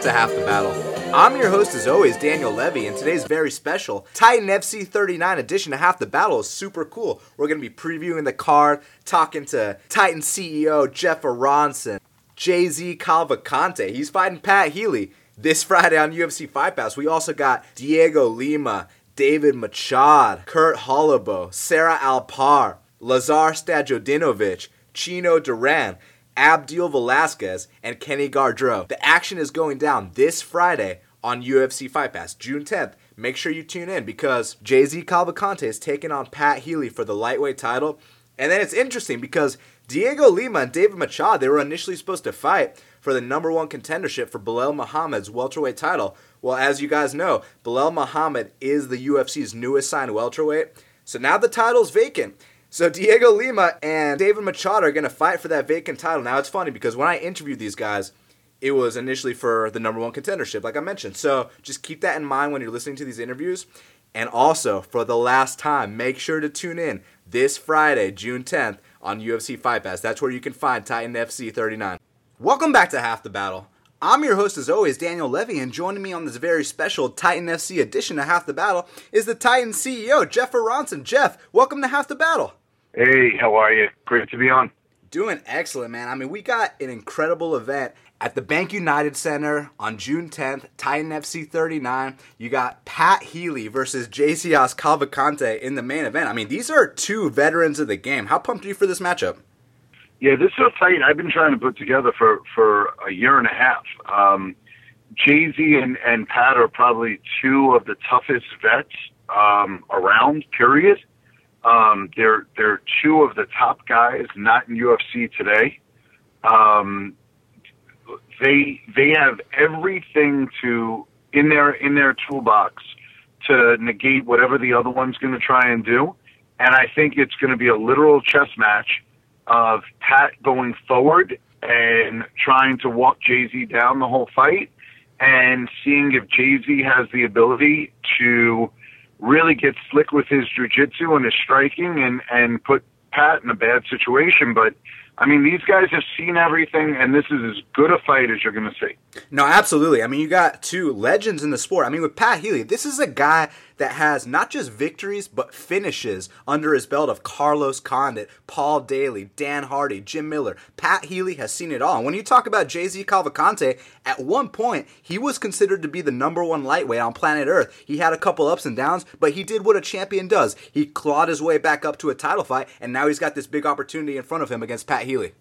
Back to Half the Battle. I'm your host, as always, Daniel Levy, and today's very special Titan FC 39 edition of Half the Battle is super cool. We're going to be previewing the card, talking to Titan CEO Jeff Aronson, Jay Z Cavalcante. He's fighting Pat Healy this Friday on UFC Fight Pass. We also got Diego Lima, David Machado, Kurt Holobaugh, Sarah Alpar, Lazar Stojadinovic, Chino Duran, Abdul Velasquez, and Kenny Gaudreau. The action is going down this Friday on UFC Fight Pass, June 10th. Make sure you tune in because JZ Cavalcante is taking on Pat Healy for the lightweight title. And then it's interesting because Diego Lima and David Machado, they were initially supposed to fight for the number one contendership for Belal Muhammad's welterweight title. Well, as you guys know, Belal Muhammad is the UFC's newest signed welterweight. So now the title's vacant. So Diego Lima and David Machado are going to fight for that vacant title. Now it's funny because when I interviewed these guys, it was initially for the number one contendership, like I mentioned. So just keep that in mind when you're listening to these interviews. And also, for the last time, make sure to tune in this Friday, June 10th, on UFC Fight Pass. That's where you can find Titan FC 39. Welcome back to Half the Battle. I'm your host, as always, Daniel Levy, and joining me on this very special Titan FC edition of Half the Battle is the Titan CEO, Jeff Aronson. Jeff, welcome to Half the Battle. Hey, how are you? Great to be on. Doing excellent, man. I mean, we got an incredible event at the Bank United Center on June 10th, Titan FC 39. You got Pat Healy versus Gesias Cavalcante in the main event. I mean, these are two veterans of the game. How pumped are you for this matchup? Yeah, this is a fight I've been trying to put together for for a year and a half. Um, Jay Z and, and Pat are probably two of the toughest vets um, around. Period. Um, they're they're two of the top guys not in UFC today. Um, they they have everything to in their in their toolbox to negate whatever the other one's going to try and do, and I think it's going to be a literal chess match of Pat going forward and trying to walk Jay Z down the whole fight and seeing if Jay Z has the ability to really get slick with his jujitsu and his striking and, and put Pat in a bad situation. But I mean, these guys have seen everything, and this is as good a fight as you're going to see. No, absolutely. I mean, you got two legends in the sport. I mean, with Pat Healy, this is a guy that has not just victories, but finishes under his belt of Carlos Condit, Paul Daley, Dan Hardy, Jim Miller. Pat Healy has seen it all. And when you talk about Jay Z Cavalcante, at one point, he was considered to be the number one lightweight on planet Earth. He had a couple ups and downs, but he did what a champion does. He clawed his way back up to a title fight, and now he's got this big opportunity in front of him against Pat Healy.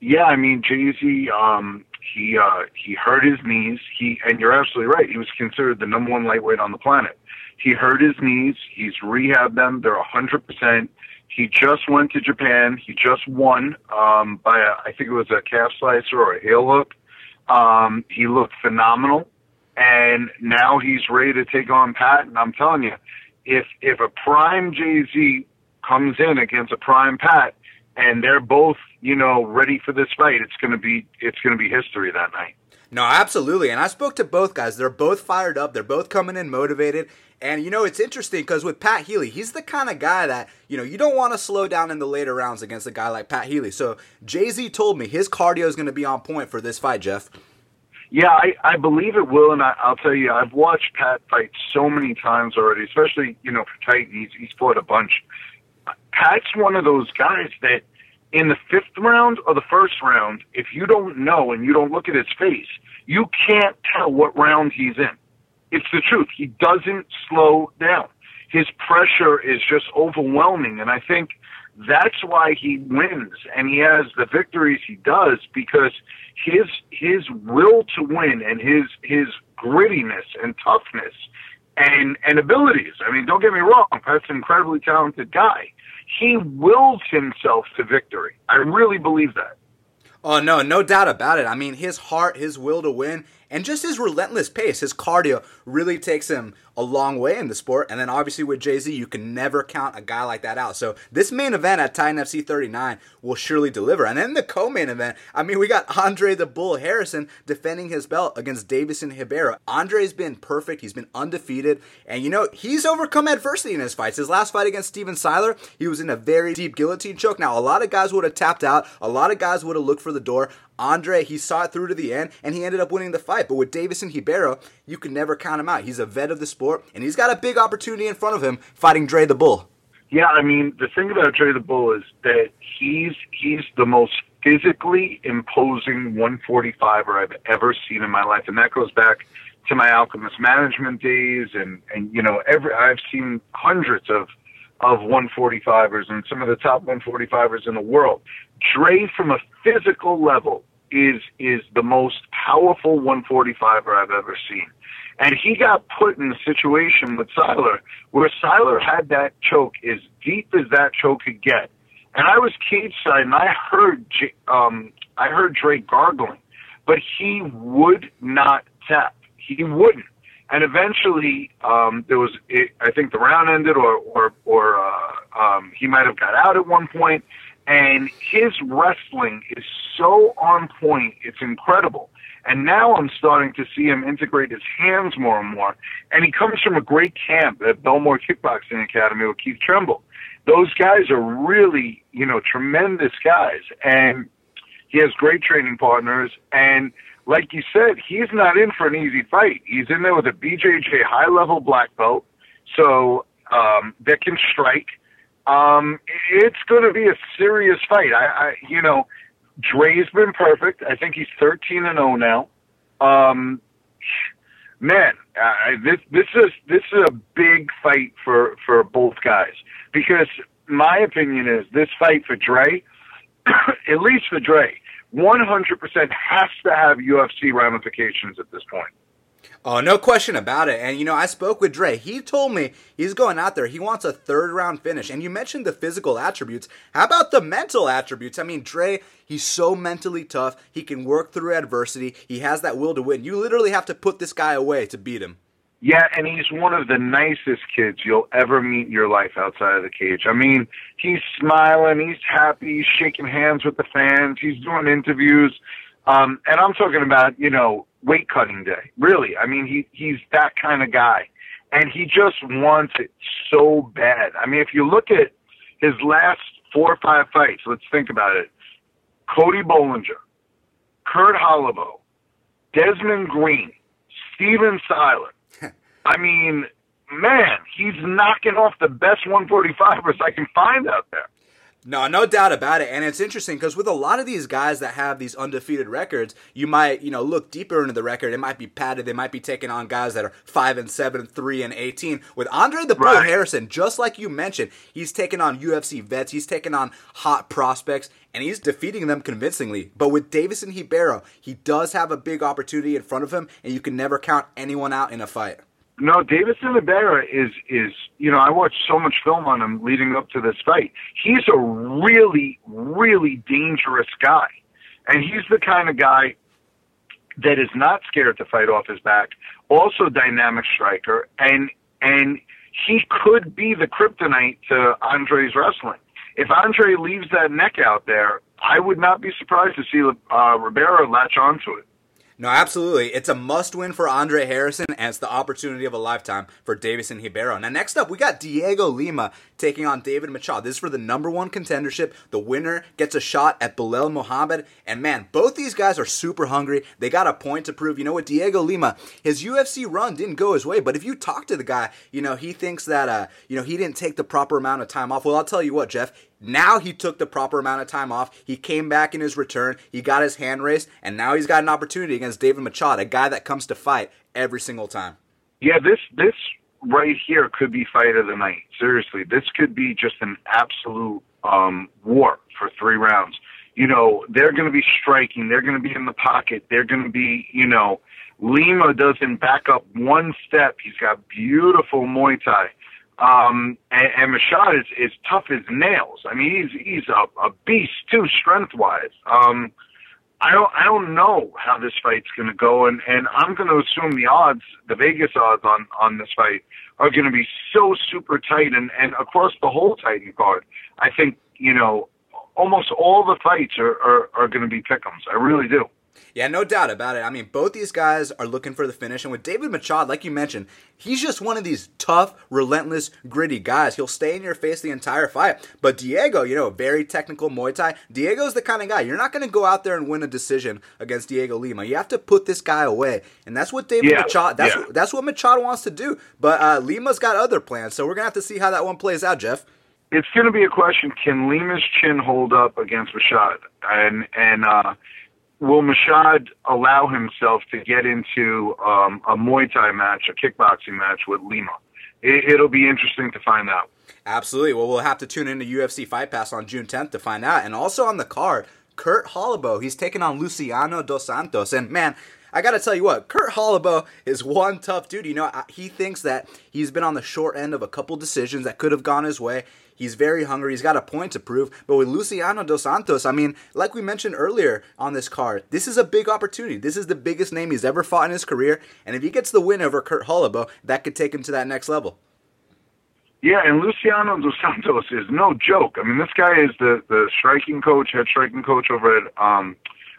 Yeah, I mean, JZ, um, he uh, he hurt his knees. He and you're absolutely right. He was considered the number one lightweight on the planet. He hurt his knees. He's rehabbed them. They're hundred percent. He just went to Japan. He just won um, by a, I think it was a calf slicer or a heel hook. Um, he looked phenomenal, and now he's ready to take on Pat. And I'm telling you, if if a prime Jay Z comes in against a prime Pat, and they're both you know ready for this fight, it's gonna be it's gonna be history that night. No, absolutely. And I spoke to both guys. They're both fired up. They're both coming in motivated. And you know, it's interesting because with Pat Healy, he's the kind of guy that, you know, you don't want to slow down in the later rounds against a guy like Pat Healy. So Jay Z told me his cardio is going to be on point for this fight, Jeff. Yeah, I, I believe it will, and I, I'll tell you, I've watched Pat fight so many times already, especially you know for Titan. He's he's fought a bunch. Pat's one of those guys that in the fifth round or the first round, if you don't know and you don't look at his face, you can't tell what round he's in. It's the truth. He doesn't slow down. His pressure is just overwhelming, and I think that's why he wins and he has the victories he does because his his will to win and his his grittiness and toughness and and abilities. I mean, don't get me wrong, Pat's an incredibly talented guy. He wills himself to victory. I really believe that. Oh no, no doubt about it. I mean, his heart, his will to win, and just his relentless pace, his cardio really takes him a long way in the sport. And then obviously with Jay Z, you can never count a guy like that out. So this main event at Titan FC 39 will surely deliver. And then the co-main event, I mean, we got Andre the Bull Harrison defending his belt against Deiveson Ribeiro. Andre's been perfect. He's been undefeated. And you know, he's overcome adversity in his fights. His last fight against Steven Siler, he was in a very deep guillotine choke. Now, a lot of guys would have tapped out. A lot of guys would have looked for the door. Andre, he saw it through to the end, and he ended up winning the fight. But with Deiveson Ribeiro, you can never count him out. He's a vet of the sport, and he's got a big opportunity in front of him fighting Dre the Bull. Yeah, I mean the thing about Dre the Bull is that he's he's the most physically imposing 145er I've ever seen in my life, and that goes back to my Alchemist management days, and and you know every I've seen hundreds of of 145ers and some of the top 145ers in the world. Dre, from a physical level, is is the most powerful 145er I've ever seen. And he got put in a situation with Siler where Siler had that choke as deep as that choke could get. And I was cage side and I heard um I heard Dre gargling, but he would not tap. He wouldn't. And eventually, um, there was, it, I think the round ended or, or, or, uh, um, he might have got out at one point and his wrestling is so on point. It's incredible. And now I'm starting to see him integrate his hands more and more. And he comes from a great camp at Bellmore Kickboxing Academy with Keith Trimble. Those guys are really, you know, tremendous guys. And he has great training partners. And like you said, he's not in for an easy fight. He's in there with a BJJ high level black belt. So, um, that can strike. Um, it's going to be a serious fight. I, I, you know, Dre's been perfect. I think he's 13 and 0 now. Um, man, uh, this this is this is a big fight for for both guys because my opinion is this fight for Dre, at least for Dre, 100% has to have UFC ramifications at this point. Oh, no question about it. And you know, I spoke with Dre. He told me he's going out there. He wants a third round finish. And you mentioned the physical attributes. How about the mental attributes? I mean, Dre, he's so mentally tough. He can work through adversity. He has that will to win. You literally have to put this guy away to beat him. Yeah, and he's one of the nicest kids you'll ever meet in your life outside of the cage. I mean, he's smiling, he's happy, he's shaking hands with the fans, he's doing interviews. Um, and I'm talking about, you know, weight cutting day. Really. I mean, he, he's that kind of guy. And he just wants it so bad. I mean, if you look at his last four or five fights, let's think about it. Cody Bollinger, Kurt Holobaugh, Desmond Green, Steven Siler. I mean, man, he's knocking off the best 145ers I can find out there. No, no doubt about it. And it's interesting because with a lot of these guys that have these undefeated records, you might, you know, look deeper into the record. It might be padded. They might be taking on guys that are 5 and 7, 3 and 18. With Andre the Bull right. Harrison, just like you mentioned, he's taking on UFC vets, he's taking on hot prospects, and he's defeating them convincingly. But with Deiveson Ribeiro, he does have a big opportunity in front of him, and you can never count anyone out in a fight. No, Deiveson Ribeiro is is you know I watched so much film on him leading up to this fight. He's a really really dangerous guy, and he's the kind of guy that is not scared to fight off his back. Also, dynamic striker, and and he could be the kryptonite to Andre's wrestling. If Andre leaves that neck out there, I would not be surprised to see uh, Ribeiro latch onto it. No, absolutely. It's a must win for Andre Harrison, and it's the opportunity of a lifetime for Deiveson Ribeiro. Now, next up, we got Diego Lima taking on David Machado. This is for the number one contendership. The winner gets a shot at Belal Muhammad. And man, both these guys are super hungry. They got a point to prove. You know what, Diego Lima, his UFC run didn't go his way, but if you talk to the guy, you know, he thinks that, uh, you know, he didn't take the proper amount of time off. Well, I'll tell you what, Jeff, now he took the proper amount of time off. He came back in his return. He got his hand raised, and now he's got an opportunity against David Machado, a guy that comes to fight every single time. Yeah, this this right here could be fight of the night. Seriously, this could be just an absolute um, war for three rounds. You know, they're going to be striking. They're going to be in the pocket. They're going to be, you know, Lima doesn't back up one step. He's got beautiful Muay Thai. Um, and, and Machado is, is tough as nails. I mean, he's he's a, a beast too, strength wise. Um, I don't I don't know how this fight's going to go, and and I'm going to assume the odds, the Vegas odds on on this fight are going to be so super tight, and and across the whole Titan card, I think you know almost all the fights are are, are going to be pick'ems. I really do. Yeah, no doubt about it. I mean, both these guys are looking for the finish. And with David Machado, like you mentioned, he's just one of these tough, relentless, gritty guys. He'll stay in your face the entire fight. But Diego, you know, very technical Muay Thai. Diego's the kind of guy you're not going to go out there and win a decision against Diego Lima. You have to put this guy away, and that's what David yeah, Machado. That's yeah. that's what Machado wants to do. But uh, Lima's got other plans, so we're gonna have to see how that one plays out, Jeff. It's going to be a question: Can Lima's chin hold up against Machado? And and uh, will Machado allow himself to get into um, a Muay Thai match, a kickboxing match with Lima? It, will be interesting to find out. Absolutely. Well, we'll have to tune into UFC Fight Pass on June 10th to find out. And also on the card, Kurt Holobaugh. He's taking on Luciano dos Santos. And man, I got to tell you what, Kurt Holobaugh is one tough dude. You know, he thinks that he's been on the short end of a couple decisions that could have gone his way. He's very hungry. He's got a point to prove. But with Luciano dos Santos, I mean, like we mentioned earlier on this card, this is a big opportunity. This is the biggest name he's ever fought in his career. And if he gets the win over Kurt Holobaugh, that could take him to that next level. Yeah, and Luciano dos Santos is no joke. I mean, this guy is the the striking coach, head striking coach over at um,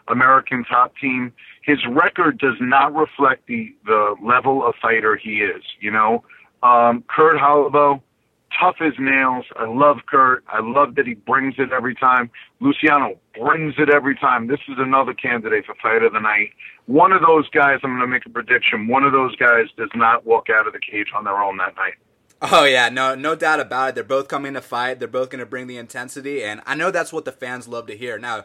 American Top Team. His record does not reflect the the level of fighter he is. You know, um, Kurt Holobaugh tough as nails. I love Kurt. I love that he brings it every time. Luciano brings it every time. This is another candidate for fight of the night. One of those guys, I'm going to make a prediction. One of those guys does not walk out of the cage on their own that night. Oh yeah, no, no doubt about it. They're both coming to fight. They're both going to bring the intensity, and I know that's what the fans love to hear. Now,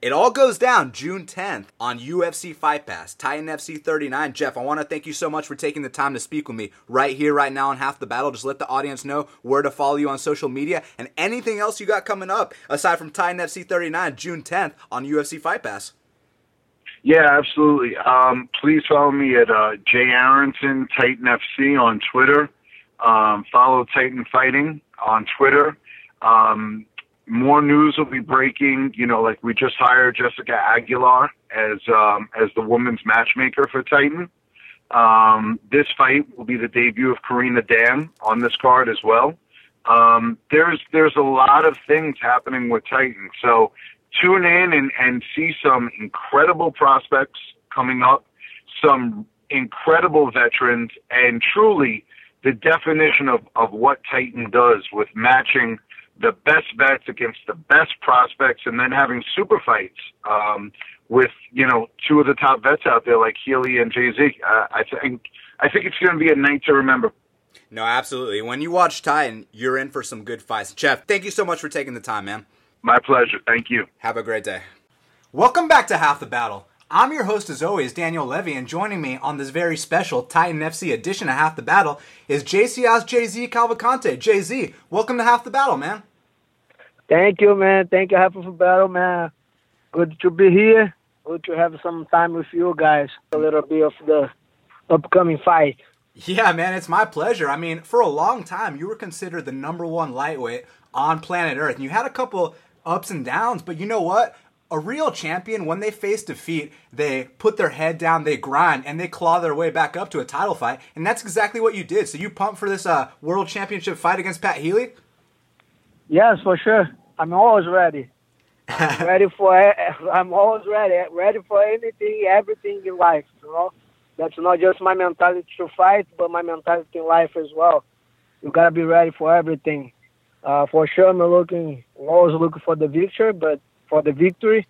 it all goes down June 10th on UFC Fight Pass, Titan FC 39. Jeff, I want to thank you so much for taking the time to speak with me right here, right now on Half the Battle. Just let the audience know where to follow you on social media and anything else you got coming up aside from Titan FC 39, June 10th on UFC Fight Pass. Yeah, absolutely. Um, please follow me at uh, Jay Aronson Titan FC on Twitter. Um, follow Titan Fighting on Twitter. Um, more news will be breaking. You know, like we just hired Jessica Aguilar as um, as the women's matchmaker for Titan. Um, this fight will be the debut of Karina Dan on this card as well. Um, there's there's a lot of things happening with Titan, so tune in and, and see some incredible prospects coming up, some incredible veterans, and truly the definition of, of what Titan does with matching the best vets against the best prospects, and then having super fights um, with you know two of the top vets out there like Healy and Jay Z. Uh, I think I think it's going to be a night to remember. No, absolutely. When you watch Titan, you're in for some good fights. Jeff, thank you so much for taking the time, man. My pleasure. Thank you. Have a great day. Welcome back to Half the Battle. I'm your host, as always, Daniel Levy, and joining me on this very special Titan FC edition of Half the Battle is Gesias JZ Cavalcante. Z, welcome to Half the Battle, man. Thank you, man. Thank you, Half the Battle, man. Good to be here. Good to have some time with you guys. A little bit of the upcoming fight. Yeah, man, it's my pleasure. I mean, for a long time, you were considered the number one lightweight on planet Earth, and you had a couple ups and downs, but you know what? a real champion, when they face defeat, they put their head down, they grind, and they claw their way back up to a title fight. And that's exactly what you did. So you pumped for this uh, world championship fight against Pat Healy? Yes, for sure. I'm always ready. I'm ready for. I'm always ready. Ready for anything, everything in life. You know, that's not just my mentality to fight, but my mentality in life as well. You gotta be ready for everything. Uh, for sure, I'm looking, always looking for the victory, but for the victory.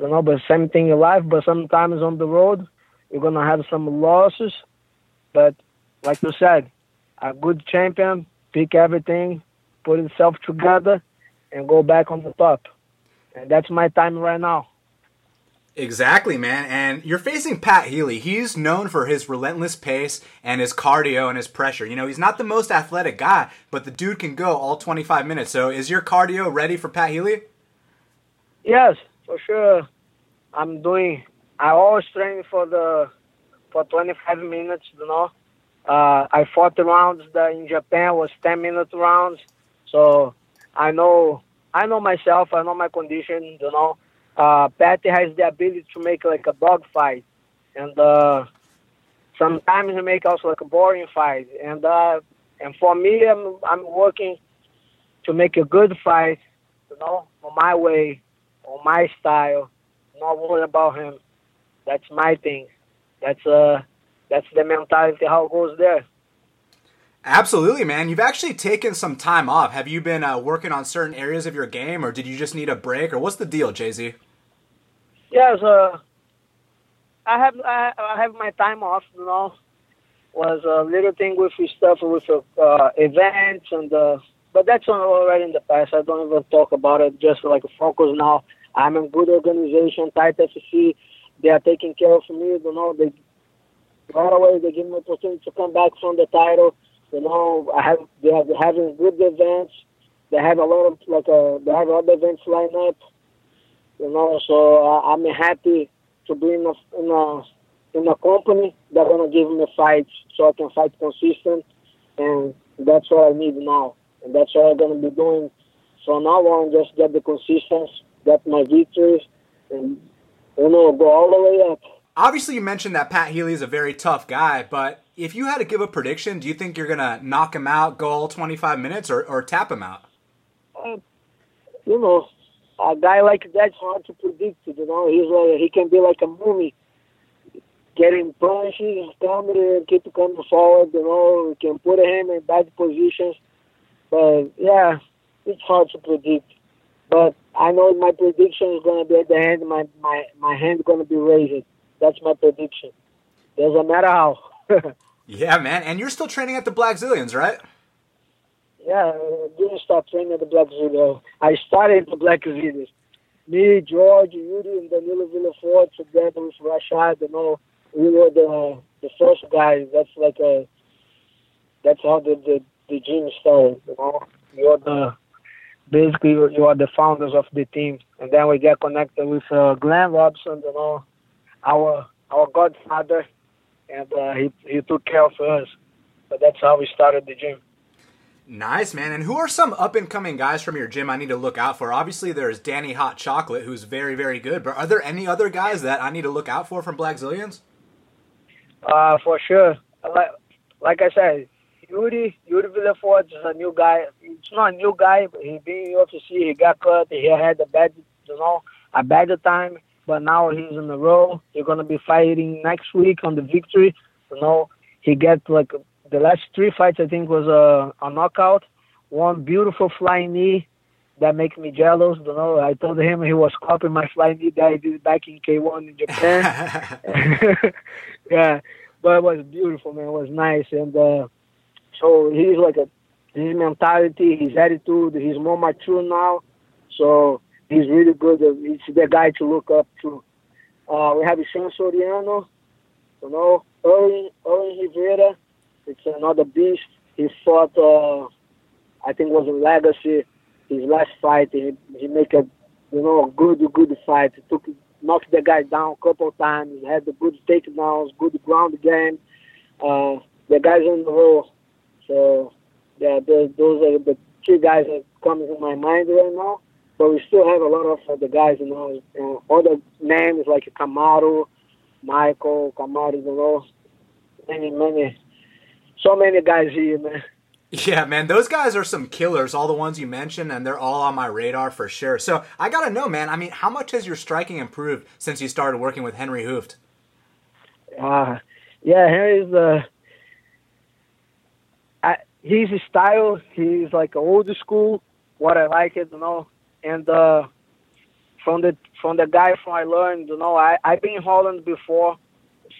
You know, but same thing in life. But sometimes on the road, you're gonna have some losses. But like you said, a good champion pick everything, put itself together, and go back on the top. And that's my time right now. Exactly, man. And you're facing Pat Healy. He's known for his relentless pace and his cardio and his pressure. You know, he's not the most athletic guy, but the dude can go all 25 minutes. So is your cardio ready for Pat Healy? Yes, for sure. I'm doing. I always train for the for 25 minutes. You know, uh, I fought the rounds that in Japan was 10 minute rounds, so I know I know myself. I know my condition. You know, uh, Patty has the ability to make like a dog fight, and uh, sometimes he make also like a boring fight. And uh, and for me, I'm I'm working to make a good fight. You know, on my way on my style, not worry about him. That's my thing. That's uh, that's the mentality how it goes there. Absolutely, man. You've actually taken some time off. Have you been uh, working on certain areas of your game, or did you just need a break, or what's the deal, Jay Z? Yeah, so I have I, have my time off. You know, was a little thing with stuff with uh, events and uh, but that's already in the past. I don't even talk about it. Just like focus now. I'm in good organization, tight FC. They are taking care of me. You know, they right away they give me opportunity to come back from the title. You know, I have they are having good events. They have a lot of like a uh, they have other events lined up. You know, so uh, I'm happy to be in a in a in a company that's gonna give me fights so I can fight consistent, and that's what I need now, and that's what I'm gonna be doing. So now on, just get the consistency, get my victories, and you know go all the way up. Obviously, you mentioned that Pat Healy is a very tough guy, but if you had to give a prediction, do you think you're gonna knock him out, go all 25 minutes, or, or tap him out? Uh, you know, a guy like that's hard to predict. You know, he's like he can be like a mummy, getting punches, coming and keep coming forward. You know, we can put him in bad positions, but yeah, it's hard to predict. But I know my prediction is gonna be at the end. My my my hand gonna be raised. That's my prediction. Doesn't matter how. yeah, man. And you're still training at the Blackzilians, right? Yeah, I didn't start training at the Blackzilians. I started the Blackzilians. Me, George, Yuri, and Danilo Villefort together with Rashad, you know, we were the the first guys. That's like a that's how the the, the gym started, you know. You're the basically you are the founders of the team, and then we get connected with uh, Glenn Robinson, you know, our our godfather, and uh, he he took care of us. But that's how we started the gym. Nice, man. And who are some up and coming guys from your gym I need to look out for? Obviously, there's Danny Hot Chocolate, who's very, very good. But are there any other guys that I need to look out for from Black Blackzilians? Uh, for sure. Like, like I said, Yuri, Yuri Villefort is a new guy. It's not a new guy, but he being in UFC, he got cut. He had a bad, you know, a bad time but now he's in the row. He's gonna be fighting next week on the victory. You know, he get like the last three fights. I think was a, a knockout. One beautiful flying knee that makes me jealous. You know, I told him he was copying my flying knee that I did back in K1 in Japan. yeah, but it was beautiful, man. It was nice, and uh, so he's like a his mentality, his attitude. He's more mature now, so he's really good. He's the guy to look up to. Uh, we have Sean Soriano, you know, Erwin, Erwin Rivera. It's another beast. He fought, uh, I think, was in Legacy. His last fight, he he make a, you know, good good fight. He took knocked the guy down a couple of times. He had the good takedowns, good ground game. Uh, the guys on the roll. So yeah, those are the two guys that come to my mind right now. But we still have a lot of uh, the guys, you know, uh, other names like Kamaru, Michael, Kamaru, you know, many, many, so many guys here, man. Yeah, man, those guys are some killers. All the ones you mentioned, and they're all on my radar for sure. So I gotta know, man. I mean, how much has your striking improved since you started working with Henry Hooft? Uh, yeah, Henry's uh, I, he's a style. He's like old school. What I like it, you know and uh, from the from the guy from I learned, you know, I I've been in Holland before,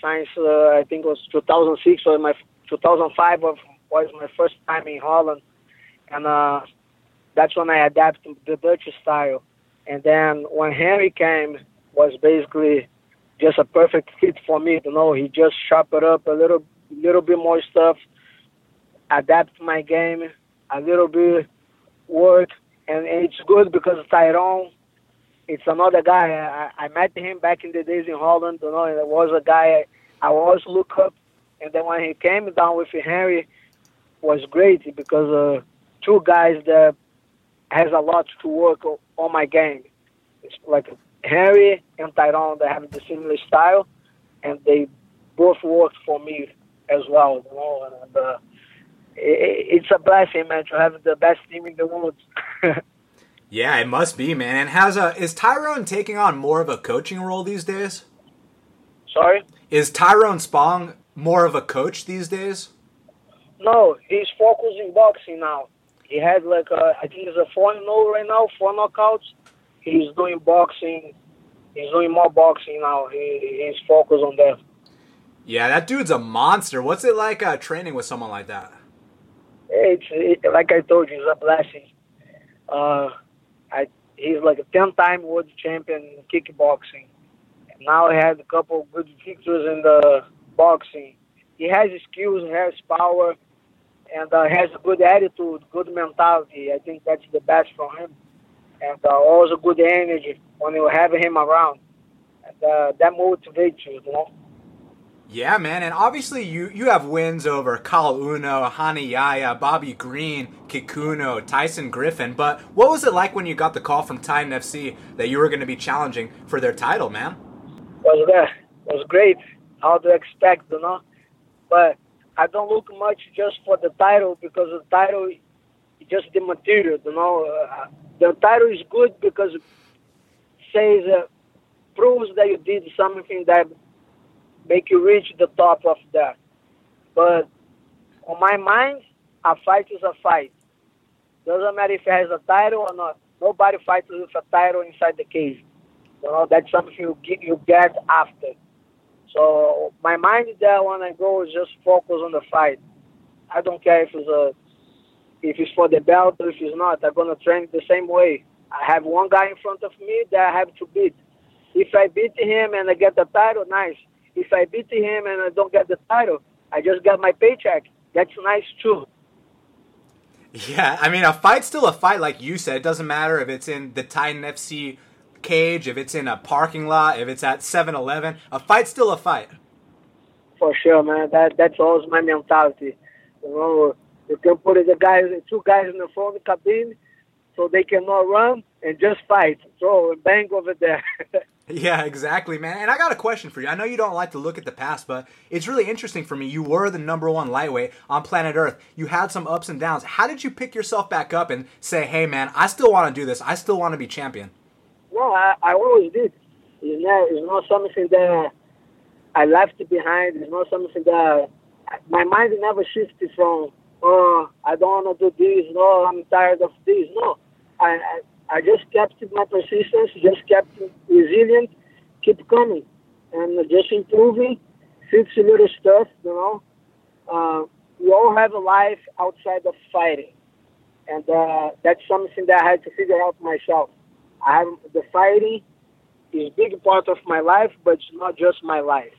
since uh, I think it was 2006 or my 2005 was my first time in Holland, and uh, that's when I adapted the Dutch style. And then when Henry came, was basically just a perfect fit for me. You know, he just sharpened up a little little bit more stuff, adapt my game a little bit, work and it's good because Tyrone, it's another guy. I, I met him back in the days in Holland. You know, and it was a guy I, I always look up. And then when he came down with Henry, was great because uh, two guys that has a lot to work on my game. It's like Henry and Tyrone. They have the similar style, and they both worked for me as well. You know, and uh, it's a blessing, man, to have the best team in the world. Yeah, it must be, man. And has a is Tyrone taking on more of a coaching role these days? Sorry? Is Tyrone Spong more of a coach these days? No, he's focusing boxing now. He had like a, I think it's a four and zero right now, four knockouts. He's doing boxing. He's doing more boxing now. He, he's focused on that. Yeah, that dude's a monster. What's it like uh, training with someone like that? It's it, like I told you, it's a blessing. Uh, I he's like a ten-time world champion in kickboxing. Now he has a couple of good victories in the boxing. He has skills, he has power, and uh, has a good attitude, good mentality. I think that's the best for him, and uh, also good energy when you have him around. And uh, that motivates you, you know. Yeah, man, and obviously you you have wins over Caol Uno, Rani Yahya, Bobby Green, Kikuno, Tyson Griffin. But what was it like when you got the call from Titan FC that you were going to be challenging for their title, man? Was that was great. How to expect, you know? But I don't look much just for the title because the title is just the material, you know. Uh, the title is good because it says uh, proves that you did something that make you reach the top of that. But on my mind, a fight is a fight. Doesn't matter if it has a title or not. Nobody fights with a title inside the cage. You know, that's something you get, you get after. So my mind there when I go is just focus on the fight. I don't care if it's a if it's for the belt or if it's not. I'm gonna train the same way. I have one guy in front of me that I have to beat. If I beat him and I get the title, nice. If I beat him and I don't get the title, I just got my paycheck. That's nice too. Yeah, I mean, a fight's still a fight, like you said. It doesn't matter if it's in the Titan FC cage, if it's in a parking lot, if it's at 7 Eleven. A fight's still a fight. For sure, man. That That's always my mentality. You know, you can put the guys, two guys in the front cabin so they cannot run and just fight. Throw a bang over there. Yeah, exactly, man. And I got a question for you. I know you don't like to look at the past, but it's really interesting for me. You were the number one lightweight on planet Earth. You had some ups and downs. How did you pick yourself back up and say, hey, man, I still want to do this. I still want to be champion? Well, I, I always did. It's not, it's not something that I left behind. It's not something that my mind never shifted from, oh, I don't want to do this. No, I'm tired of this. No, I I just kept my persistence, just kept resilient, keep coming, and just improving, fix little stuff, you know. Uh, we all have a life outside of fighting, and uh, that's something that I had to figure out myself. I have the fighting is a big part of my life, but it's not just my life.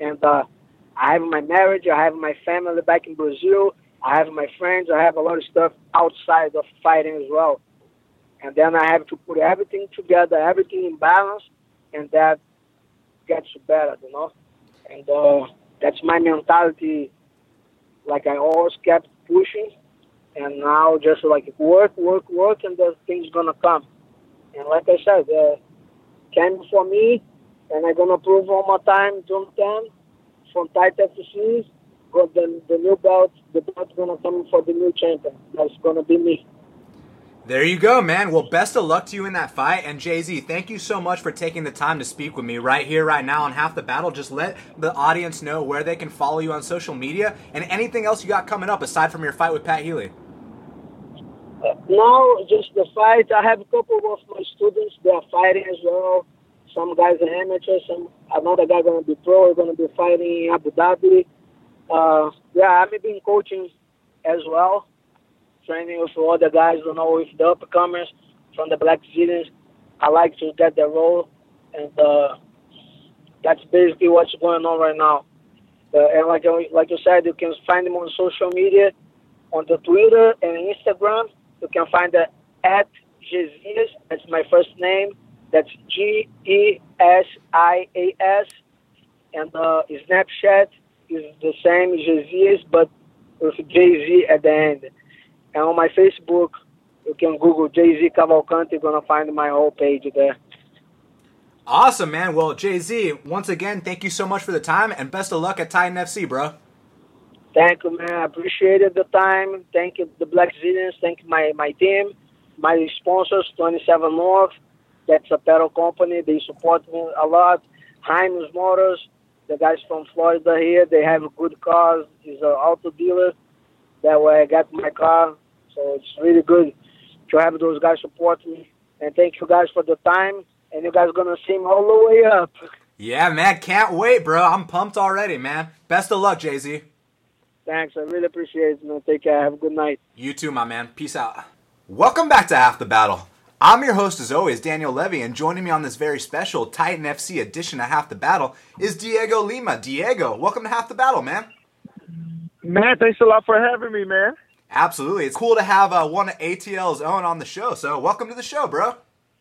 And uh, I have my marriage, I have my family back in Brazil, I have my friends, I have a lot of stuff outside of fighting as well and then I have to put everything together, everything in balance, and that gets better, you know. And uh, that's my mentality. Like I always kept pushing, and now just like work, work, work, and the things gonna come. And like I said, uh, came for me, and I'm gonna prove one more time, June 10, from Tight FC. Got the, the new belt, the belt's gonna come for the new champion. That's gonna be me. There you go, man. Well, best of luck to you in that fight. And Jay Z, thank you so much for taking the time to speak with me right here, right now on Half the Battle. Just let the audience know where they can follow you on social media and anything else you got coming up aside from your fight with Pat Healy. Uh, no, just the fight. I have a couple of my students. They are fighting as well. Some guys are amateurs. Some another guy going to be pro. We're Going to be fighting in Abu Dhabi. Uh, yeah, I've been coaching as well training with other guys, you know, with the upcomers from the Black Zillions. I like to get the role, and uh, that's basically what's going on right now. Uh, and like like you said, you can find them on social media, on the Twitter and Instagram. You can find the at Gesias. That's my first name. That's G E S I A S. And uh, Snapchat is the same Gesias, but with Jay Z at the end. And on my Facebook, you can Google Jay Z Cavalcante. You're gonna find my whole page there. Awesome, man. Well, Jay Z, once again, thank you so much for the time and best of luck at Titan FC, bro. Thank you, man. I appreciated the time. Thank you, the Black Zillions. Thank you, my, my team. my sponsors, 27 North, that's a pedal company. They support me a lot. Heinz Motors, the guys from Florida here, they have good cars. It's an auto dealer. That way I got my car. So it's really good to have those guys support me. And thank you guys for the time. And you guys gonna see me all the way up. Yeah, man, can't wait, bro. I'm pumped already, man. Best of luck, Jay Z. Thanks, I really appreciate it, man. Take care. Have a good night. You too, my man. Peace out. Welcome back to Half the Battle. I'm your host, as always, Daniel Levy, and joining me on this very special Titan FC edition of Half the Battle is Diego Lima. Diego, welcome to Half the Battle, man. Man, thanks a lot for having me, man. Absolutely. It's cool to have uh, one of ATL's own on the show, so welcome to the show, bro.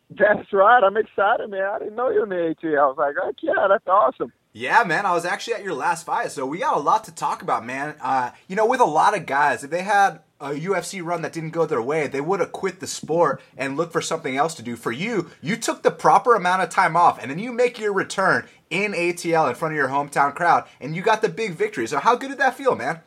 That's right. I'm excited, man. I didn't know you were in the ATL. I was like, oh, yeah, that's awesome. Yeah, man. I was actually at your last fight, so we got a lot to talk about, man. Uh, you know, with a lot of guys, if they had a UFC run that didn't go their way, they would have quit the sport and looked for something else to do. For you, you took the proper amount of time off, and then you make your return in ATL in front of your hometown crowd, and you got the big victory. So, how good did that feel, man?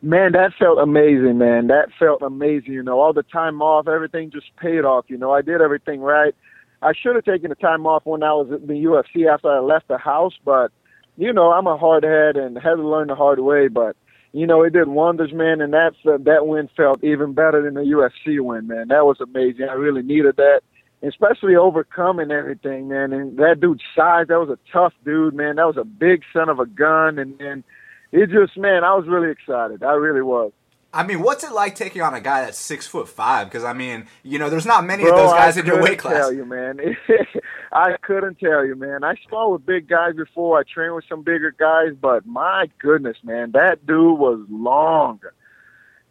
Man, that felt amazing, man. That felt amazing. You know, all the time off, everything just paid off. You know, I did everything right. I should have taken the time off when I was at the UFC after I left the house, but you know, I'm a hard head and had to learn the hard way. But you know, it did wonders, man. And that's uh, that win felt even better than the UFC win, man. That was amazing. I really needed that, especially overcoming everything, man. And that dude's size, that was a tough dude, man. That was a big son of a gun, and then it just, man, I was really excited. I really was. I mean, what's it like taking on a guy that's six foot five? Because I mean, you know, there's not many Bro, of those guys I in your weight class. Tell you, man. I couldn't tell you, man. I spar with big guys before. I trained with some bigger guys, but my goodness, man, that dude was long.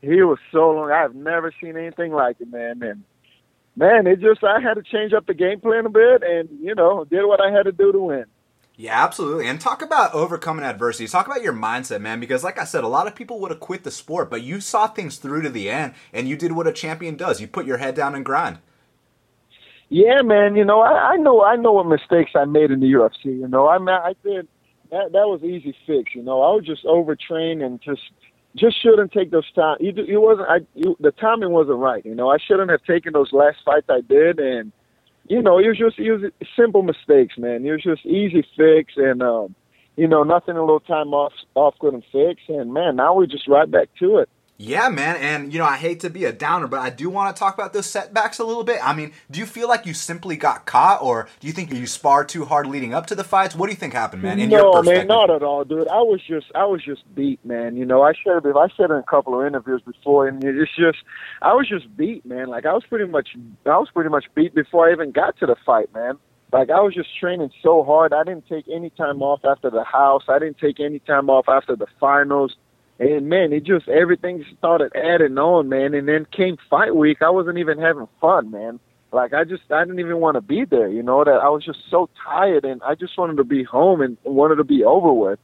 He was so long. I've never seen anything like it, man. And man, it just I had to change up the game plan a bit, and you know, did what I had to do to win. Yeah, absolutely. And talk about overcoming adversity. Talk about your mindset, man, because like I said, a lot of people would have quit the sport, but you saw things through to the end and you did what a champion does. You put your head down and grind. Yeah, man, you know, I, I know I know what mistakes I made in the UFC, you know. I I did that that was easy fix, you know. I was just overtrained and just just shouldn't take those time. It, it wasn't I you, the timing wasn't right, you know. I shouldn't have taken those last fights I did and you know, it was just it was simple mistakes, man. It was just easy fix, and um, you know, nothing a little time off off couldn't fix. And man, now we're just right back to it. Yeah, man, and you know, I hate to be a downer, but I do want to talk about those setbacks a little bit. I mean, do you feel like you simply got caught, or do you think you sparred too hard leading up to the fights? What do you think happened, man? In no, man, not at all, dude. I was just, I was just beat, man. You know, I said it, I said in a couple of interviews before, and it's just, I was just beat, man. Like I was pretty much, I was pretty much beat before I even got to the fight, man. Like I was just training so hard. I didn't take any time off after the house. I didn't take any time off after the finals and man, it just everything started adding on, man. And then came fight week, I wasn't even having fun, man. Like I just I didn't even want to be there, you know. That I was just so tired, and I just wanted to be home and wanted to be over with.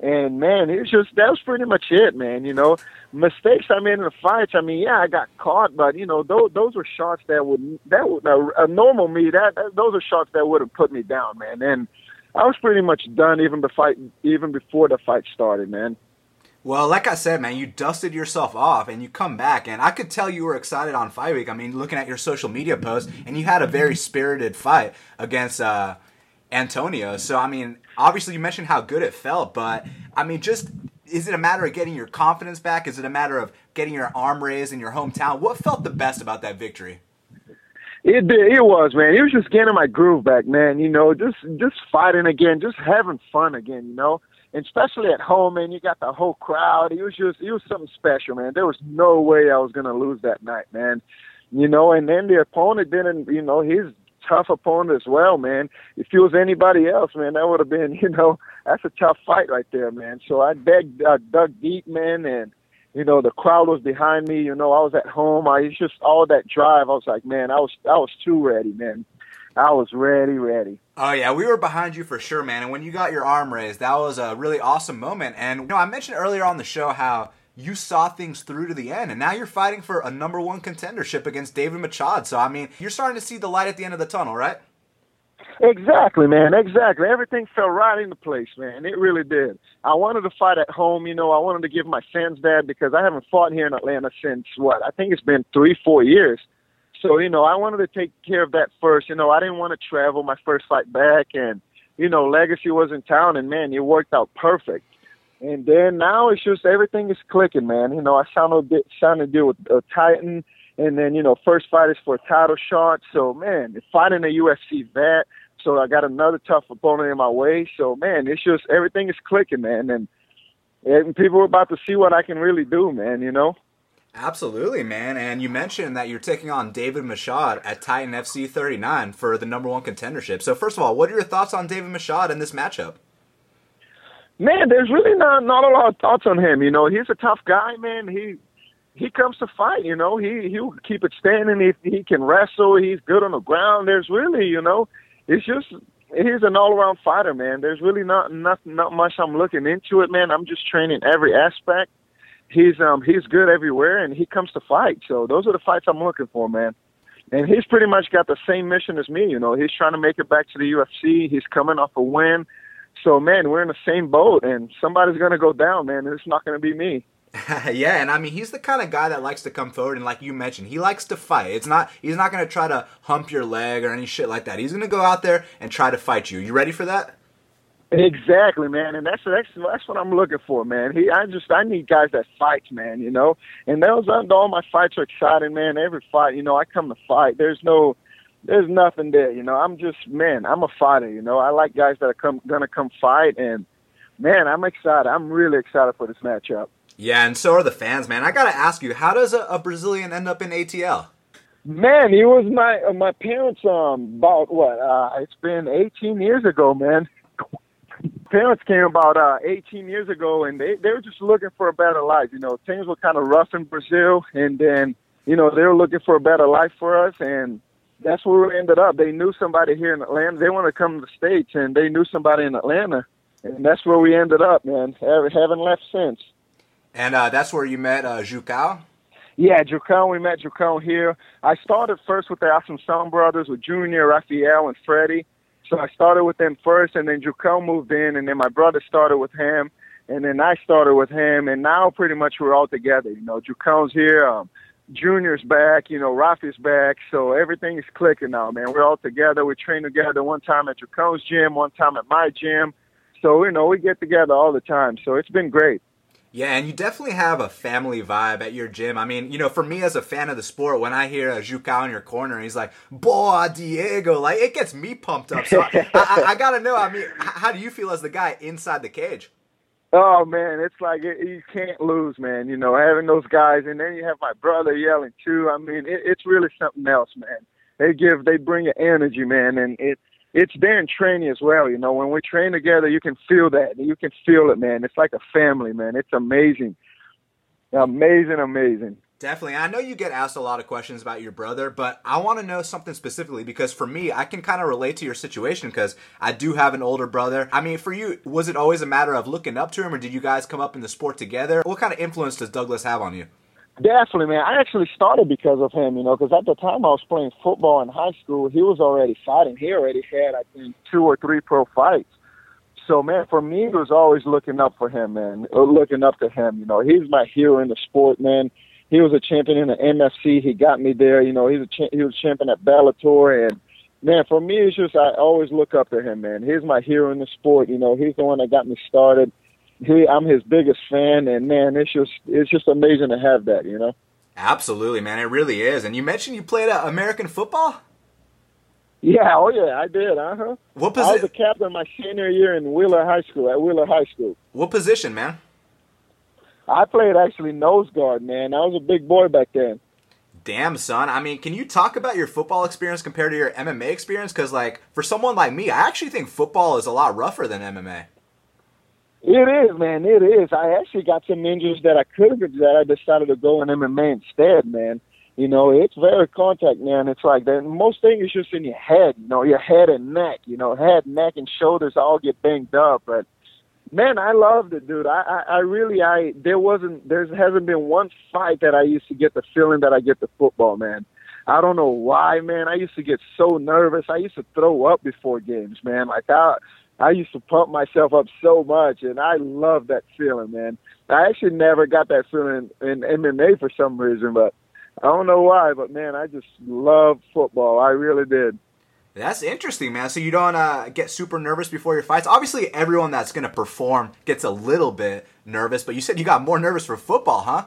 And man, it was just that was pretty much it, man. You know, mistakes I made in the fights. I mean, yeah, I got caught, but you know, those those were shots that would that would a, a normal me that, that those are shots that would have put me down, man. And I was pretty much done even the fight even before the fight started, man. Well, like I said, man, you dusted yourself off and you come back, and I could tell you were excited on fight week. I mean, looking at your social media posts, and you had a very spirited fight against uh, Antonio. So, I mean, obviously, you mentioned how good it felt, but I mean, just is it a matter of getting your confidence back? Is it a matter of getting your arm raised in your hometown? What felt the best about that victory? It did. It was, man. It was just getting my groove back, man. You know, just just fighting again, just having fun again. You know, and especially at home, man, you got the whole crowd. It was just, it was something special, man. There was no way I was going to lose that night, man. You know, and then the opponent didn't, you know, he's tough opponent as well, man. If it was anybody else, man, that would have been, you know, that's a tough fight right there, man. So I dug, uh, dug deep, man, and you know the crowd was behind me. You know, I was at home. I was just all that drive. I was like, man, I was, I was too ready, man. I was ready, ready. Oh yeah, we were behind you for sure, man. And when you got your arm raised, that was a really awesome moment. And you know, I mentioned earlier on the show how you saw things through to the end, and now you're fighting for a number one contendership against David Machado. So I mean, you're starting to see the light at the end of the tunnel, right? Exactly, man. Exactly. Everything fell right into place, man. It really did. I wanted to fight at home. You know, I wanted to give my fans that because I haven't fought here in Atlanta since what? I think it's been three, four years So, you know, I wanted to take care of that first. You know, I didn't want to travel my first fight back and, you know, Legacy was in town and man, it worked out perfect. And then now it's just everything is clicking, man. You know, I signed a, bit, signed a deal with uh, Titan and then, you know, first fight is for a title shot. So, man, fighting a UFC vet. So I got another tough opponent in my way. So, man, it's just everything is clicking, man. And, and people are about to see what I can really do, man, you know? Absolutely, man. And you mentioned that you're taking on David Michaud at Titan FC 39 for the number one contendership. So, first of all, what are your thoughts on David Michaud in this matchup? Man, there's really not not a lot of thoughts on him. You know, he's a tough guy, man. He he comes to fight. You know, he he'll keep it standing. He, he can wrestle, he's good on the ground. There's really, you know, it's just he's an all around fighter, man. There's really not not not much I'm looking into it, man. I'm just training every aspect he's um he's good everywhere and he comes to fight. So those are the fights I'm looking for, man. And he's pretty much got the same mission as me, you know. He's trying to make it back to the UFC. He's coming off a win. So man, we're in the same boat and somebody's gonna go down, man, and it's not gonna be me. yeah, and I mean he's the kind of guy that likes to come forward and like you mentioned, he likes to fight. It's not he's not gonna try to hump your leg or any shit like that. He's gonna go out there and try to fight you. You ready for that? Exactly, man, and that's that's that's what I'm looking for, man. He, I just I need guys that fight, man. You know, and those all my fights are exciting, man. Every fight, you know, I come to fight. There's no, there's nothing there. You know, I'm just man. I'm a fighter. You know, I like guys that are come gonna come fight, and man, I'm excited. I'm really excited for this matchup. Yeah, and so are the fans, man. I gotta ask you, how does a, a Brazilian end up in ATL? Man, he was my uh, my parents. Um, about what? Uh, it's been 18 years ago, man parents came about uh, 18 years ago, and they they were just looking for a better life. You know, things were kind of rough in Brazil, and then you know they were looking for a better life for us, and that's where we ended up. They knew somebody here in Atlanta. They wanted to come to the states, and they knew somebody in Atlanta, and that's where we ended up, man. Haven't left since. And uh, that's where you met uh, Jucão? Yeah, Jucão. We met Jucão here. I started first with the Assunção brothers, with Junior, Rafael, and Freddie so I started with them first, and then Jucão moved in, and then my brother started with him, and then I started with him, and now pretty much we're all together. You know, Jucão's here, um, Junior's back, you know, Rafi's back, so everything is clicking now, man. We're all together. We train together one time at Jucão's gym, one time at my gym. So, you know, we get together all the time. So it's been great. Yeah, and you definitely have a family vibe at your gym. I mean, you know, for me as a fan of the sport, when I hear a Jucão in your corner he's like, "Boy, Diego," like it gets me pumped up. So I, I, I, gotta know. I mean, how do you feel as the guy inside the cage? Oh man, it's like it, you can't lose, man. You know, having those guys, and then you have my brother yelling too. I mean, it, it's really something else, man. They give, they bring your energy, man, and it it's there in training as well. You know, when we train together, you can feel that. You can feel it, man. It's like a family, man. It's amazing, amazing, amazing. Definitely. I know you get asked a lot of questions about your brother, but I want to know something specifically because for me, I can kind of relate to your situation because I do have an older brother. I mean, for you, was it always a matter of looking up to him or did you guys come up in the sport together? What kind of influence does Douglas have on you? Definitely, man. I actually started because of him, you know, because at the time I was playing football in high school, he was already fighting. He already had, I think, two or three pro fights. So, man, for me, it was always looking up for him, man, uh, looking up to him. You know, he's my hero in the sport, man. He was a champion in the MFC. He got me there. You know, he's a cha- he was champion at Bellator, and man, for me, it's just I always look up to him, man. He's my hero in the sport. You know, he's the one that got me started he I'm his biggest fan, and man, it's just it's just amazing to have that, you know. Absolutely, man, it really is. And you mentioned you played uh, American football. Yeah, oh yeah, I did. Uh huh. What position? I was a captain my senior year in Wheeler High School at Wheeler High School. What position, man? I played actually nose guard, man. I was a big boy back then. Damn, son. I mean, can you talk about your football experience compared to your MMA experience? Because, like, for someone like me, I actually think football is a lot rougher than MMA. It is, man. It is. I actually got some injuries that I could have that I decided to go in MMA instead, man. You know, it's very contact, man. It's like that. Most thing is just in your head, you know, your head and neck. You know, head, neck, and shoulders all get banged up. But man, I loved it, dude. I, I, I really, I there wasn't, there hasn't been one fight that I used to get the feeling that I get the football, man. I don't know why, man. I used to get so nervous. I used to throw up before games, man. Like I, I used to pump myself up so much, and I love that feeling, man. I actually never got that feeling in MMA for some reason, but I don't know why, but man, I just love football. I really did. That's interesting, man. So you don't uh, get super nervous before your fights. Obviously, everyone that's going to perform gets a little bit nervous, but you said you got more nervous for football, huh?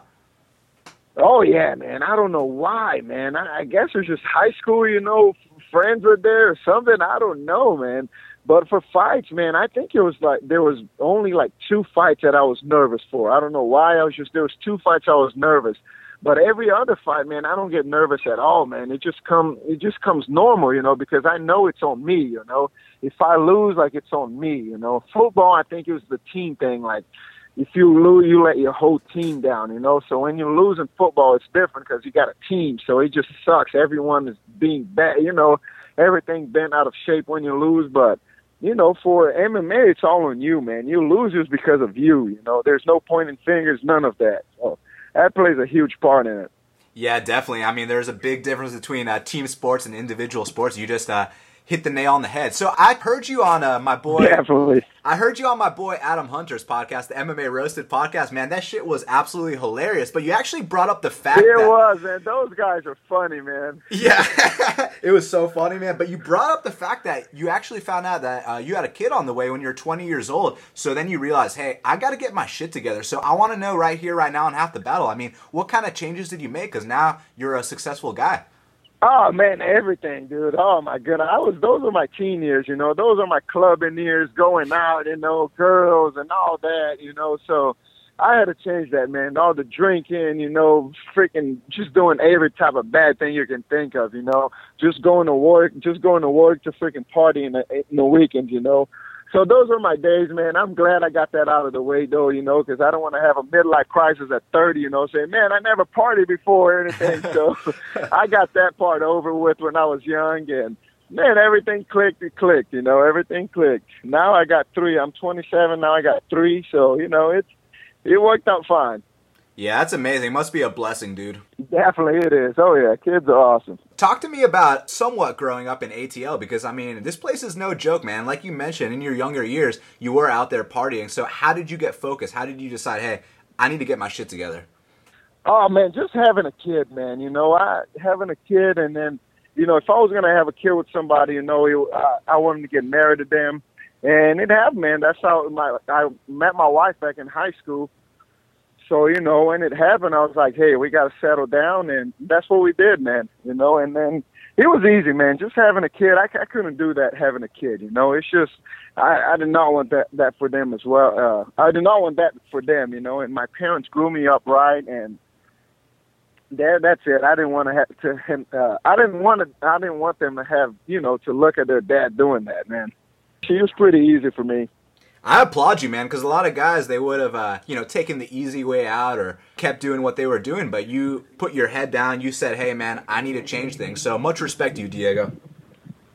Oh yeah, man. I don't know why, man. I, I guess it's just high school, you know, friends were there or something. I don't know, man. But for fights, man, I think it was like there was only like two fights that I was nervous for. I don't know why. I was just there was two fights I was nervous. But every other fight, man, I don't get nervous at all, man. It just come it just comes normal, you know, because I know it's on me, you know. If I lose, like it's on me, you know. Football, I think it was the team thing. Like if you lose, you let your whole team down, you know. So when you lose in football, it's different because you got a team. So it just sucks. Everyone is being bad, you know. Everything bent out of shape when you lose, but you know, for MMA, it's all on you, man. You lose just because of you. You know, there's no pointing fingers, none of that. So that plays a huge part in it. Yeah, definitely. I mean, there's a big difference between uh, team sports and individual sports. You just uh, hit the nail on the head. So I heard you on uh, my boy. Definitely. I heard you on my boy Adam Hunter's podcast, the MMA Roasted podcast. Man, that shit was absolutely hilarious. But you actually brought up the fact. It that, was, man. Those guys are funny, man. Yeah, it was so funny, man. But you brought up the fact that you actually found out that uh, you had a kid on the way when you were 20 years old. So then you realize, hey, I got to get my shit together. So I want to know right here, right now, on half the battle. I mean, what kind of changes did you make? Because now you're a successful guy. Oh man, everything, dude. Oh my goodness, I was. Those are my teen years, you know. Those are my clubbing years, going out, you know, girls and all that, you know. So I had to change that, man. All the drinking, you know, freaking just doing every type of bad thing you can think of, you know. Just going to work, just going to work to freaking party in the, in the weekends, you know. So those are my days, man. I'm glad I got that out of the way, though, you know, because I don't want to have a midlife crisis at 30, you know, saying, man, I never partied before or anything. so I got that part over with when I was young, and man, everything clicked. It clicked, you know, everything clicked. Now I got three. I'm 27 now. I got three, so you know, it's it worked out fine. Yeah, that's amazing. Must be a blessing, dude. Definitely it is. Oh yeah, kids are awesome. Talk to me about somewhat growing up in ATL because I mean, this place is no joke, man. Like you mentioned, in your younger years, you were out there partying. So how did you get focused? How did you decide, hey, I need to get my shit together? Oh man, just having a kid, man. You know, I having a kid, and then you know, if I was gonna have a kid with somebody, you know, I, I wanted to get married to them, and it happened, man. That's how my I met my wife back in high school so you know when it happened i was like hey we got to settle down and that's what we did man you know and then it was easy man just having a kid i, I couldn't do that having a kid you know it's just i i did not want that that for them as well uh i did not want that for them you know and my parents grew me up right and there that's it i didn't want to have to him uh i didn't want to i didn't want them to have you know to look at their dad doing that man. She was pretty easy for me I applaud you, man, because a lot of guys they would have, uh, you know, taken the easy way out or kept doing what they were doing. But you put your head down. You said, "Hey, man, I need to change things." So much respect to you, Diego.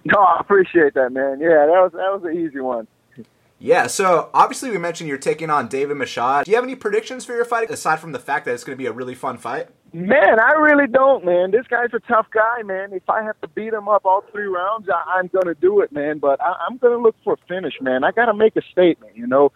No, I appreciate that, man. Yeah, that was that was an easy one. Yeah, so obviously we mentioned you're taking on David Machado. Do you have any predictions for your fight aside from the fact that it's going to be a really fun fight? Man, I really don't, man. This guy's a tough guy, man. If I have to beat him up all three rounds, I, I'm going to do it, man. But I, I'm going to look for a finish, man. I got to make a statement, you know.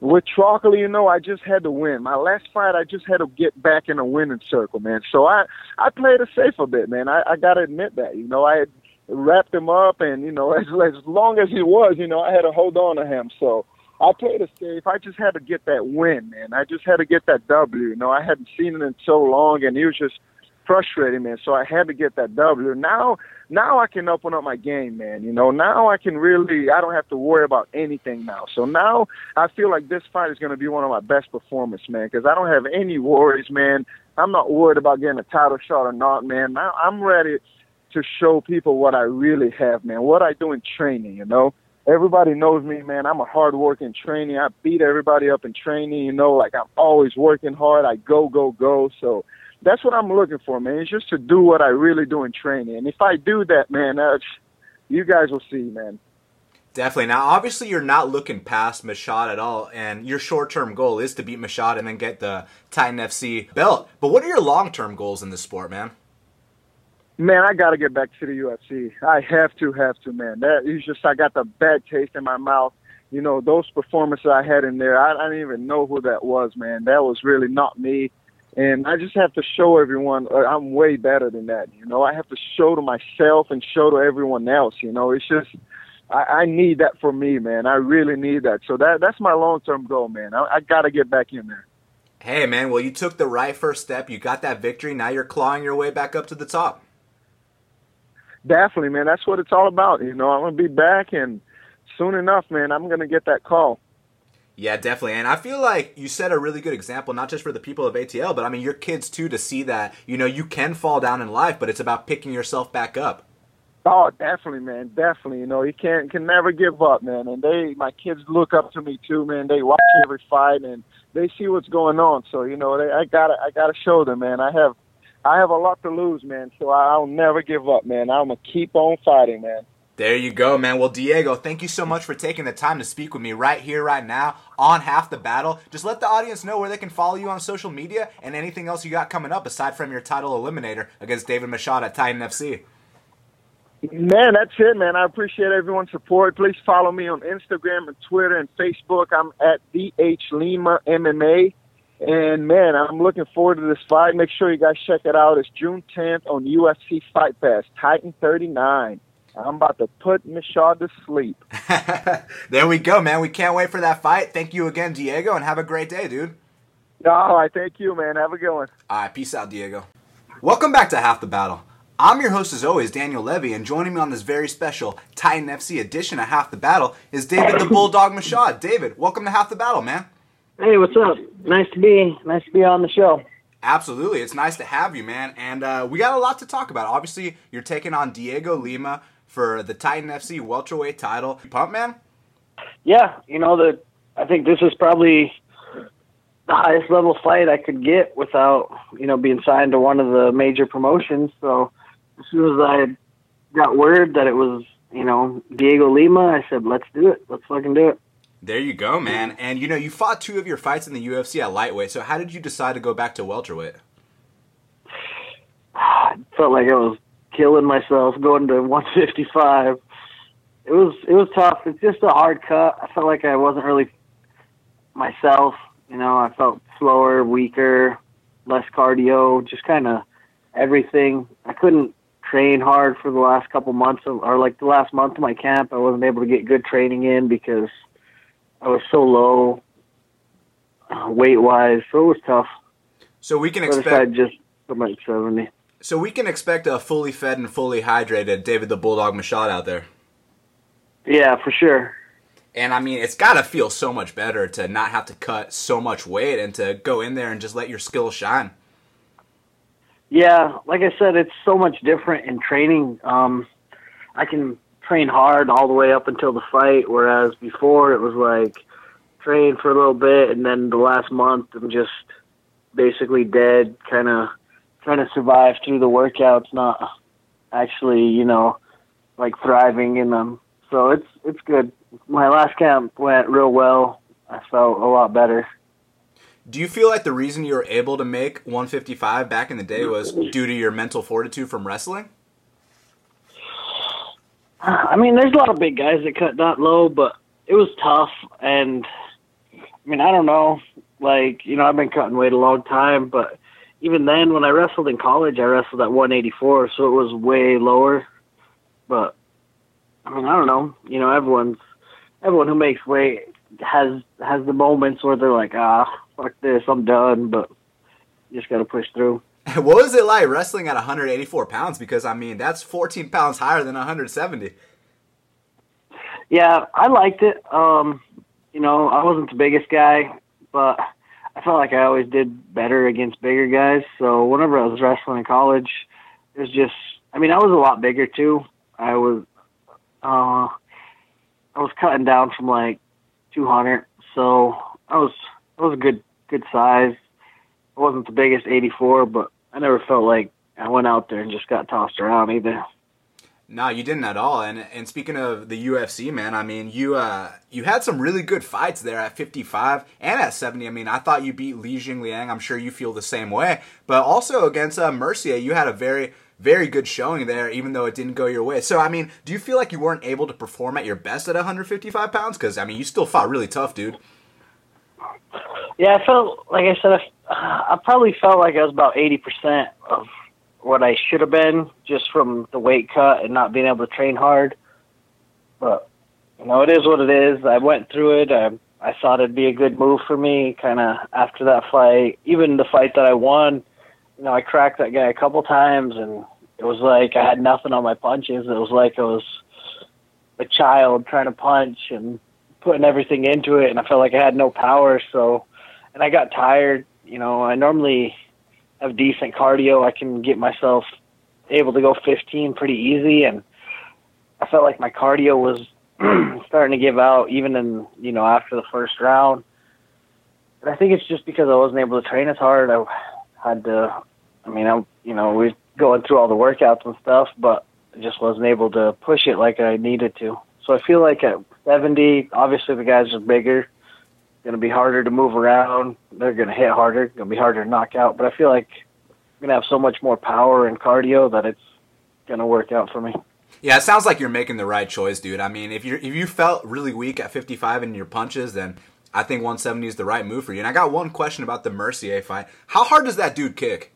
With Trockley, you know, I just had to win. My last fight, I just had to get back in a winning circle, man. So I, I played it safe a bit, man. I, I got to admit that, you know. I had wrapped him up, and you know, as as long as he was, you know, I had to hold on to him. So I played it safe. I just had to get that win, man. I just had to get that W. You know, I hadn't seen it in so long, and he was just frustrating, man. So I had to get that W. Now, now I can open up my game, man. You know, now I can really. I don't have to worry about anything now. So now I feel like this fight is going to be one of my best performance, man, because I don't have any worries, man. I'm not worried about getting a title shot or not, man. Now I'm ready to show people what I really have, man. What I do in training, you know. Everybody knows me, man. I'm a hard working training. I beat everybody up in training, you know, like I'm always working hard. I go, go, go. So that's what I'm looking for, man. It's just to do what I really do in training. And if I do that, man, uh, you guys will see, man. Definitely. Now, obviously, you're not looking past Michaud at all, and your short-term goal is to beat Michaud and then get the Titan FC belt. But what are your long-term goals in this sport, man? Man, I got to get back to the UFC. I have to, have to, man. That is just I got the bad taste in my mouth. You know, those performances I had in there, I, I didn't even know who that was, man. That was really not me. And I just have to show everyone uh, I'm way better than that. You know, I have to show to myself and show to everyone else. You know, it's just I, I need that for me, man. I really need that. So that that's my long term goal, man. I, I got to get back in there. Hey, man. Well, you took the right first step. You got that victory. Now you're clawing your way back up to the top. Definitely, man. That's what it's all about. You know, I'm gonna be back, and soon enough, man, I'm gonna get that call. Yeah, definitely. And I feel like you set a really good example, not just for the people of ATL, but I mean your kids too, to see that you know you can fall down in life, but it's about picking yourself back up. Oh, definitely, man. Definitely. You know, you can't can never give up, man. And they, my kids, look up to me too, man. They watch every fight and they see what's going on. So you know, they, I gotta, I gotta show them, man. I have, I have a lot to lose, man. So I'll never give up, man. I'm gonna keep on fighting, man. There you go, man. Well, Diego, thank you so much for taking the time to speak with me right here, right now, on Half the Battle. Just let the audience know where they can follow you on social media and anything else you got coming up aside from your title eliminator against David Machado at Titan FC. Man, that's it, man. I appreciate everyone's support. Please follow me on Instagram and Twitter and Facebook. I'm at DH Lima MMA. And man, I'm looking forward to this fight. Make sure you guys check it out. It's June 10th on UFC Fight Pass, Titan 39. I'm about to put Michaud to sleep. there we go, man. We can't wait for that fight. Thank you again, Diego, and have a great day, dude. All right, thank you, man. Have a good one. All right, peace out, Diego. Welcome back to Half the Battle. I'm your host, as always, Daniel Levy, and joining me on this very special Titan FC edition of Half the Battle is David the Bulldog Michaud. David, welcome to Half the Battle, man. Hey, what's up? Nice to be nice to be on the show. Absolutely, it's nice to have you, man. And uh, we got a lot to talk about. Obviously, you're taking on Diego Lima for the Titan FC welterweight title. Pump, man. Yeah, you know the. I think this is probably the highest level fight I could get without you know being signed to one of the major promotions. So as soon as I got word that it was, you know, Diego Lima, I said, let's do it. Let's fucking do it. There you go, man. And you know, you fought two of your fights in the UFC at lightweight. So how did you decide to go back to welterweight? I felt like I was killing myself going to 155. It was it was tough. It's just a hard cut. I felt like I wasn't really myself. You know, I felt slower, weaker, less cardio, just kind of everything. I couldn't train hard for the last couple months of, or like the last month of my camp. I wasn't able to get good training in because I was so low uh, weight wise. So it was tough. So we can expect. just my seventy. So we can expect a fully fed and fully hydrated David the Bulldog Machado out there. Yeah, for sure. And I mean, it's got to feel so much better to not have to cut so much weight and to go in there and just let your skills shine. Yeah, like I said, it's so much different in training. Um, I can train hard all the way up until the fight, whereas before it was like train for a little bit and then the last month I'm just basically dead, kind of trying to survive through the workouts, not actually, you know, like thriving in them. So it's it's good. My last camp went real well. I felt a lot better. Do you feel like the reason you were able to make 155 back in the day was due to your mental fortitude from wrestling? I mean, there's a lot of big guys that cut that low, but it was tough. And I mean, I don't know. Like, you know, I've been cutting weight a long time, but even then, when I wrestled in college, I wrestled at 184, so it was way lower. But I mean, I don't know. You know, everyone's everyone who makes weight has has the moments where they're like, ah, fuck this, I'm done. But you just got to push through. What was it like wrestling at 184 pounds? Because I mean, that's 14 pounds higher than 170. Yeah, I liked it. Um, you know, I wasn't the biggest guy, but I felt like I always did better against bigger guys. So whenever I was wrestling in college, it was just I mean, I was a lot bigger too. I was uh I was cutting down from like 200. So I was I was a good good size. I wasn't the biggest 84, but I never felt like I went out there and just got tossed around either. No, you didn't at all. And and speaking of the UFC, man, I mean, you uh you had some really good fights there at 55 and at 70. I mean, I thought you beat Li Jingliang. I'm sure you feel the same way. But also against uh, Mercier, you had a very very good showing there, even though it didn't go your way. So, I mean, do you feel like you weren't able to perform at your best at 155 pounds? Because I mean, you still fought really tough, dude. Yeah, I felt like I said, I, I probably felt like I was about eighty percent of what I should have been, just from the weight cut and not being able to train hard. But you know, it is what it is. I went through it. I I thought it'd be a good move for me. Kind of after that fight, even the fight that I won, you know, I cracked that guy a couple times, and it was like I had nothing on my punches. It was like I was a child trying to punch and putting everything into it, and I felt like I had no power. So, and I got tired. You know, I normally have decent cardio. I can get myself able to go 15 pretty easy, and I felt like my cardio was starting to give out even in you know after the first round. And I think it's just because I wasn't able to train as hard. I had to. I mean, I'm you know we're going through all the workouts and stuff, but I just wasn't able to push it like I needed to. So I feel like at 70, obviously the guys are bigger, going to be harder to move around. They're going to hit harder, going to be harder to knock out. But I feel like I'm going to have so much more power and cardio that it's going to work out for me. Yeah, it sounds like you're making the right choice, dude. I mean, if you if you felt really weak at 55 in your punches, then I think 170 is the right move for you. And I got one question about the Mercier fight. How hard does that dude kick?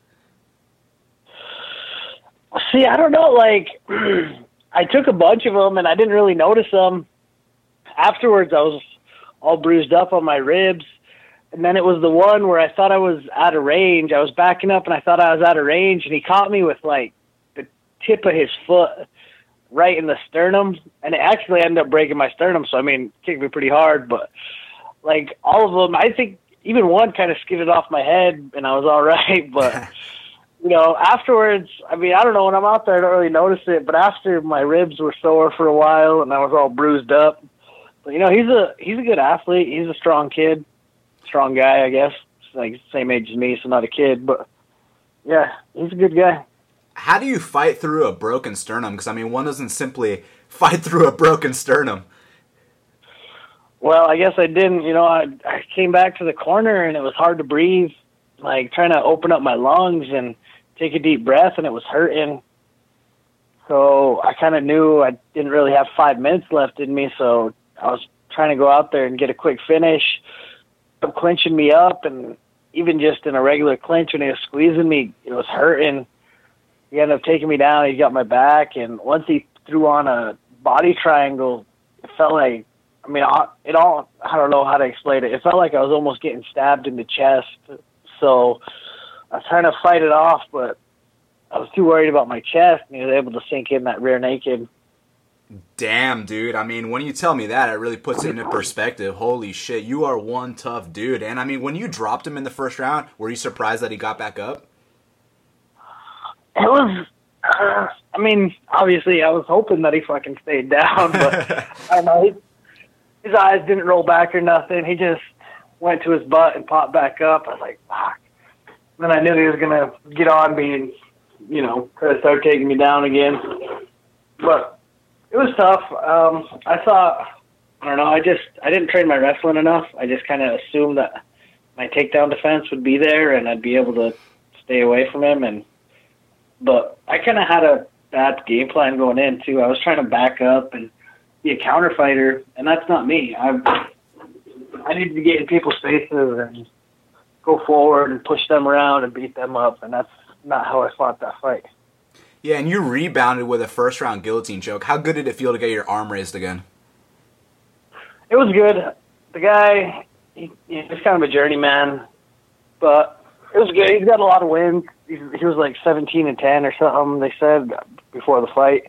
See, I don't know. Like, I took a bunch of them and I didn't really notice them. Afterwards, I was all bruised up on my ribs. And then it was the one where I thought I was out of range. I was backing up and I thought I was out of range, and he caught me with like the tip of his foot right in the sternum, and it actually ended up breaking my sternum. So I mean, kicked me pretty hard, but like all of them, I think even one kind of skidded off my head, and I was all right. But you know, afterwards, I mean, I don't know when I'm out there, I don't really notice it, but after my ribs were sore for a while and I was all bruised up. But you know, he's a he's a good athlete. He's a strong kid, strong guy, I guess. like same age as me, so not a kid, but yeah, he's a good guy how do you fight through a broken sternum? Because I mean, one doesn't simply fight through a broken sternum. Well, I guess I didn't. You know, I, I came back to the corner and it was hard to breathe, like trying to open up my lungs and take a deep breath, and it was hurting. So I kind of knew I didn't really have five minutes left in me, so I was trying to go out there and get a quick finish. Clinching me up, and even just in a regular clinch when he was squeezing me, it was hurting he ended up taking me down. He got my back, and once he threw on a body triangle, it felt like I mean, it all I don't know how to explain it. It felt like I was almost getting stabbed in the chest. So I was trying to fight it off, but I was too worried about my chest, and he was able to sink in that rear naked. Damn, dude. I mean, when you tell me that, it really puts it into perspective. Holy shit, you are one tough dude. And I mean, when you dropped him in the first round, were you surprised that he got back up? it was. Uh, I mean, obviously, I was hoping that he fucking stayed down, but I don't know. He, his eyes didn't roll back or nothing. He just went to his butt and popped back up. I was like, fuck. Then I knew he was gonna get on me and, you know, try to start taking me down again. But it was tough. Um, I thought, I don't know. I just I didn't train my wrestling enough. I just kind of assumed that my takedown defense would be there and I'd be able to stay away from him and but I kind of had a bad game plan going in too. I was trying to back up and be a counter fighter, and that's not me. I I need to get in people's faces and go forward and push them around and beat them up, and that's not how I fought that fight. Yeah, and you rebounded with a first round guillotine choke. How good did it feel to get your arm raised again? It was good. The guy, he, he's kind of a journeyman, but it was good. He's got a lot of wins he was like 17 and 10 or something. They said before the fight.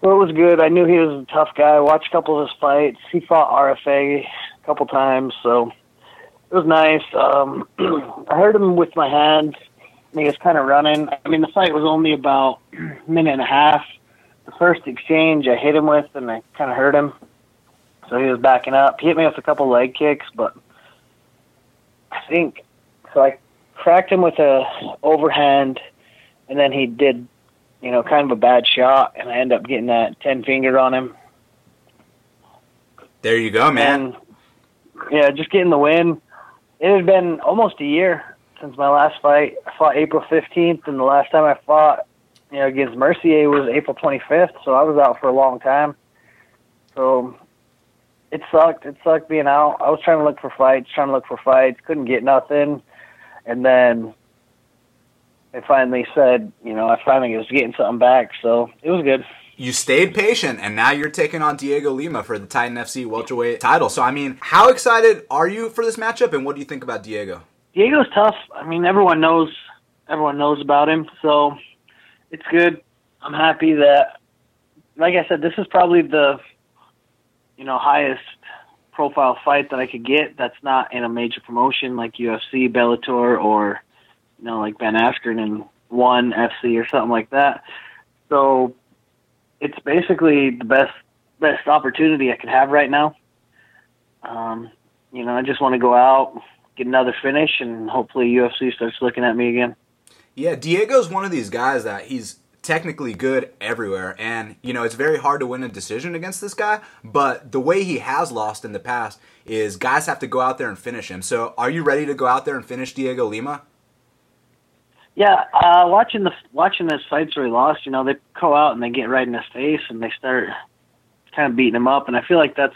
So it was good. I knew he was a tough guy. I watched a couple of his fights. He fought RFA a couple times, so it was nice. Um, I heard him with my hands, he was kind of running. I mean, the fight was only about a minute and a half. The first exchange I hit him with, and I kind of hurt him, so he was backing up. He hit me with a couple leg kicks, but I think so. I cracked him with a overhand, and then he did, you know, kind of a bad shot, and I end up getting that ten finger on him. There you go, man. And, yeah, just getting the win. It had been almost a year since my last fight. I fought April fifteenth, and the last time I fought, you know, against Mercier was April twenty fifth. So I was out for a long time. So it sucked. It sucked being out. I was trying to look for fights, trying to look for fights, couldn't get nothing and then they finally said, you know, I finally was getting something back, so it was good. You stayed patient, and now you're taking on Diego Lima for the Titan FC welterweight title. So, I mean, how excited are you for this matchup, and what do you think about Diego? Diego's tough. I mean, everyone knows everyone knows about him, so it's good. I'm happy that, like I said, this is probably the you know highest profile fight that I could get. That's not in a major promotion like UFC, Bellator, or you know like Ben Askren and One FC or something like that. So it's basically the best best opportunity I could have right now. Um, you know, I just want to go out, get another finish, and hopefully UFC starts looking at me again. Yeah, Diego's one of these guys that he's technically good everywhere and you know it's very hard to win a decision against this guy but the way he has lost in the past is guys have to go out there and finish him so are you ready to go out there and finish diego lima yeah uh watching the watching his fights where he lost you know they go out and they get right in his face and they start kind of beating him up and i feel like that's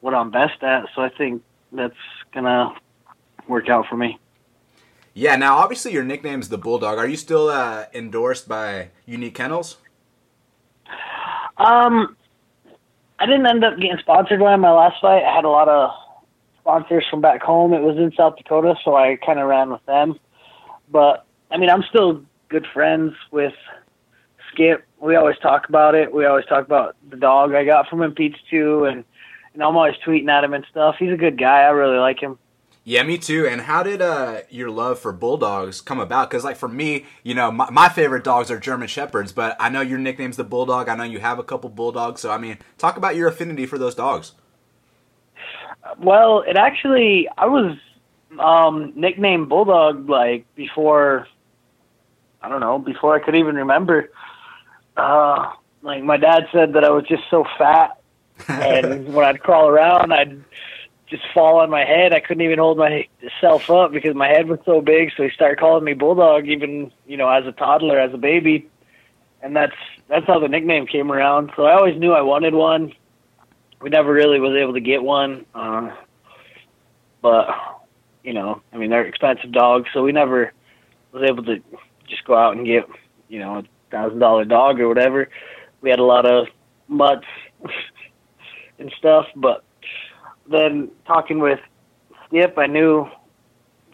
what i'm best at so i think that's gonna work out for me yeah, now obviously your nickname's the Bulldog. Are you still uh, endorsed by Unique Kennels? Um, I didn't end up getting sponsored by my last fight. I had a lot of sponsors from back home. It was in South Dakota, so I kind of ran with them. But I mean, I'm still good friends with Skip. We always talk about it. We always talk about the dog I got from him, Peach too, and and I'm always tweeting at him and stuff. He's a good guy. I really like him. Yeah, me too. And how did uh, your love for bulldogs come about? Because, like, for me, you know, my, my, favorite dogs are German Shepherds, but I know your nickname's the Bulldog. I know you have a couple bulldogs. So, I mean, talk about your affinity for those dogs. Well, it actually, I was um, nicknamed Bulldog, like, before, I don't know, before I could even remember. Uh, like, my dad said that I was just so fat. And when I'd crawl around, I'd just fall on my head. I couldn't even hold myself up because my head was so big. So he started calling me Bulldog, even you know as a toddler, as a baby, and that's that's how the nickname came around. So I always knew I wanted one. We never really was able to get one, uh, but you know, I mean they're expensive dogs, so we never was able to just go out and get you know a thousand dollar dog or whatever. We had a lot of mutts and stuff, but then talking with Skip, I knew,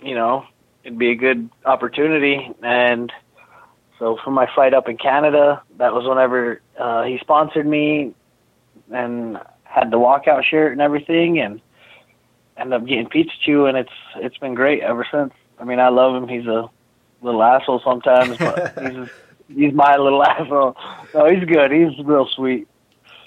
you know, it'd be a good opportunity. And so for my fight up in Canada, that was whenever uh, he sponsored me and had the walkout shirt and everything, and ended up getting pizza chew, and it's it's been great ever since. I mean, I love him. He's a little asshole sometimes, but he's he's my little asshole. No, he's good. He's real sweet.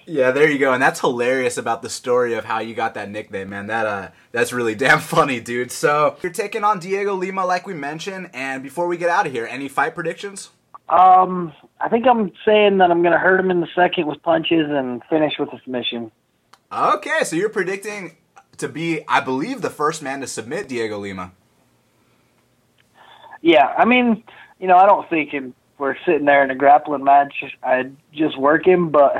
Yeah, there you go, and that's hilarious about the story of how you got that nickname, man. That uh, that's really damn funny, dude. So you're taking on Diego Lima, like we mentioned, and before we get out of here, any fight predictions? Um, I think I'm saying that I'm gonna hurt him in the second with punches and finish with a submission. Okay, so you're predicting to be, I believe, the first man to submit Diego Lima. Yeah, I mean, you know, I don't think if we're sitting there in a grappling match. I'd just work him, but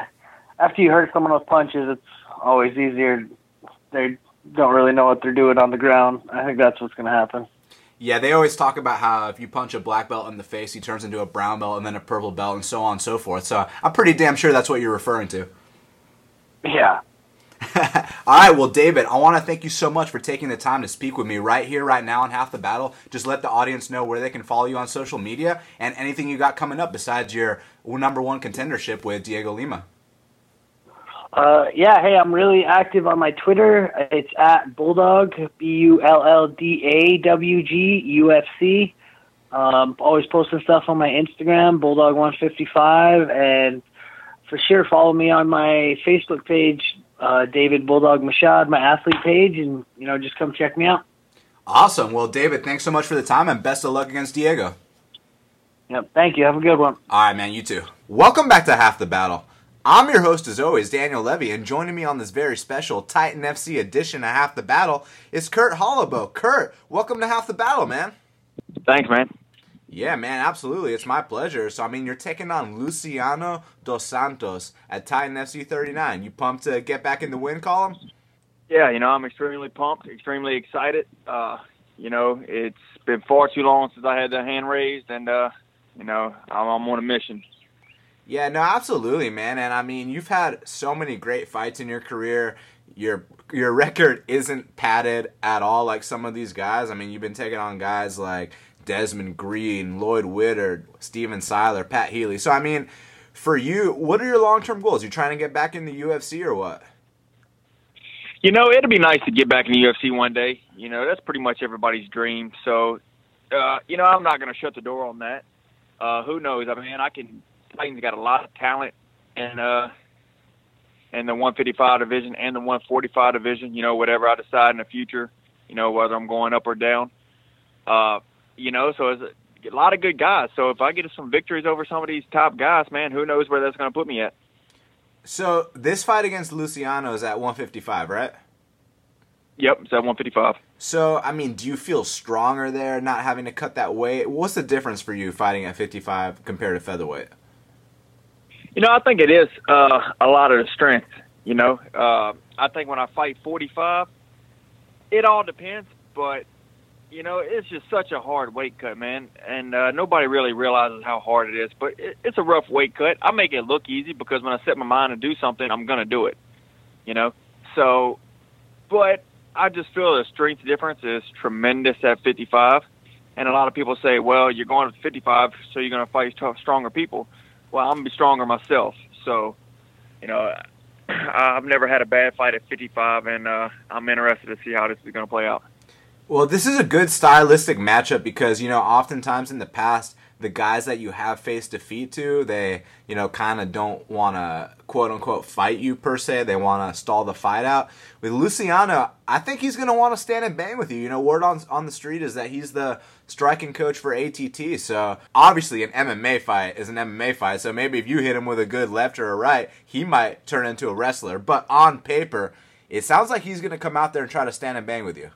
after you hurt someone with punches, it's always easier. They don't really know what they're doing on the ground. I think that's what's going to happen. Yeah, they always talk about how if you punch a black belt in the face, he turns into a brown belt and then a purple belt and so on and so forth. So I'm pretty damn sure that's what you're referring to. Yeah. All right, well, David, I want to thank you so much for taking the time to speak with me right here, right now on Half the Battle. Just let the audience know where they can follow you on social media and anything you got coming up besides your number one contendership with Diego Lima. Uh, yeah, hey, I'm really active on my Twitter. It's at Bulldog, B U L L D A W G U F C. Um, always posting stuff on my Instagram, Bulldog155, and for sure follow me on my Facebook page, uh, David Bulldog Michaud, my athlete page, and you know just come check me out. Awesome. Well, David, thanks so much for the time, and best of luck against Diego. Yep. Thank you. Have a good one. All right, man. You too. Welcome back to Half the Battle. I'm your host, as always, Daniel Levy, and joining me on this very special Titan FC edition of Half the Battle is Kurt Holobaugh. Kurt, welcome to Half the Battle, man. Thanks, man. Yeah, man, absolutely. It's my pleasure. So, I mean, you're taking on Luciano Dos Santos at Titan FC 39. You pumped to get back in the win column? Yeah, you know, I'm extremely pumped, extremely excited. Uh, you know, it's been far too long since I had the hand raised, and uh, you know, I'm, I'm on a mission. Yeah, no, absolutely, man. And I mean, you've had so many great fights in your career. Your your record isn't padded at all like some of these guys. I mean, you've been taking on guys like Desmond Green, Lloyd Woodard, Steven Siler, Pat Healy. So I mean, for you, what are your long term goals? You trying to get back in the UFC or what? You know, it'd be nice to get back in the UFC one day. You know, that's pretty much everybody's dream. So, uh, you know, I'm not going to shut the door on that. Uh, who knows? I mean, I can. Titans got a lot of talent, and uh, in the 155 division and the 145 division. You know, whatever I decide in the future, you know, whether I'm going up or down. Uh, you know, so it's a, a lot of good guys. So if I get some victories over some of these top guys, man, who knows where that's going to put me at? So this fight against Luciano is at 155, right? Yep, it's at 155. So, I mean, do you feel stronger there, not having to cut that weight? What's the difference for you fighting at 55 compared to featherweight? You know, I think it is uh, a lot of the strength. You know, uh, I think when I fight 45, it all depends, but you know, it's just such a hard weight cut, man, and uh, nobody really realizes how hard it is. But it, it's a rough weight cut. I make it look easy because when I set my mind to do something, I'm gonna do it. You know, so, but I just feel the strength difference is tremendous at 55, and a lot of people say, well, you're going to 55, so you're gonna fight tough, stronger people. Well, I'm gonna be stronger myself. So, you know, I've never had a bad fight at 55, and uh, I'm interested to see how this is gonna play out. Well, this is a good stylistic matchup because, you know, oftentimes in the past, the guys that you have faced defeat to, they, you know, kind of don't want to quote unquote fight you per se. They want to stall the fight out. With Luciano, I think he's going to want to stand and bang with you. You know, word on on the street is that he's the striking coach for ATT. So obviously, an MMA fight is an MMA fight. So maybe if you hit him with a good left or a right, he might turn into a wrestler. But on paper, it sounds like he's going to come out there and try to stand and bang with you.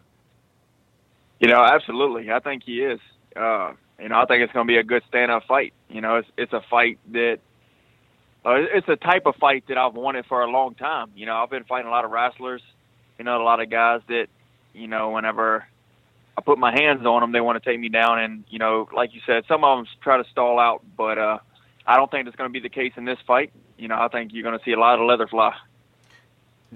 You know, absolutely. I think he is. Uh, you know, I think it's going to be a good stand-up fight. You know, it's it's a fight that uh, it's a type of fight that I've wanted for a long time. You know, I've been fighting a lot of wrestlers. You know, a lot of guys that, you know, whenever I put my hands on them, they want to take me down. And you know, like you said, some of them try to stall out, but uh, I don't think that's going to be the case in this fight. You know, I think you're going to see a lot of leather fly.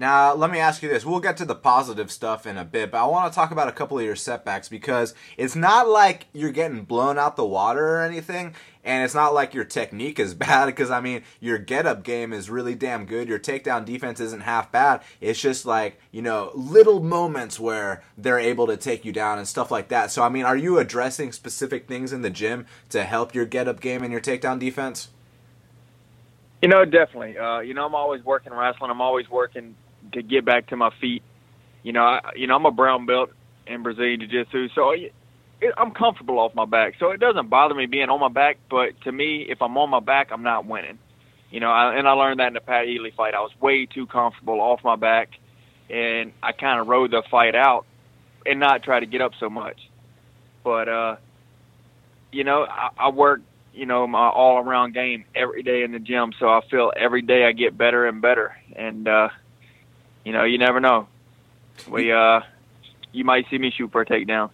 Now, let me ask you this. We'll get to the positive stuff in a bit, but I want to talk about a couple of your setbacks because it's not like you're getting blown out the water or anything, and it's not like your technique is bad because, I mean, your get up game is really damn good. Your takedown defense isn't half bad. It's just like, you know, little moments where they're able to take you down and stuff like that. So, I mean, are you addressing specific things in the gym to help your get up game and your takedown defense? You know, definitely. Uh, you know, I'm always working wrestling. I'm always working to get back to my feet. You know, I, you know, I'm a brown belt in Brazilian Jiu-Jitsu, so it, I'm comfortable off my back. So it doesn't bother me being on my back. But to me, if I'm on my back, I'm not winning. You know, I, and I learned that in the Pat Healy fight. I was way too comfortable off my back, and I kind of rode the fight out and not try to get up so much. But uh, you know, I, I work you know my all around game every day in the gym so i feel every day i get better and better and uh you know you never know we uh you might see me shoot for a takedown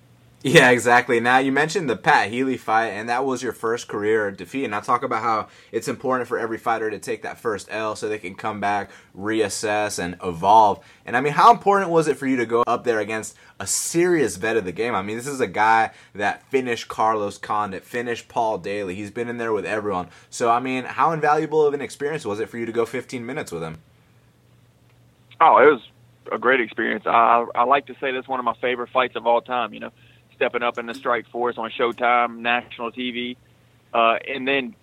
yeah, exactly. Now you mentioned the Pat Healy fight, and that was your first career defeat. And I talk about how it's important for every fighter to take that first L so they can come back, reassess, and evolve. And I mean, how important was it for you to go up there against a serious vet of the game? I mean, this is a guy that finished Carlos Condit, finished Paul Daley. He's been in there with everyone. So I mean, how invaluable of an experience was it for you to go 15 minutes with him? Oh, it was a great experience. I I like to say that's one of my favorite fights of all time. You know stepping up in the Strikeforce on Showtime, national TV, uh, and then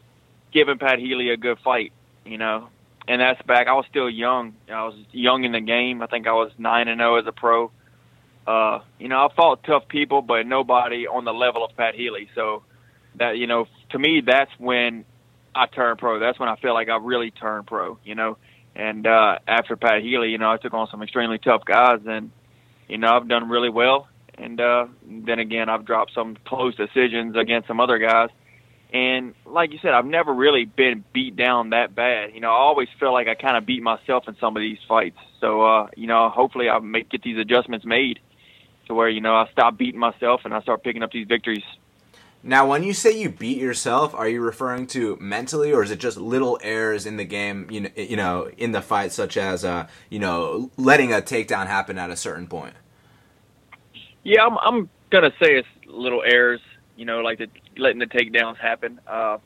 giving Pat Healy a good fight. You know, and that's back. I was still young. I was young in the game. I think I was nine and zero as a pro. Uh, you know, I fought tough people, but nobody on the level of Pat Healy. So that you know, to me, that's when I turned pro. That's when I feel like I really turned pro. You know, and uh, after Pat Healy, you know, I took on some extremely tough guys, and you know, I've done really well. And uh, then again, I've dropped some close decisions against some other guys. And like you said, I've never really been beat down that bad. You know, I always feel like I kind of beat myself in some of these fights. So, uh, you know, hopefully I make get these adjustments made to where you know I stop beating myself and I start picking up these victories. Now, when you say you beat yourself, are you referring to mentally, or is it just little errors in the game? You know, you know, in the fight, such as uh, you know, letting a takedown happen at a certain point. Yeah, I'm, I'm gonna say it's little errors. You know, like the letting the takedowns happen. Uh,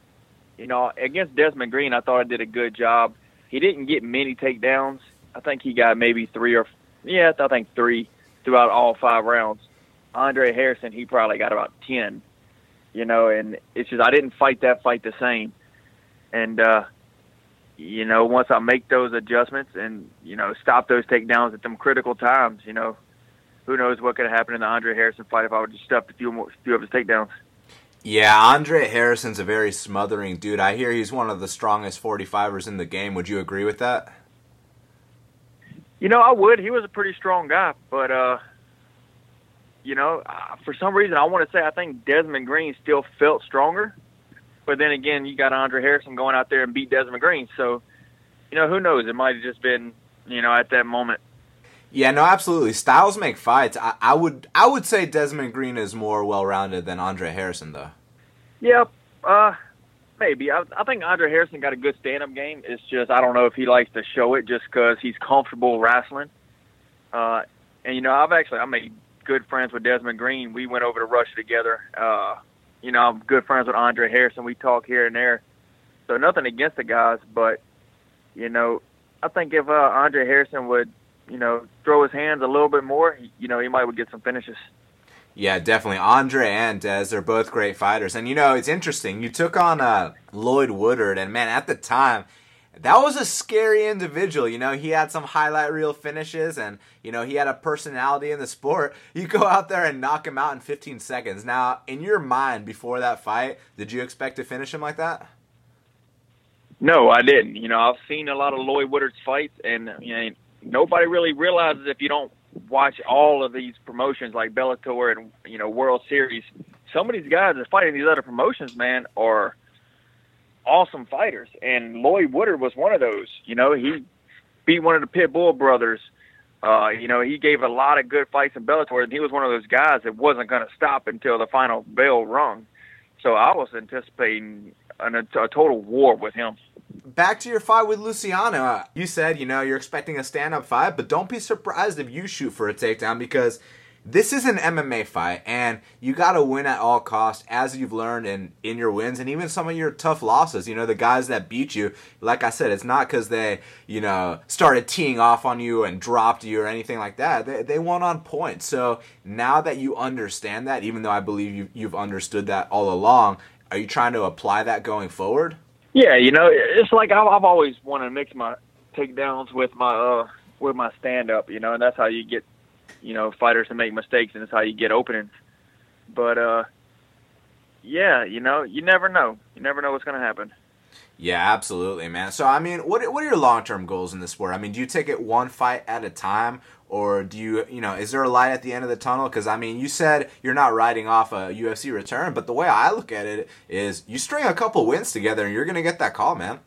you know, against Desmond Green, I thought I did a good job. He didn't get many takedowns. I think he got maybe three or yeah, I think three throughout all five rounds. Andre Harrison, he probably got about ten you know, and it's just I didn't fight that fight the same. And uh you know, once I make those adjustments and, you know, stop those takedowns at them critical times, you know, who knows what could have happened in the Andre Harrison fight if I would just stuff a few more few of his takedowns. Yeah, Andre Harrison's a very smothering dude. I hear he's one of the strongest 45ers in the game. Would you agree with that? You know, I would. He was a pretty strong guy, but uh you know, uh, for some reason, I want to say I think Desmond Green still felt stronger. But then again, you got Andre Harrison going out there and beat Desmond Green. So, you know, who knows? It might have just been, you know, at that moment. Yeah, no, absolutely. Styles make fights. I, I would, I would say Desmond Green is more well-rounded than Andre Harrison, though. Yeah, uh, maybe. I, I think Andre Harrison got a good stand-up game. It's just I don't know if he likes to show it just because he's comfortable wrestling. Uh, and you know, I've actually I made good friends with Desmond Green. We went over to Russia together. Uh, you know, I'm good friends with Andre Harrison. We talk here and there. So nothing against the guys, but you know, I think if uh, Andre Harrison would, you know, throw his hands a little bit more, you know, he might would get some finishes. Yeah, definitely. Andre and Des are both great fighters. And you know, it's interesting. You took on uh, Lloyd Woodard, and man, at the time, that was a scary individual. You know, he had some highlight reel finishes and, you know, he had a personality in the sport. You go out there and knock him out in 15 seconds. Now, in your mind before that fight, did you expect to finish him like that? No, I didn't. You know, I've seen a lot of Lloyd Woodard's fights, and, you know, nobody really realizes if you don't watch all of these promotions like Bellator and, you know, World Series, some of these guys that fight in these other promotions, man, are – awesome fighters, and Lloyd Woodard was one of those. You know, he beat one of the Pitbull brothers. Uh, you know, he gave a lot of good fights in Bellator, and he was one of those guys that wasn't going to stop until the final bell rung. So I was anticipating an, a, a total war with him. Back to your fight with Luciano. You said, you know, you're expecting a stand up fight, but don't be surprised if you shoot for a takedown because this is an MMA fight, and you got to win at all costs, as you've learned in in your wins and even some of your tough losses. You know, the guys that beat you, like I said, it's not because they you know started teeing off on you and dropped you or anything like that. They they won on points. So now that you understand that, even though I believe you you've understood that all along, are you trying to apply that going forward? Yeah, you know, it's like I've, I've always wanted to mix my takedowns with my uh with my stand up. You know, and that's how you get you know fighters to make mistakes, and it's how you get openings. But uh, yeah, you know, you never know. You never know what's going to happen. Yeah, absolutely, man. So, I mean, what what are your long term goals in the sport? I mean, do you take it one fight at a time, or do you, you know, is there a light at the end of the tunnel? Because I mean, you said you're not riding off a UFC return, but the way I look at it is, you string a couple wins together, and you're gonna get that call, man.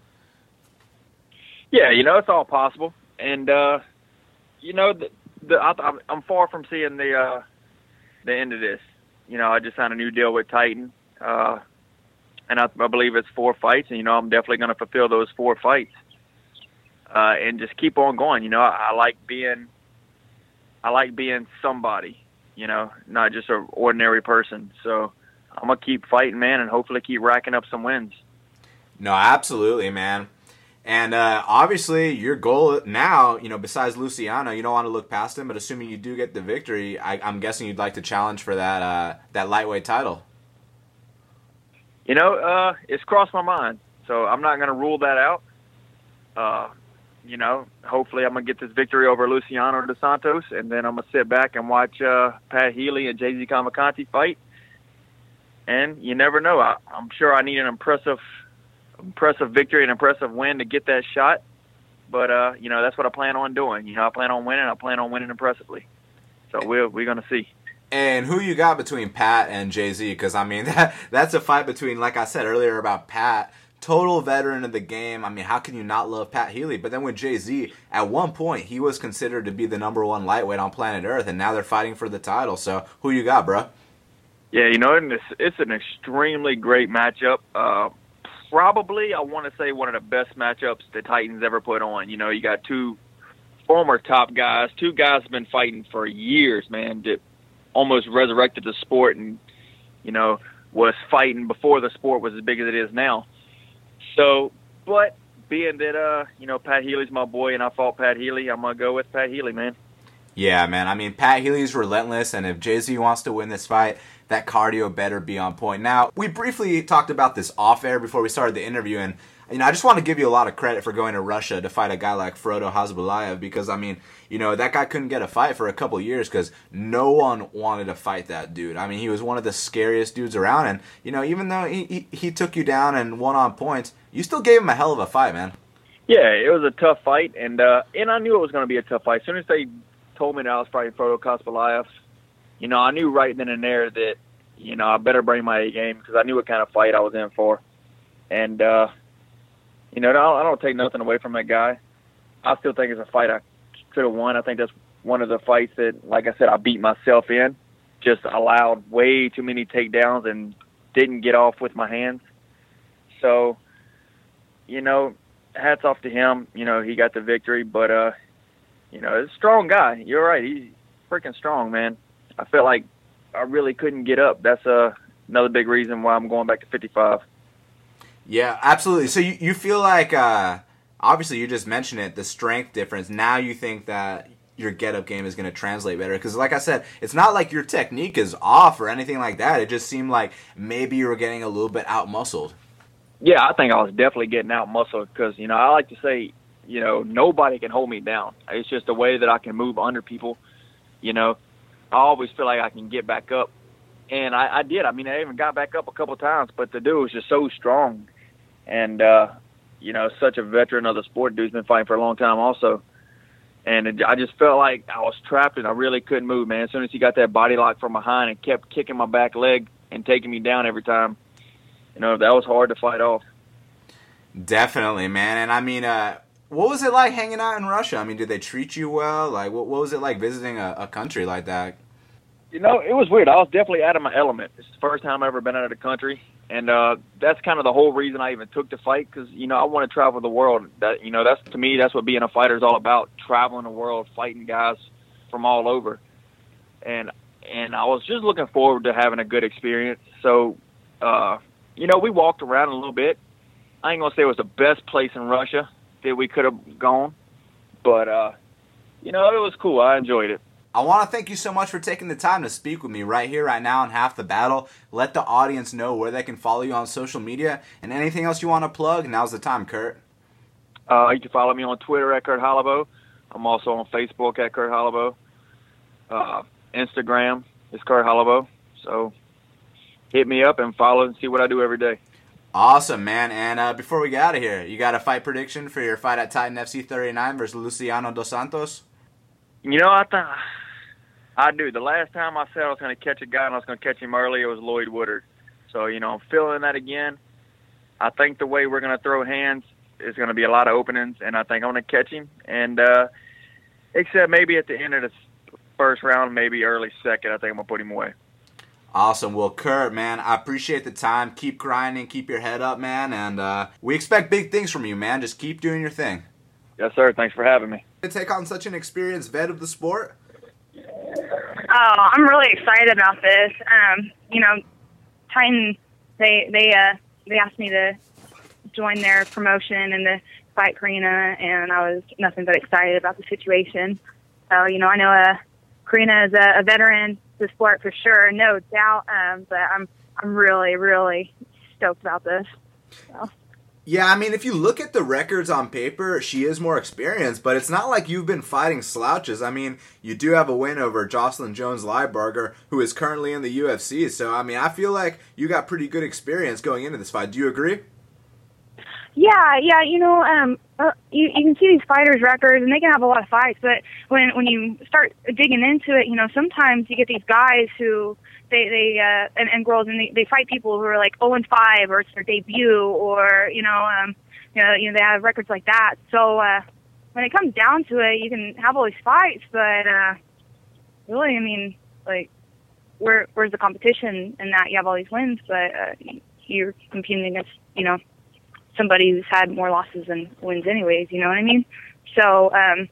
Yeah, you know, it's all possible, and uh, you know, the, the I, I'm far from seeing the uh, the end of this. You know, I just signed a new deal with Titan, uh, and I, I believe it's four fights, and you know, I'm definitely going to fulfill those four fights, uh, and just keep on going. You know, I, I like being, I like being somebody. You know, not just an ordinary person. So I'm gonna keep fighting, man, and hopefully keep racking up some wins. No, absolutely, man. And uh, obviously, your goal now, you know, besides Luciano, you don't want to look past him. But assuming you do get the victory, I, am guessing you'd like to challenge for that uh, that lightweight title. You know, uh, it's crossed my mind, so I'm not going to rule that out. Uh, you know, hopefully, I'm going to get this victory over Luciano dos Santos, and then I'm going to sit back and watch uh, Pat Healy and JZ Cavalcante fight. And you never know. I, I'm sure I need an impressive impressive victory and impressive win to get that shot. But uh, you know, that's what I plan on doing. You know, I plan on winning. I plan on winning impressively. So we're we're gonna see. And who you got between Pat and JZ? Because I mean, that that's a fight between, like I said earlier about Pat, total veteran of the game. I mean, how can you not love Pat Healy? But then with JZ, at one point, he was considered to be the number one lightweight on planet Earth, and now they're fighting for the title. So, who you got, bro? Yeah, you know, and it's, it's an extremely great matchup. Uh, probably, I want to say one of the best matchups the Titans ever put on. You know, you got two former top guys, two guys have been fighting for years, man, that almost resurrected the sport and, you know, was fighting before the sport was as big as it is now. So, but being that, uh, you know, Pat Healy's my boy and I fought Pat Healy, I'm to go with Pat Healy, man. Yeah, man. I mean, Pat Healy's relentless, and if JZ wants to win this fight, that cardio better be on point. Now, we briefly talked about this off air before we started the interview, and you know, I just want to give you a lot of credit for going to Russia to fight a guy like Frodo Khasbulaev because I mean, you know, that guy couldn't get a fight for a couple years because no one wanted to fight that dude. I mean, he was one of the scariest dudes around, and you know, even though he he, he took you down and won on points, you still gave him a hell of a fight, man. Yeah, it was a tough fight, and uh, and I knew it was going to be a tough fight. As soon as they told me that I was fighting Frodo Khasbulaev, you know, I knew right then and there that you know I better bring my A game because I knew what kind of fight I was in for, and. uh you know, I don't take nothing away from that guy. I still think it's a fight I could have won. I think that's one of the fights that, like I said, I beat myself in. Just allowed way too many takedowns and didn't get off with my hands. So, you know, hats off to him. You know, he got the victory, but uh, you know, it's a strong guy. You're right. He's freaking strong, man. I felt like I really couldn't get up. That's uh, another big reason why I'm going back to 55. Yeah, absolutely. So you, you feel like uh, obviously you just mentioned it, the strength difference. Now you think that your get up game is going to translate better because like i said it's not like your technique is off or anything like that it just seemed like maybe you were getting a little bit out muscled yeah i think i was definitely getting out muscled because you know i like to say you know nobody can hold me down it's just a way that i can move under people you know i always feel like i can get back up and i, I did i mean i even got back up a couple times but the dude was just so strong and uh, you know, such a veteran of the sport. Dude's been fighting for a long time, also. And it, I just felt like I was trapped and I really couldn't move, man. As soon as he got that body lock from behind and kept kicking my back leg and taking me down every time, you know, that was hard to fight off. Definitely, man. And I mean, uh, what was it like hanging out in Russia? I mean, did they treat you well? Like, what, what was it like visiting a, a country like that? You know, it was weird. I was definitely out of my element. It's the first time I've ever been out of the country, and uh, that's kind of the whole reason I even took the fight because you know I want to travel the world. That you know that's to me that's what being a fighter is all about: traveling the world, fighting guys from all over. And and I was just looking forward to having a good experience. So, uh, you know, we walked around a little bit. I ain't gonna say it was the best place in Russia that we could have gone, but uh, you know, it was cool. I enjoyed it. I want to thank you so much for taking the time to speak with me right here, right now on Half the Battle. Let the audience know where they can follow you on social media and anything else you want to plug. Now's the time, Kurt. Uh, you can follow me on Twitter at Kurt Holobaugh. I'm also on Facebook at Kurt Holobaugh. Uh, Instagram is Kurt Holobaugh. So hit me up and follow and see what I do every day. Awesome, man. And uh, before we get out of here, you got a fight prediction for your fight at Titan FC 39 versus Luciano Dos Santos? You know, I think I do. The last time I said I was going to catch a guy and I was going to catch him early, it was Lloyd Woodard. So, you know, I'm feeling that again. I think the way we're going to throw hands is going to be a lot of openings, and I think I'm going to catch him. And uh, except maybe at the end of the first round, maybe early second, I think I'm going to put him away. Awesome. Well, Kurt, man, I appreciate the time. Keep grinding, keep your head up, man, and uh, we expect big things from you, man. Just keep doing your thing. Yes, sir. Thanks for having me. To take on such an experienced vet of the sport. Oh, I'm really excited about this. Um, you know, Titan they they uh they asked me to join their promotion and the fight Karina and I was nothing but excited about the situation. So, you know, I know uh Karina is a, a veteran of the sport for sure, no doubt. Um, but I'm I'm really, really stoked about this. So. Yeah, I mean, if you look at the records on paper, she is more experienced, but it's not like you've been fighting slouches. I mean, you do have a win over Jocelyn Jones Lybarger, who is currently in the UFC. So, I mean, I feel like you got pretty good experience going into this fight. Do you agree? Yeah, yeah, you know, um, uh, you you can see these fighters' records, and they can have a lot of fights. But when when you start digging into it, you know, sometimes you get these guys who they they uh, and, and girls, and they, they fight people who are like 0 and 5, or it's their debut, or you know, um, you know, you know, they have records like that. So uh, when it comes down to it, you can have all these fights, but uh, really, I mean, like, where where's the competition in that? You have all these wins, but uh, you're competing against, you know somebody who's had more losses than wins anyways, you know what I mean? So, um,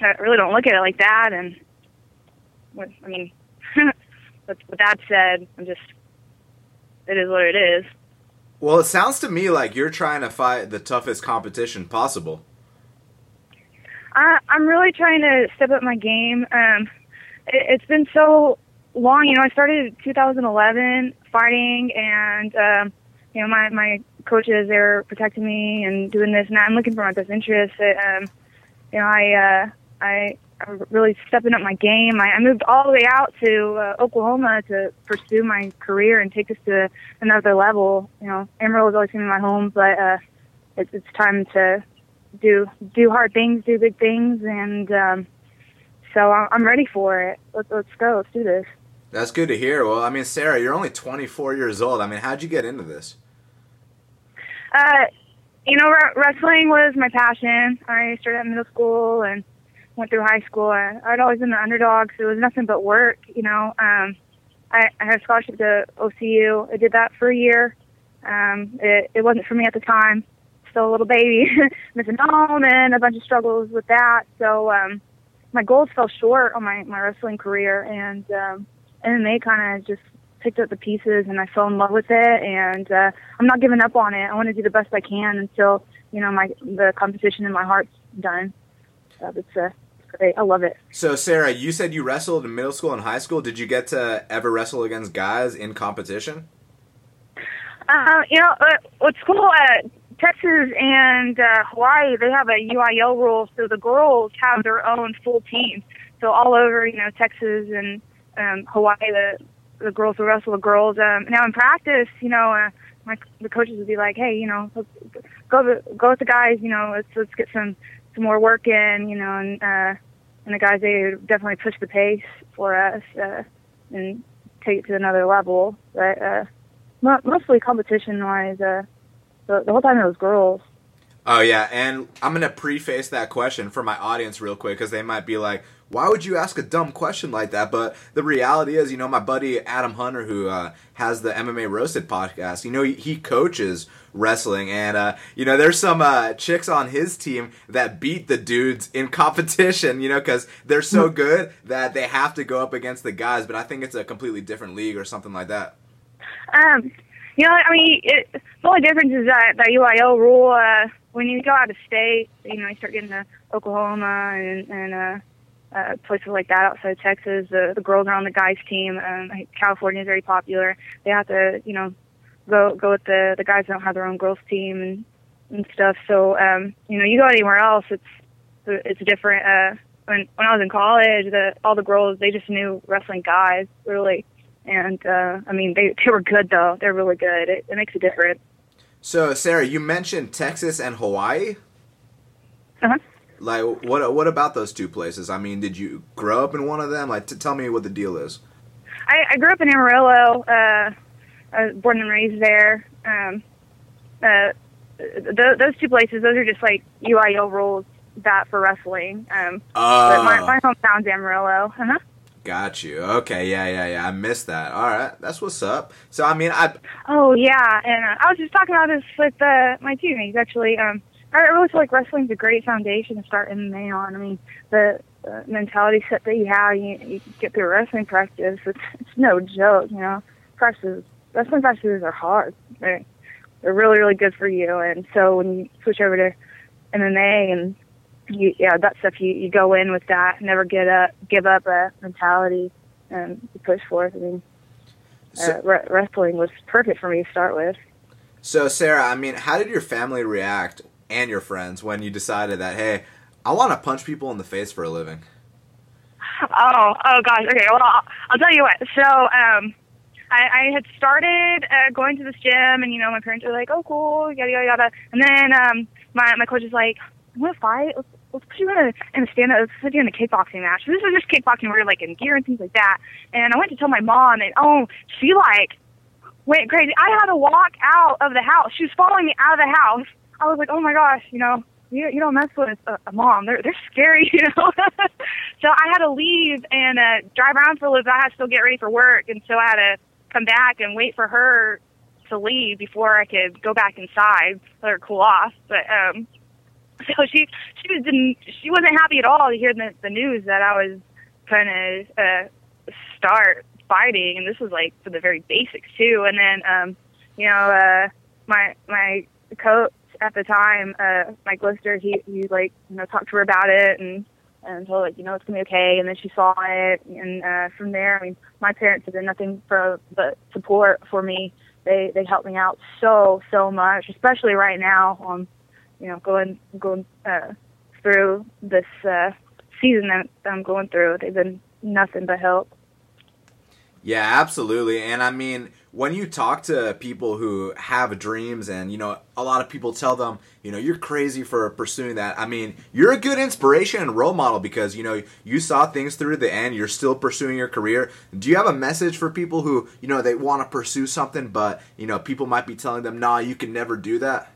I really don't look at it like that. And, I mean, with, with that said, I'm just, it is what it is. Well, it sounds to me like you're trying to fight the toughest competition possible. I, I'm really trying to step up my game. Um, it, it's been so long, you know, I started in 2011 fighting and, um, you know, my, my coaches they're protecting me and doing this and that. I'm looking for my best interest. um, you know, I uh, I I'm really stepping up my game. I, I moved all the way out to uh, Oklahoma to pursue my career and take this to another level. You know, Amarillo always been my home, but uh, it's it's time to do do hard things, do big things, and um, so I'm ready for it. Let's let's go. Let's do this. That's good to hear. Well, I mean, Sarah, you're only 24 years old. I mean, how'd you get into this? Uh, you know, wrestling was my passion. I started at middle school and went through high school. I, I'd always been the underdog, so it was nothing but work. You know, um, I, I had a scholarship to OCU. I did that for a year. Um, it, it wasn't for me at the time. Still a little baby, missing home, and a bunch of struggles with that. So um, my goals fell short on my my wrestling career, and um, MMA kind of just picked up the pieces and I fell in love with it and uh, I'm not giving up on it. I want to do the best I can until you know my the competition in my heart's done. So it's uh, great. I love it. So Sarah, you said you wrestled in middle school and high school. Did you get to ever wrestle against guys in competition? Uh, you know, uh, what's cool at Texas and uh, Hawaii, they have a UIL rule, so the girls have their own full team. So all over, you know, Texas and um, Hawaii, the the girls will wrestle the girls. Um, now in practice, you know, uh, my the coaches would be like, hey, you know, go go with the guys. You know, let's let's get some some more work in. You know, and uh, and the guys they definitely push the pace for us uh, and take it to another level. But uh, mostly competition wise, uh, the, the whole time it was girls. Oh yeah, and I'm gonna preface that question for my audience real quick because they might be like, why would you ask a dumb question like that? But the reality is, you know, my buddy Adam Hunter, who uh, has the MMA Roasted podcast, you know, he, he coaches wrestling, and uh, you know, there's some uh, chicks on his team that beat the dudes in competition, you know, because they're so good that they have to go up against the guys. But I think it's a completely different league or something like that. Um, you know, I mean, it, the only difference is that that UIL rule. Uh, when you go out of state, you know, you start getting to Oklahoma and and uh, uh, places like that outside Texas. The, the girls are on the guys team. Um, California is very popular. They have to, you know, go go with the the guys that don't have their own girls team and and stuff. So um, you know, you go anywhere else, it's it's different. Uh, when when I was in college, the all the girls they just knew wrestling guys really, and uh, I mean they they were good though. They're really good. It, it makes a difference. So Sarah, you mentioned Texas and Hawaii. Uh huh. Like, what what about those two places? I mean, did you grow up in one of them? Like, t- tell me what the deal is. I, I grew up in Amarillo. Uh, I was born and raised there. Um, uh, th- those two places, those are just like UIL rules that for wrestling. Um, uh, my, my hometown's Amarillo. Uh-huh. Got you. Okay, yeah, yeah, yeah. I missed that. All right, that's what's up. So, I mean, I. Oh yeah, and uh, I was just talking about this with uh, my teammates actually. Um, I really feel like wrestling's a great foundation to start MMA on. I mean, the uh, mentality set that you have, you, you get through wrestling practice. It's, it's no joke, you know. Practices, wrestling practices are hard. They're, they're really, really good for you. And so when you switch over to MMA and you, yeah, that stuff, you, you go in with that, never get up, give up a mentality, and you push forth. I mean, so, uh, re- wrestling was perfect for me to start with. So, Sarah, I mean, how did your family react and your friends when you decided that hey, I want to punch people in the face for a living? Oh, oh gosh. Okay, well, I'll, I'll tell you what. So, um, I, I had started uh, going to this gym, and you know, my parents were like, "Oh, cool, yada yada yada." And then um, my my coach is like, "You want to fight? Let's, let's put you in a in a stand up. Let's put you in a kickboxing match." This was just kickboxing. We were like in gear and things like that. And I went to tell my mom, and oh, she like went crazy. I had to walk out of the house. She was following me out of the house. I was like, "Oh my gosh, you know." You, you don't mess with a, a mom. They're they're scary, you know. so I had to leave and uh, drive around for a little bit. I had to still get ready for work, and so I had to come back and wait for her to leave before I could go back inside, let her cool off. But um so she she was didn't she wasn't happy at all to hear the the news that I was gonna uh start fighting and this was like for the very basics too. And then um, you know, uh my my coach at the time, uh Mike Lister, he he like, you know, talked to her about it and and told her, like, you know, it's gonna be okay. And then she saw it, and uh, from there, I mean, my parents have done nothing for but support for me. They they helped me out so so much, especially right now. Um, you know, going going uh, through this uh, season that I'm going through. They've been nothing but help. Yeah, absolutely. And I mean, when you talk to people who have dreams and, you know, a lot of people tell them, you know, you're crazy for pursuing that. I mean, you're a good inspiration and role model because, you know, you saw things through the end, you're still pursuing your career. Do you have a message for people who, you know, they want to pursue something, but, you know, people might be telling them, nah, you can never do that?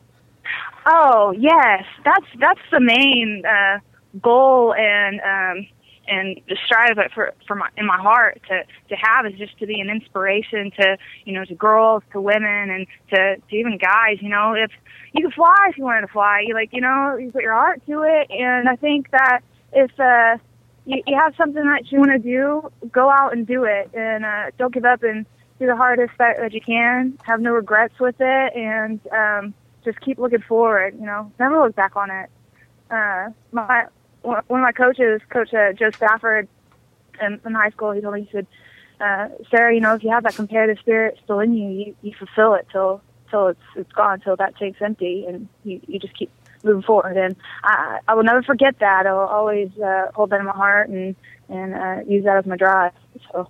Oh, yes. That's, that's the main, uh, goal and, um, and the strive for for my in my heart to to have is just to be an inspiration to you know to girls to women and to to even guys you know. If you can fly if you wanted to fly you like you know you put your heart to it. And i think that if uh you, you have something that you want to do go out and do it. And uh don't give up and do the hardest that, that you can. Have no regrets with it. And um just keep looking forward you know. Never look back on it. Uh my one of my coaches, Coach uh, Joe Stafford, in, in high school, he told me he said, uh, "Sarah, you know, if you have that competitive spirit still in you, you, you fulfill it till till it's it's gone, till that tank's empty, and you you just keep moving forward." And I I will never forget that. I'll always uh, hold that in my heart and and uh, use that as my drive. So.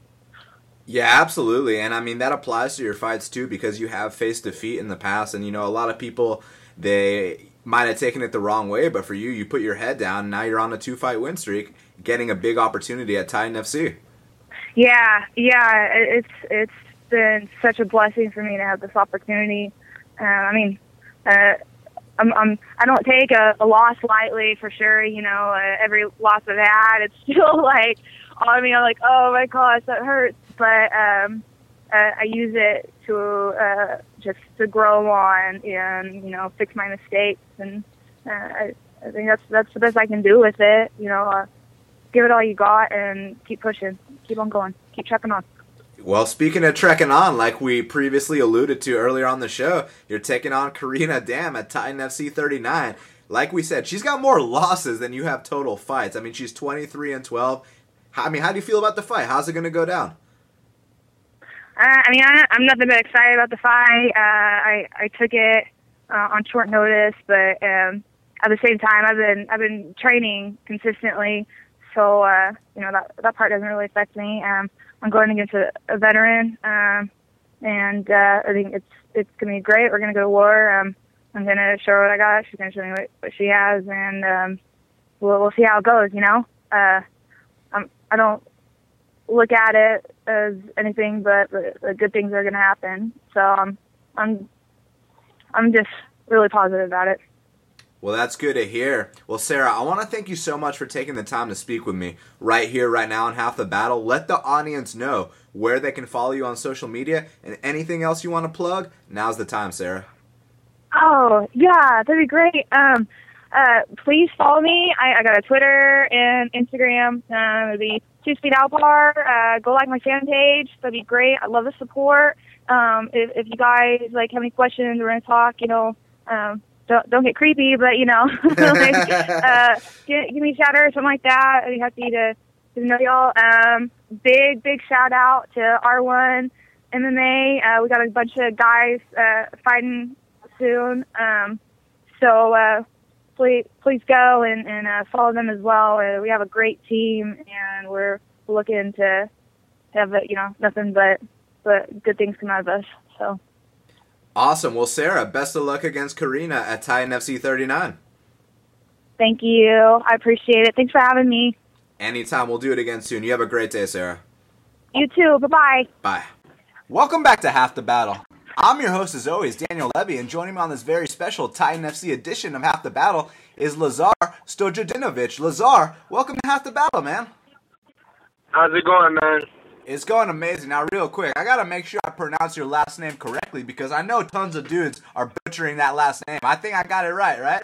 Yeah, absolutely. And I mean, that applies to your fights too because you have faced defeat in the past. And, you know, a lot of people, they might have taken it the wrong way, but for you, you put your head down, and now you're on a two fight win streak, getting a big opportunity at Titan FC. Yeah, yeah, it's it's been such a blessing for me to have this opportunity. Uh, I mean, uh, I'm, I'm I don't take a, a loss lightly for sure. You know, uh, every loss I've had, it's still like, I mean, I'm like, oh my gosh, that hurts. But um, uh, I use it to uh, just to grow on and you know fix my mistakes and uh, I, I think that's that's the best I can do with it. You know, uh, give it all you got and keep pushing, keep on going, keep checking on. Well, speaking of trekking on, like we previously alluded to earlier on the show, you're taking on Karina Dam at Titan FC 39. Like we said, she's got more losses than you have total fights. I mean, she's 23 and 12. I mean, how do you feel about the fight? How's it going to go down? Uh, I mean, I, I'm nothing but excited about the fight. Uh, I I took it uh, on short notice, but um, at the same time, I've been I've been training consistently, so uh, you know that that part doesn't really affect me. Um, I'm going against a, a veteran, um, and uh, I think it's it's gonna be great. We're gonna go to war. Um, I'm gonna show her what I got. She's gonna show me what, what she has, and um, we'll we'll see how it goes. You know, uh, I'm I don't look at it as anything but the, the good things are going to happen. So um, I'm I'm just really positive about it. Well, that's good to hear. Well, Sarah, I want to thank you so much for taking the time to speak with me right here, right now on Half the Battle. Let the audience know where they can follow you on social media and anything else you want to plug. Now's the time, Sarah. Oh, yeah, that'd be great. Um, uh, please follow me. I, I got a Twitter and Instagram. Um, it'd be Two Speed Alpar. Uh, go like my fan page. That'd be great. I love the support. Um, if, if you guys like have any questions, we're gonna talk. You know, um, don't don't get creepy, but you know, like, uh, give, give me a shout out or something like that. I'd be happy to to know y'all. Um, big big shout out to R1 MMA. Uh, we got a bunch of guys uh, fighting soon. Um, so uh, please please go and, and uh, follow them as well. Uh, we have a great team, and we're looking to have you know nothing but but good things come out of us. So. Awesome. Well, Sarah, best of luck against Karina at Titan FC 39. Thank you. I appreciate it. Thanks for having me. Anytime. We'll do it again soon. You have a great day, Sarah. You too. Bye bye. Bye. Welcome back to Half the Battle. I'm your host, as always, Daniel Levy, and joining me on this very special Titan FC edition of Half the Battle is Lazar Stojadinovic. Lazar, welcome to Half the Battle, man. How's it going, man? It's going amazing. Now, real quick, I gotta make sure I pronounce your last name correctly because I know tons of dudes are butchering that last name. I think I got it right, right?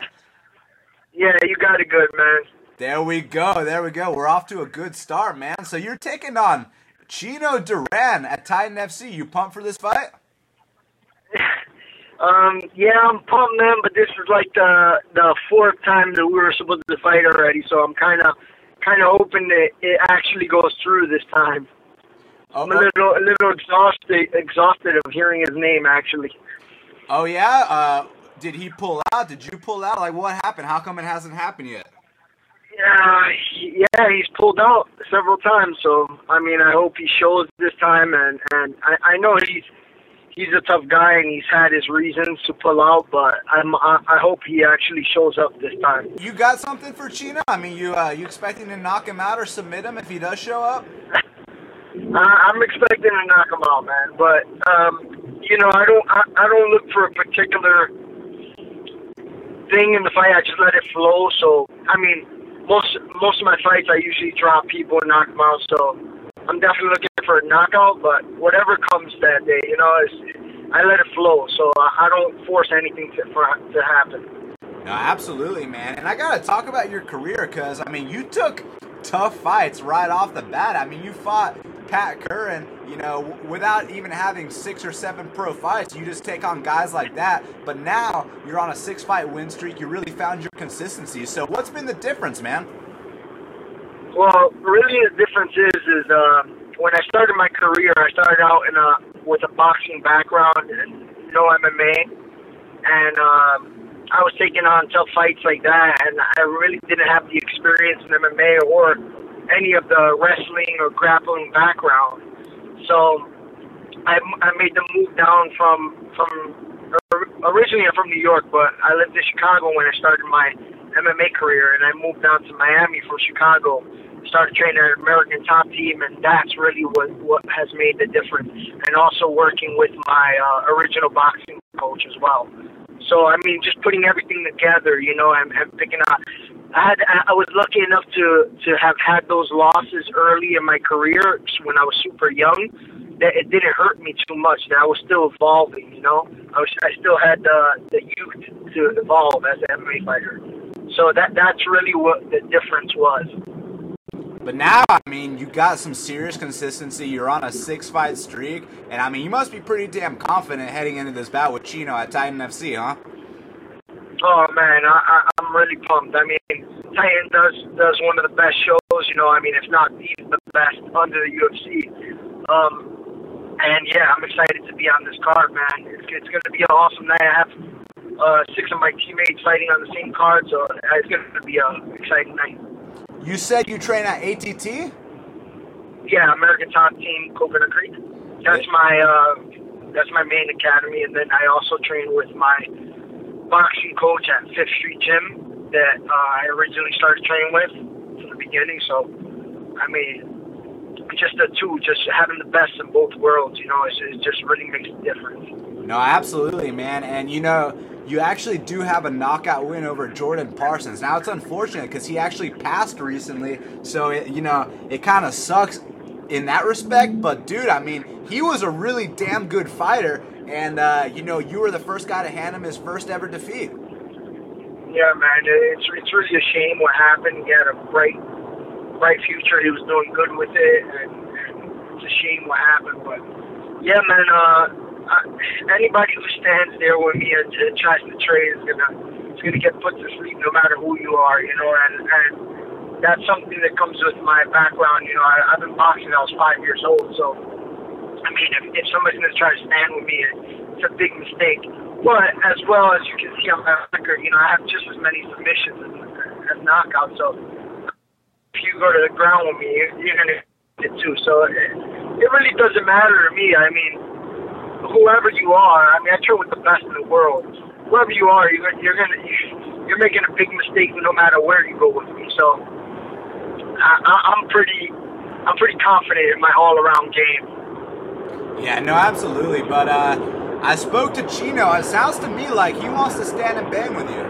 Yeah, you got it good, man. There we go. There we go. We're off to a good start, man. So you're taking on Chino Duran at Titan FC. You pumped for this fight? um, yeah, I'm pumped, man. But this is like the the fourth time that we were supposed to fight already, so I'm kind of kind of hoping that it actually goes through this time. Oh, I'm a little a little exhausted exhausted of hearing his name actually. Oh yeah. Uh, did he pull out? Did you pull out? Like what happened? How come it hasn't happened yet? Yeah, he, yeah, he's pulled out several times. So I mean, I hope he shows this time, and and I, I know he's he's a tough guy and he's had his reasons to pull out, but I'm I, I hope he actually shows up this time. You got something for Chino? I mean, you uh, you expecting to knock him out or submit him if he does show up? Uh, I'm expecting to knock him out, man. But um, you know, I don't I, I don't look for a particular thing in the fight. I just let it flow. So I mean, most most of my fights, I usually drop people and knock them out. So I'm definitely looking for a knockout. But whatever comes that day, you know, I let it flow. So I, I don't force anything to for to happen. No, absolutely, man. And I gotta talk about your career because I mean, you took tough fights right off the bat. I mean, you fought Pat Curran, you know, without even having six or seven pro fights, you just take on guys like that. But now you're on a six fight win streak. You really found your consistency. So, what's been the difference, man? Well, really, the difference is is uh, when I started my career, I started out in a with a boxing background and no MMA, and um, I was taking on tough fights like that, and I really didn't have the experience in MMA or any of the wrestling or grappling background. So I, I made the move down from from originally I'm from New York, but I lived in Chicago when I started my MMA career, and I moved down to Miami from Chicago. Started training at American Top Team, and that's really what what has made the difference. And also working with my uh, original boxing coach as well. So I mean, just putting everything together, you know, and picking up. I had I was lucky enough to to have had those losses early in my career when I was super young. That it didn't hurt me too much. That I was still evolving, you know. I was I still had the the youth to evolve as an MMA fighter. So that that's really what the difference was. But now, I mean, you got some serious consistency. You're on a six fight streak. And I mean, you must be pretty damn confident heading into this bout with Chino at Titan FC, huh? Oh man, I, I, I'm really pumped. I mean, Titan does does one of the best shows. You know, I mean, if not even the best under the UFC. Um, and yeah, I'm excited to be on this card, man. It's, it's going to be an awesome night. I have uh, six of my teammates fighting on the same card, so it's going to be an exciting night. You said you train at ATT? Yeah, American Top Team, Coconut Creek. That's my uh, that's my main academy, and then I also train with my boxing coach at Fifth Street Gym that uh, I originally started training with from the beginning. So, I mean, just the two, just having the best in both worlds, you know, it, it just really makes a difference. No, absolutely, man. And you know, you actually do have a knockout win over Jordan Parsons. Now it's unfortunate because he actually passed recently, so it, you know it kind of sucks in that respect. But dude, I mean, he was a really damn good fighter, and uh, you know you were the first guy to hand him his first ever defeat. Yeah, man, it's it's really a shame what happened. He had a bright bright future. He was doing good with it, and, and it's a shame what happened. But yeah, man. Uh, uh, anybody who stands there with me and, and tries to trade is gonna is gonna get put to sleep no matter who you are, you know. And and that's something that comes with my background. You know, I, I've been boxing. I was five years old, so I mean, if, if somebody's gonna try to stand with me, it's a big mistake. But as well as you can see on my record, you know, I have just as many submissions as, as knockouts. So if you go to the ground with me, you're, you're gonna get it too. So. It, it really doesn't matter to me. I mean, whoever you are, I mean, I train with the best in the world. Whoever you are, you're you're gonna you're making a big mistake no matter where you go with me. So I, I, I'm pretty I'm pretty confident in my all around game. Yeah, no, absolutely. But uh, I spoke to Chino. It sounds to me like he wants to stand and bang with you.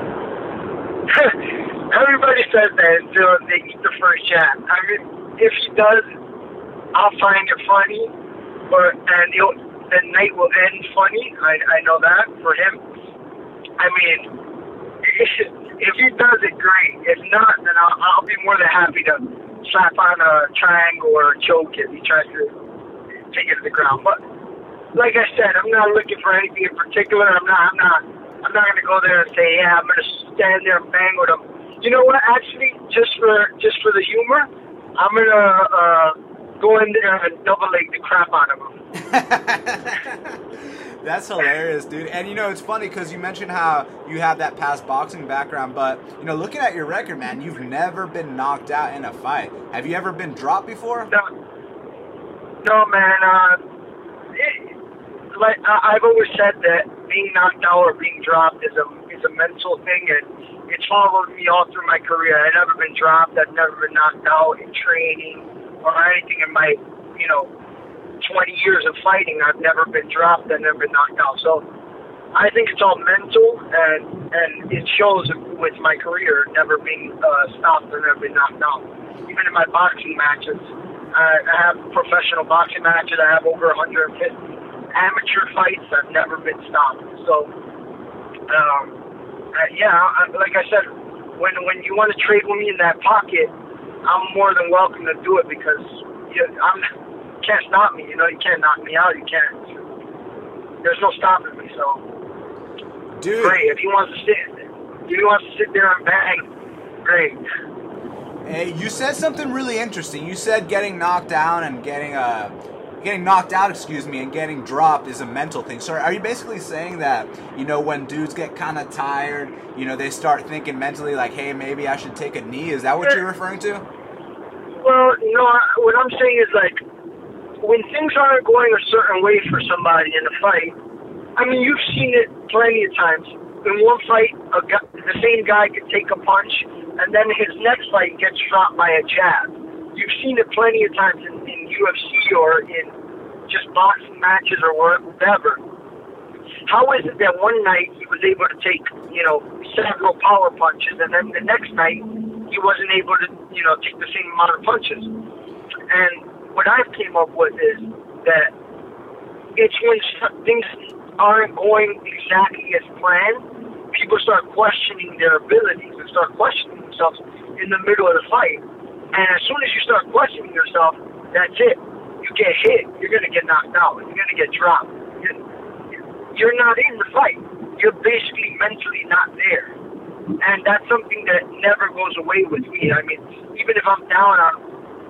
Everybody says that until they eat the first chat. I mean, if he does, I'll find it funny, but and he'll, the night will end funny. I I know that for him. I mean, if he does it, great. If not, then I'll, I'll be more than happy to slap on a triangle or a choke if he tries to take it to the ground. But like I said, I'm not looking for anything in particular. I'm not. I'm not. I'm not going to go there and say, yeah, I'm going to stand there and bang with him. You know what? Actually, just for just for the humor, I'm going to uh, go in there and double leg the crap out of him. That's hilarious, dude. And you know, it's funny because you mentioned how you have that past boxing background, but you know, looking at your record, man, you've never been knocked out in a fight. Have you ever been dropped before? No, no, man. Uh, it, like I've always said that being knocked out or being dropped is a is a mental thing, and it's followed me all through my career. I've never been dropped. I've never been knocked out in training or anything in my, you know, 20 years of fighting. I've never been dropped. I've never been knocked out. So I think it's all mental, and and it shows with my career never being uh, stopped or never been knocked out. Even in my boxing matches, I, I have professional boxing matches. I have over 150 amateur fights. I've never been stopped. So, um, uh, yeah, I, like I said, when when you want to trade with me in that pocket, I'm more than welcome to do it because you, I'm can't stop me. You know, you can't knock me out. You can't. There's no stopping me. So, Dude, great. If he wants to sit, if he wants to sit there and bang, great. Hey, you said something really interesting. You said getting knocked down and getting uh, getting knocked out, excuse me, and getting dropped is a mental thing. So are you basically saying that you know when dudes get kind of tired, you know they start thinking mentally like, hey, maybe I should take a knee? Is that what you're referring to? Well, no. What I'm saying is like when things aren't going a certain way for somebody in a fight. I mean, you've seen it plenty of times. In one fight, a guy, the same guy could take a punch, and then his next fight gets dropped by a jab. You've seen it plenty of times in UFC or in just boxing matches or whatever. How is it that one night he was able to take, you know, several power punches, and then the next night he wasn't able to, you know, take the same amount of punches? And what I've came up with is that it's when things aren't going exactly as planned, people start questioning their abilities and start questioning themselves in the middle of the fight. And as soon as you start questioning yourself, that's it. You get hit, you're gonna get knocked out, you're gonna get dropped. You're, you're not in the fight. You're basically mentally not there. And that's something that never goes away with me. I mean, even if I'm down on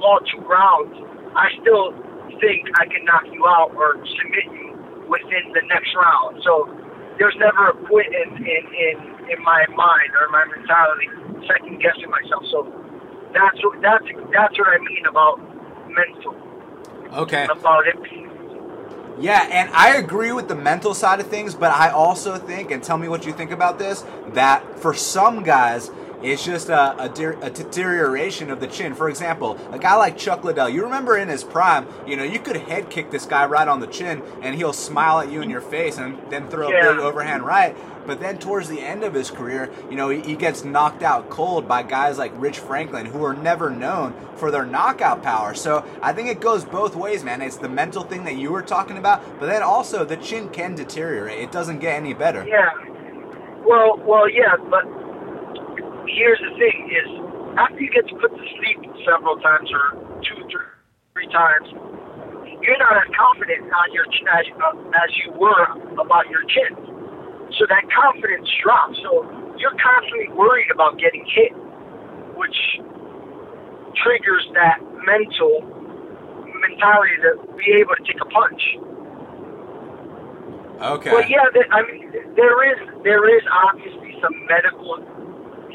all two rounds, I still think I can knock you out or submit you within the next round. So there's never a quit in, in, in, in my mind or my mentality, second guessing myself. So that's what that's that's what I mean about mental, Okay. about it being Yeah, and I agree with the mental side of things, but I also think, and tell me what you think about this, that for some guys, it's just a, a, de- a deterioration of the chin. For example, a guy like Chuck Liddell, you remember in his prime, you know, you could head kick this guy right on the chin, and he'll smile at you in your face and then throw Yeah. a big overhand right. But then towards the end of his career, you know, he, he gets knocked out cold by guys like Rich Franklin, who are never known for their knockout power. So I think it goes both ways, man. It's the mental thing that you were talking about, but then also the chin can deteriorate. It doesn't get any better. Yeah. Well, well, yeah, but here's the thing: is after you get put to sleep several times or two, three, three times, you're not as confident on your chin as, uh, as you were about your chin. So that confidence drops. So you're constantly worried about getting hit, which triggers that mental mentality to be able to take a punch. Okay. Well, yeah, I mean, there is there is obviously some medical,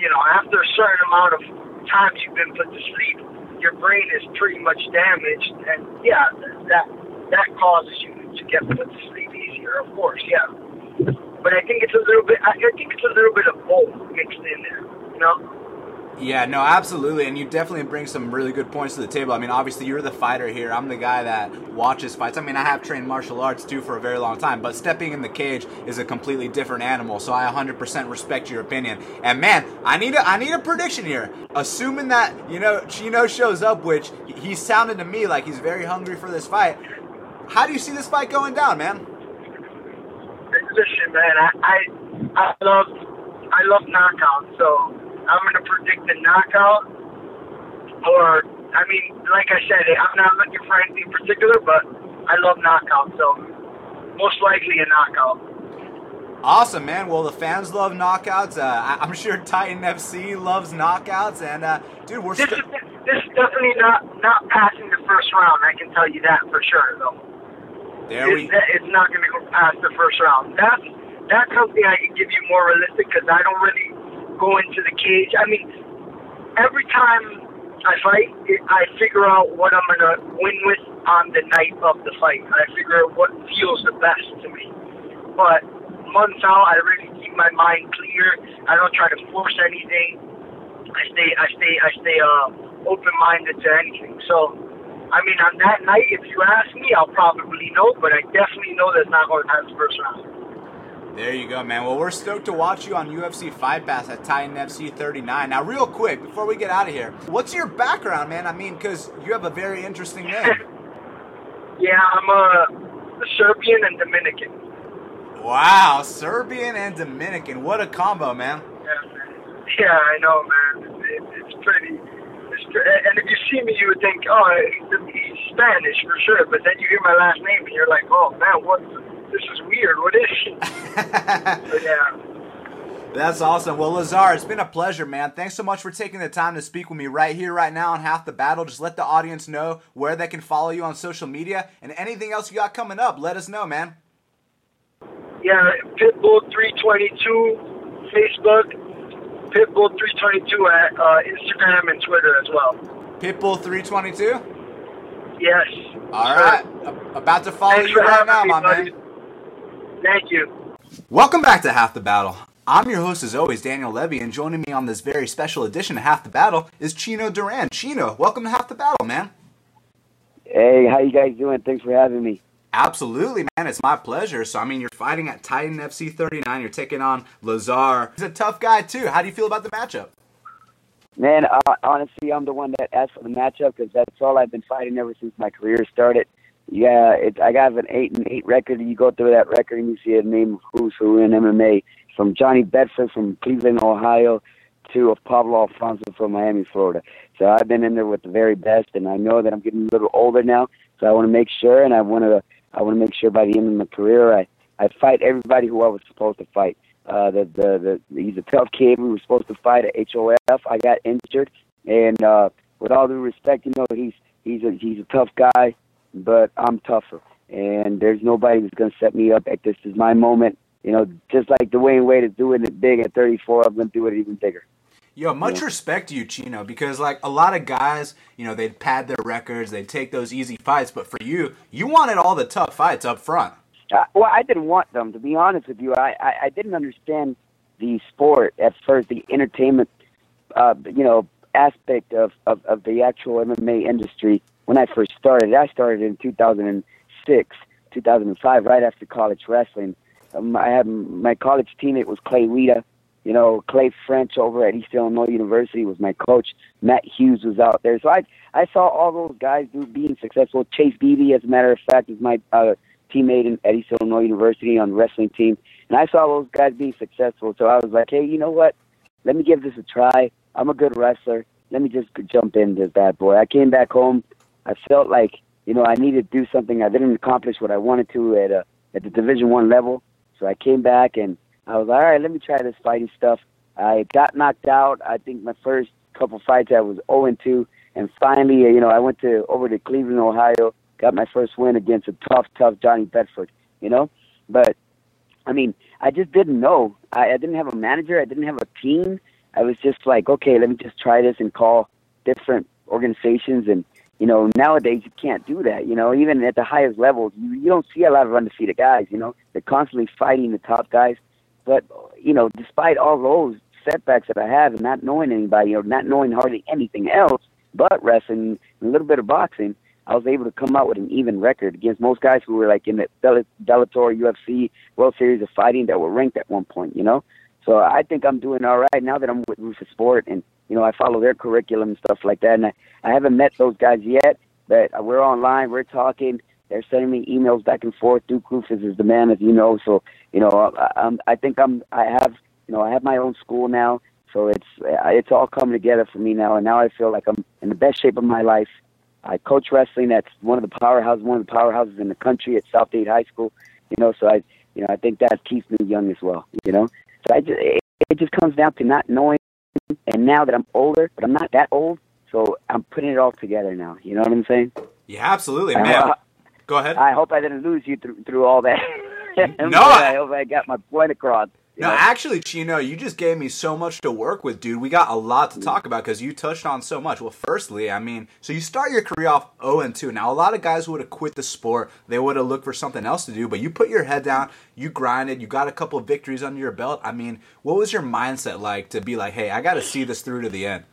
you know, after a certain amount of times you've been put to sleep, your brain is pretty much damaged, and yeah, that that causes you to get put to sleep easier. Of course, yeah. But I think it's a little bit. I think it's a little bit of both mixed in there. You know. Yeah, no, absolutely, and you definitely bring some really good points to the table. I mean, obviously, you're the fighter here. I'm the guy that watches fights. I mean, I have trained martial arts too for a very long time, but stepping in the cage is a completely different animal. So I 100% respect your opinion. And man, I need a I need a prediction here. Assuming that you know Chino shows up, which he sounded to me like he's very hungry for this fight. How do you see this fight going down, man? Listen, man, I I, I love I love knockouts, so I'm going to predict a knockout. Or, I mean, like I said, I'm not looking for anything particular, but I love knockouts, so most likely a knockout. Awesome, man. Well, the fans love knockouts. Uh, I'm sure Titan FC loves knockouts, and uh, dude, we're this, st- is, this is definitely not not passing the first round. I can tell you that for sure, though. There it's, we. It's not going to go past the first round. That's that's something I can give you more realistic because I don't really go into the cage. I mean, every time I fight, I figure out what I'm gonna win with on the night of the fight. I figure out what feels the best to me. But months out, I really keep my mind clear. I don't try to force anything. I stay, I stay, I stay uh, open-minded to anything. So, I mean, on that night, if you ask me, I'll probably know, but I definitely know that's not going to pass the first round. There you go, man. Well, we're stoked to watch you on UFC Fight Pass at Titan FC 39. Now, real quick, before we get out of here, what's your background, man? I mean, because you have a very interesting name. yeah, I'm uh, a Serbian and Dominican. Wow, Serbian and Dominican. What a combo, man. Yeah, yeah I know, man. It, it's pretty. It's, and if you see me, you would think, oh, he's Spanish for sure. But then you hear my last name, and you're like, oh, man, what? This is weird. What is she? yeah. That's awesome. Well, Lazar, it's been a pleasure, man. Thanks so much for taking the time to speak with me right here, right now on Half the Battle. Just let the audience know where they can follow you on social media and anything else you got coming up. Let us know, man. Yeah, Pitbull322, Facebook, Pitbull322 at uh, Instagram and Twitter as well. Pitbull322? Yes. All right. About to follow Thanks you right now, my man. Thank you. Welcome back to Half the Battle. I'm your host, as always, Daniel Levy, and joining me on this very special edition of Half the Battle is Chino Duran. Chino, welcome to Half the Battle, man. Hey, how you guys doing? Thanks for having me. Absolutely, man. It's my pleasure. So, I mean, you're fighting at Titan FC 39. You're taking on Lazar. He's a tough guy, too. How do you feel about the matchup? Man, uh, honestly, I'm the one that asked for the matchup because that's all I've been fighting ever since my career started. Yeah, it, I got an eight and eight record. You go through that record and you see a name of who's who in MMA, from Johnny Bedford from Cleveland, Ohio, to Pablo Alfonso from Miami, Florida. So I've been in there with the very best, and I know that I'm getting a little older now. So I want to make sure, and I want to, I want to make sure by the end of my career, I, I fight everybody who I was supposed to fight. Uh, the, the the he's a tough kid. We were supposed to fight at HOF. I got injured, and uh, with all due respect, you know he's he's a he's a tough guy but I'm tougher. And there's nobody that's going to set me up at this is my moment. You know, just like Dwyane Wade is doing it big at 34, I'm going to do it even bigger. Yo, much yeah. respect to you, Chino, because like a lot of guys, you know, they'd pad their records, they'd take those easy fights, but for you, you wanted all the tough fights up front. Uh, well, I didn't want them, to be honest with you. I, I, I didn't understand the sport at first, the entertainment, uh, you know, aspect of, of, of the actual MMA industry when I first started. I started in 2006, 2005, right after college wrestling. Um, I had my college teammate was Clay Wida. You know, Clay French over at East Illinois University was my coach. Matt Hughes was out there. So I I saw all those guys do being successful. Chase Beebe, as a matter of fact, is my uh, teammate in, at East Illinois University on the wrestling team. And I saw those guys being successful. So I was like, hey, you know what? Let me give this a try. I'm a good wrestler. Let me just jump in this bad boy. I came back home I felt like you know I needed to do something. I didn't accomplish what I wanted to at a at the Division One level, so I came back and I was like, all right, let me try this fighting stuff. I got knocked out. I think my first couple fights I was 0 and 2, and finally, you know, I went to over to Cleveland, Ohio, got my first win against a tough, tough Johnny Bedford. You know, but I mean, I just didn't know. I, I didn't have a manager. I didn't have a team. I was just like, okay, let me just try this and call different organizations and you know, nowadays you can't do that. You know, even at the highest levels, you, you don't see a lot of undefeated guys. You know, they're constantly fighting the top guys. But you know, despite all those setbacks that I have and not knowing anybody or not knowing hardly anything else but wrestling and a little bit of boxing, I was able to come out with an even record against most guys who were like in the Bell- Bellator, UFC, World Series of Fighting that were ranked at one point. You know, so I think I'm doing all right now that I'm with Roufus Sport and you know I follow their curriculum and stuff like that. And I, I haven't met those guys yet, but we're online, we're talking. They're sending me emails back and forth. Duke Roufus is the man, as you know. So you know, I, I'm, I think I'm. I have you know I have my own school now. So it's it's all coming together for me now, and now I feel like I'm in the best shape of my life. I coach wrestling at one of the powerhouses, one of the powerhouses in the country at South Dade High School. You know, so I, you know, I think that keeps me young as well. You know, so I just it, it just comes down to not knowing. And now that I'm older, but I'm not that old, so I'm putting it all together now. You know what I'm saying? Yeah, absolutely, I- man. Go ahead. I hope I didn't lose you through through all that. No, I hope I got my point across. No, know? actually, Chino, you just gave me so much to work with, dude. We got a lot to talk about because you touched on so much. Well, firstly, I mean, so you start your career off 0 and 2. Now, a lot of guys would have quit the sport. They would have looked for something else to do, but you put your head down, you grinded, you got a couple of victories under your belt. I mean, what was your mindset like to be like, hey, I got to see this through to the end?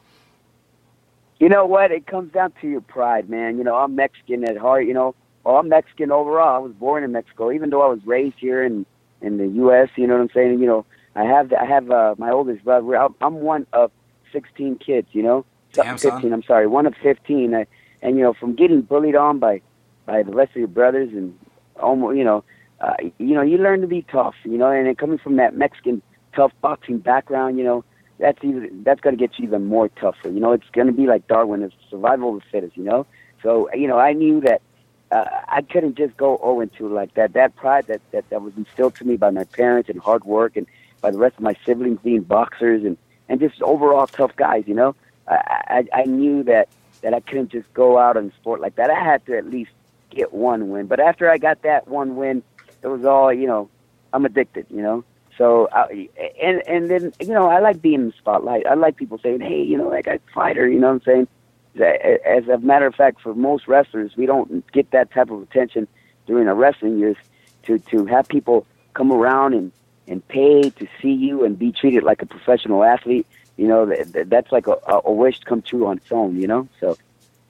You know what? It comes down to your pride, man. You know, I'm Mexican at heart. You know, well, I'm Mexican overall. I was born in Mexico, even though I was raised here in in the U.S. You know what I'm saying? You know, I have I have uh, my oldest brother. I'm- one of 16 kids. You know, Damn, son. 15. I'm sorry, one of 15. I, and you know, from getting bullied on by by the rest of your brothers and almost, you know, uh, you know, you learn to be tough. You know, and then coming from that Mexican tough boxing background, you know, that's even that's going to get you even more tougher. You know, it's going to be like Darwin, it's survival of the fittest. You know, so you know, I knew that uh, I couldn't just go 0 and 2 like that. That pride that, that that was instilled to me by my parents and hard work, and by the rest of my siblings being boxers and and just overall tough guys. You know, I I, I knew that that I couldn't just go out and sport like that. I had to at least get one win. But after I got that one win, it was all you know. I'm addicted. You know. So I, and and then you know I like being in the spotlight. I like people saying, "Hey, you know that guy's a fighter." You know what I'm saying? As a matter of fact, for most wrestlers, we don't get that type of attention during our wrestling years. To to have people come around and and pay to see you and be treated like a professional athlete, you know, that, that, that's like a, a wish come true on its own. You know, so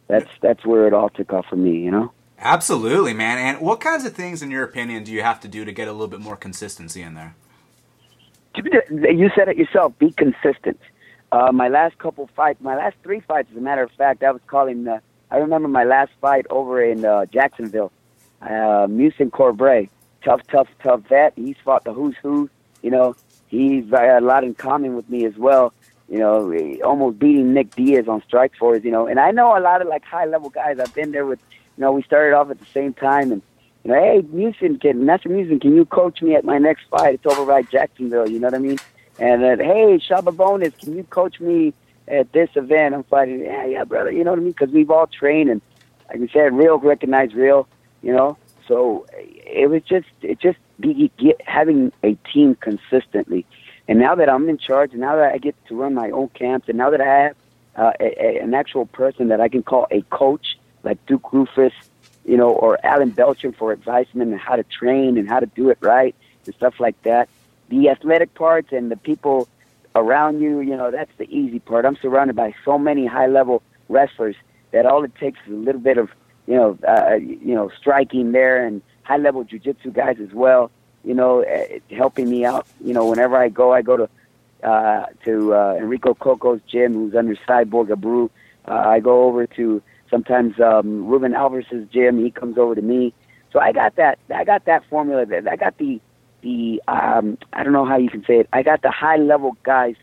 that's that's where it all took off for me. You know. Absolutely, man. And what kinds of things, in your opinion, do you have to do to get a little bit more consistency in there? You said it yourself. Be consistent. Uh, my last couple fights, my last three fights, as a matter of fact, I was calling. Uh, I remember my last fight over in uh, Jacksonville. Uh, Muhsin Corbbrey, tough, tough, tough vet. He's fought the who's who. You know, he's got a lot in common with me as well. You know, almost beating Nick Diaz on Strikeforce. You know, and I know a lot of like high level guys. I've been there with. You know, we started off at the same time, and you know, hey, Muhsin, can Master Muhsin, can you coach me at my next fight? It's over by Jacksonville. You know what I mean? And then, hey, Shaba Bonus, can you coach me at this event? I'm fighting. Yeah, yeah, brother. You know what I mean? Because we've all trained, and like we said, real recognized real. You know, so it was just it just be get, having a team consistently. And now that I'm in charge, and now that I get to run my own camps, and now that I have uh, a, a, an actual person that I can call a coach, like Duke Roufus, you know, or Alan Belcher for advisement and how to train and how to do it right and stuff like that. The athletic parts and the people around you, you know, that's the easy part. I'm surrounded by so many high level wrestlers that all it takes is a little bit of, you know, uh, you know, striking there and high level jujitsu guys as well. You know, uh, helping me out. You know, whenever I go, I go to uh, to uh, Enrico Cocco's gym, who's under Cyborg Abreu. Uh, I go over to sometimes um, Ruben Alvarez's gym. He comes over to me. So I got that. I got that formula. That I got the the um, I don't know how you can say it. I got the high level guys.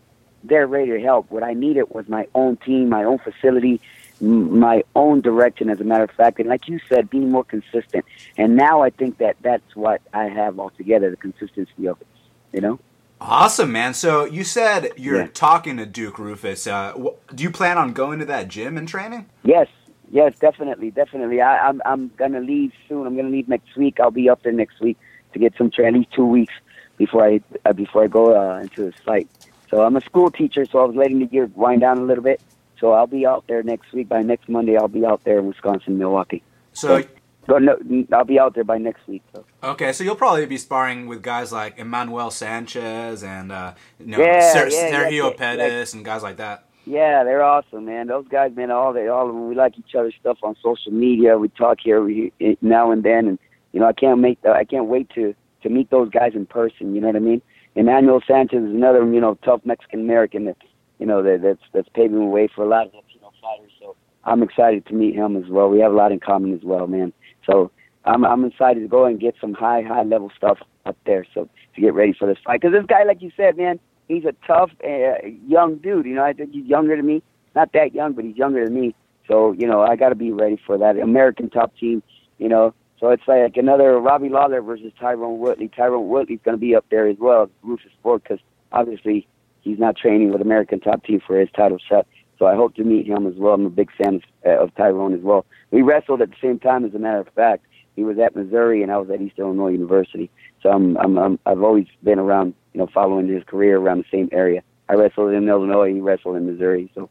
They're ready to help. What I needed was my own team, my own facility, m- my own direction. As a matter of fact, and like you said, being more consistent. And now I think that that's what I have altogether: the consistency of it. You know. Awesome, man. So you said you're Yeah. talking to Duke Roufus. Uh, do you plan on going to that gym and training? Yes, yes, definitely, definitely. I, I'm I'm gonna leave soon. I'm gonna leave next week. I'll be up there next week to get some training. At least two weeks before I uh, before I go uh, into this fight. So I'm a school teacher, so I was letting the year wind down a little bit. So So I'll be out there next week. By next Monday, I'll be out there in Wisconsin, Milwaukee. So But no, I'll be out there by next week. So. okay, so you'll probably be sparring with guys like Emmanuel Sanchez and uh, you know Yeah, Ser- yeah, Sergio yeah, Pettis and guys like that. Yeah, they're awesome, man. Those guys, man, all they, all of them. We like each other's stuff on social media. We talk here we, now and then, and you know, I can't make, uh, I can't wait to to meet those guys in person. You know what I mean? Emmanuel Sanchez is another, you know, tough Mexican American that, you know, that that's that's paving the way for a lot of Latino fighters. So I'm excited to meet him as well. We have a lot in common as well, man. So I'm I'm excited to go and get some high high level stuff up there. So to get ready for this fight, because this guy, like you said, man, he's a tough uh, young dude. You know, I think he's younger than me. Not that young, but he's younger than me. So you know, I got to be ready for that American top team. You know, so it's like another Robbie Lawler versus Tyron Woodley. Tyron Woodley's going to be up there as well, Roufus Sport, because obviously he's not training with American top team for his title shot. So I hope to meet him as well. I'm a big fan of, uh, of Tyron as well. We wrestled at the same time, as a matter of fact. He was at Missouri and I was at East Illinois University. So I'm, I'm, I'm I've always been around, you know, following his career around the same area. I wrestled in Illinois, he wrestled in Missouri. So,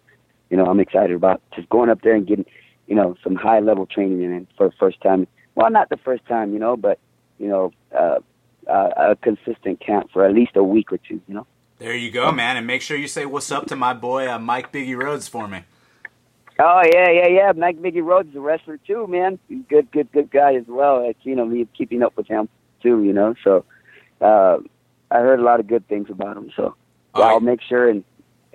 you know, I'm excited about just going up there and getting, you know, some high level training in for the first time. Well, not the first time, you know, but you know, uh, uh, a consistent camp for at least a week or two, you know. There you go, man, and make sure you say what's up to my boy uh, Mike Biggie Rhodes for me. Oh yeah, yeah, yeah. Mike Biggie Rhodes is a wrestler too, man. Good, good, good guy as well. It's, you know, me keeping up with him too, you know. So uh, I heard a lot of good things about him. So Oh, I'll make sure and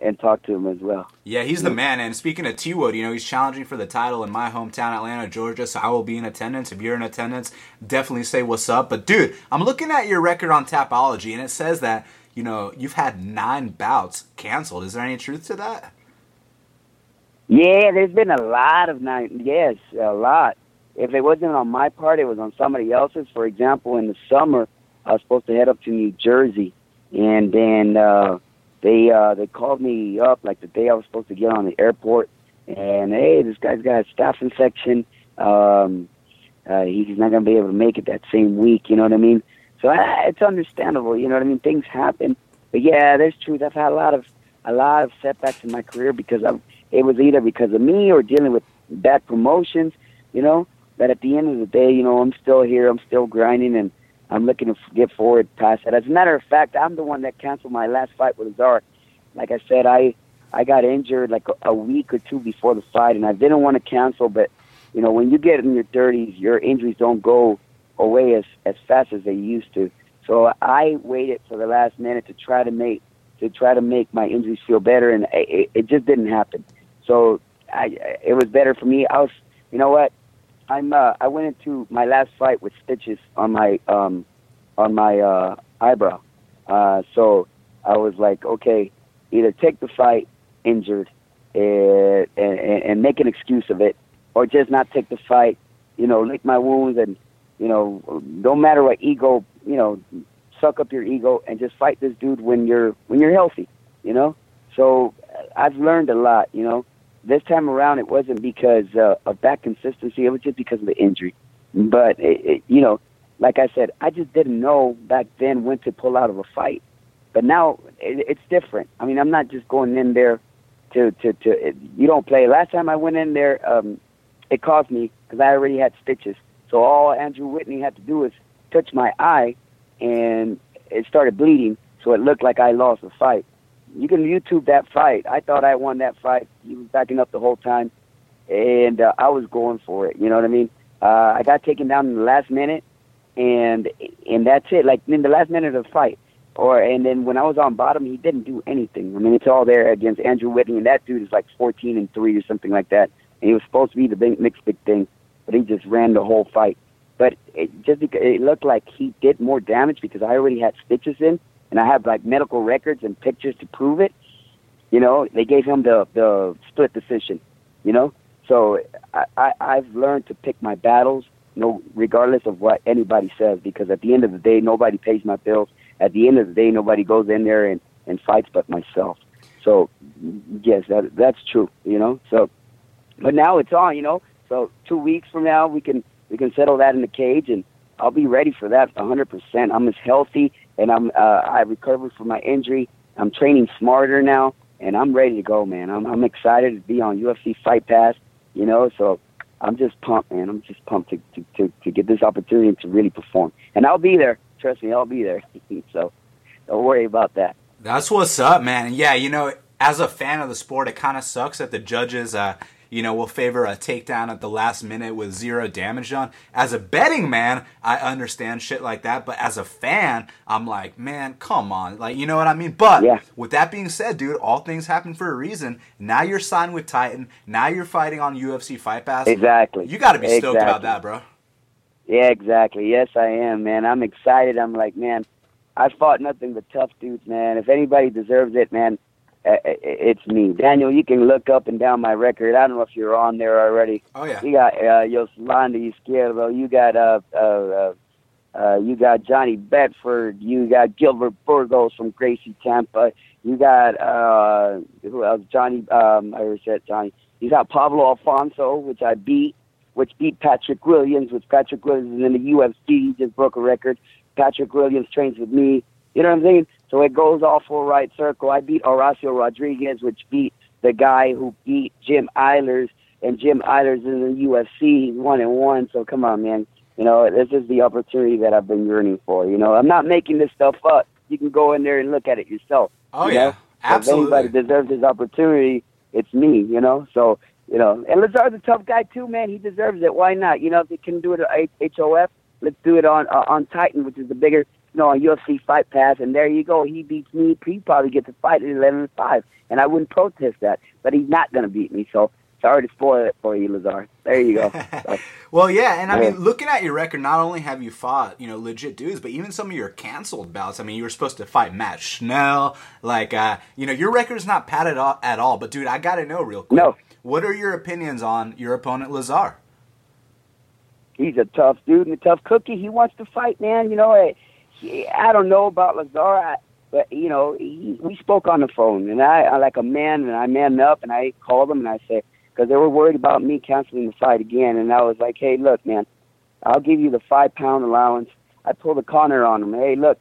and talk to him as well. Yeah, he's the man. And speaking of T Wood, you know, he's challenging for the title in my hometown, Atlanta, Georgia. So I will be in attendance. If you're in attendance, definitely say what's up. But dude, I'm looking at your record on Tapology, and it says that you know you've had nine bouts canceled. Is there any truth to that? Yeah, there's been a lot of nine. Yes, a lot. If it wasn't on my part, it was on somebody else's. For example, in the summer, I was supposed to head up to New Jersey, and then uh, they uh, they called me up like the day I was supposed to get on the airport, and hey, this guy's got a staph infection. Um, uh, he's not gonna be able to make it that same week. You know what I mean? So uh, it's understandable. You know what I mean? Things happen, but yeah, there's truth. I've had a lot of a lot of setbacks in my career because I'm it was either because of me or dealing with bad promotions, you know. But at the end of the day, you know, I'm still here. I'm still grinding, and I'm looking to get forward past that. As a matter of fact, I'm the one that canceled my last fight with Lazar. Like I said, I I got injured like a, a week or two before the fight, and I didn't want to cancel. But you know, when you get in your 30s, your injuries don't go away as as fast as they used to. So I waited for the last minute to try to make to try to make my injuries feel better, and it, it just didn't happen. So I, it was better for me. I was, you know what? I'm. Uh, I went into my last fight with stitches on my um, on my uh, eyebrow. Uh, so I was like, okay, either take the fight injured and, and, and make an excuse of it, or just not take the fight. You know, lick my wounds and you know, don't matter what ego. You know, suck up your ego and just fight this dude when you're when you're healthy. You know. So I've learned a lot. You know this time around it wasn't because uh, of that consistency. It was just because of the injury. But it, it, you know like i said i just didn't know back then when to pull out of a fight. But now it, it's different. I mean i'm not just going in there to to to it, you don't play. Last time i went in there um it cost me because i already had stitches. So all andrew whitney had to do was touch my eye and it started bleeding. So it looked like i lost the fight you can YouTube that fight. I thought I won that fight. He was backing up the whole time, and uh, I was going for it. You know what I mean? Uh, I got taken down in the last minute, and and that's it. Like in the last minute of the fight, or and then when I was on bottom, he didn't do anything. I mean, it's all there against Andrew Whitney, and that dude is like 14 and three or something like that. And he was supposed to be the big next big thing, but he just ran the whole fight. But it just it looked like he did more damage because I already had stitches in and I have like medical records and pictures to prove it. You know, they gave him the the split decision. You know, so I, I I've learned to pick my battles, you know, regardless of what anybody says, because at the end of the day, nobody pays my bills. At the end of the day, nobody goes in there and and fights but myself. So yes, that that's true. You know, so but now it's on. You know, so two weeks from now we can we can settle that in the cage and I'll be ready for that 100%. I'm as healthy and I'm uh, I recovered from my injury. I'm training smarter now, and I'm ready to go, man. I'm I'm excited to be on UFC Fight Pass, you know. So I'm just pumped, man. I'm just pumped to to to, to get this opportunity to really perform, and I'll be there. Trust me, I'll be there. so don't worry about that. That's what's up, man. Yeah, you know, as a fan of the sport, it kind of sucks that the judges, uh, you know, will favor a takedown at the last minute with zero damage done. As a betting man, I understand shit like that, but as a fan, I'm like, man, come on, like, you know what I mean? But Yeah. with that being said, dude, all things happen for a reason. Now you're signed with Titan. Now you're fighting on UFC Fight Pass. Exactly. You got to be stoked about that, bro. Yeah, exactly. Yes, I am, man. I'm excited. I'm like, man, I fought nothing but tough dudes, man. If anybody deserves it, man, it's me. Daniel, you can look up and down my record. I don't know if you're on there already. Oh yeah. You got uh, Yoslandy Izquierdo. You got uh, uh, uh, uh, you got Johnny Bedford. You got Gilbert Burgos from Gracie Tampa. You got uh, who else? Johnny. Um, I already said Johnny. You got Pablo Alfonso, which I beat, which beat Patrick Williams, which Patrick Williams is in the UFC. He just broke a record. Patrick Williams trains with me. You know what I'm saying? So it goes all full right circle. I beat Horacio Rodriguez, which beat the guy who beat Jim Alers, and Jim Alers in the UFC. He's one and one. So come on, man. You know, this is the opportunity that I've been yearning for. You know, I'm not making this stuff up. You can go in there and look at it yourself. Oh you yeah. know? Absolutely. If anybody deserves this opportunity, it's me, you know? So, you know, and Lazar's a tough guy too, man. He deserves it. Why not? You know, if they can do it at HOF, let's do it on uh, on Titan, which is the bigger, you know, on UFC Fight Pass. And there you go. He beats me. He probably gets a fight at 11 and 5. And I wouldn't protest that. But he's not going to beat me. So, sorry to spoil it for you, Lazar. There you go. So, Well, yeah, and I Yeah. mean, looking at your record, not only have you fought, you know, legit dudes, but even some of your canceled bouts. I mean, you were supposed to fight Matt Schnell, like, uh, you know, your record's not padded at all. But dude, I gotta know real quick. No. What are your opinions on your opponent Lazar? he's a tough dude and a tough cookie. He wants to fight, man. You know, I, don't know about Lazar, but you know, he, we spoke on the phone, and I, I like a man, and I manned up, and I called him, and I said, because they were worried about me canceling the fight again, and I was like, hey, look, man, I'll give you the five pound allowance. I pulled a corner on him. Hey, look,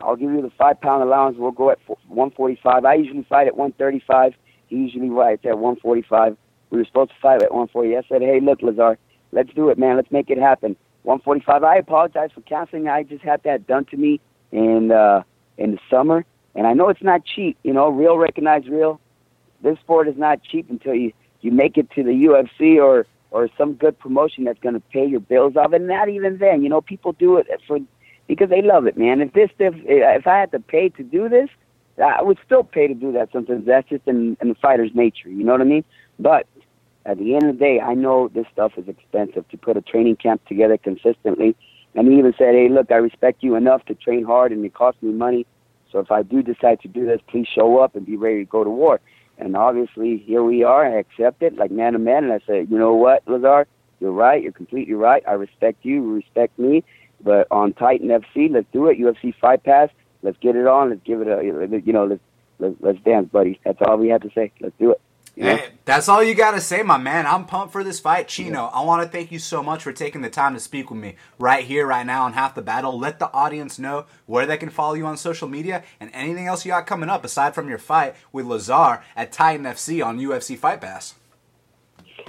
I'll give you the five pound allowance. We'll go at 145. I usually fight at 135. He usually fights at 145. We were supposed to fight at 140. I said, hey, look, Lazar, let's do it, man. Let's make it happen. 145. I apologize for canceling. I just had that done to me in uh, in the summer, and I know it's not cheap. You know, real recognize real. This sport is not cheap until you you make it to the UFC or or some good promotion that's going to pay your bills off, and not even then. You know, people do it for because they love it, man. If this if if I had to pay to do this, I would still pay to do that. Sometimes that's just in, in the fighter's nature. You know what I mean? But at the end of the day, I know this stuff is expensive to put a training camp together consistently. And he even said, "Hey, look, I respect you enough to train hard, and it costs me money. So if I do decide to do this, please show up and be ready to go to war." And obviously, here we are. I accept it like man to man, and I said, "You know what, Lazar? You're right. You're completely right. I respect you. You respect me. But on Titan FC, let's do it. UFC Fight Pass. Let's get it on. Let's give it a, you know, let's let's, let's dance, buddy. That's all we have to say. Let's do it." You know? Hey, that's all you gotta say, my man. I'm pumped for this fight, Chino. I want to thank you so much for taking the time to speak with me right here, right now on Half the Battle. Let the audience know where they can follow you on social media and anything else you got coming up aside from your fight with Lazar at Titan FC on UFC Fight Pass.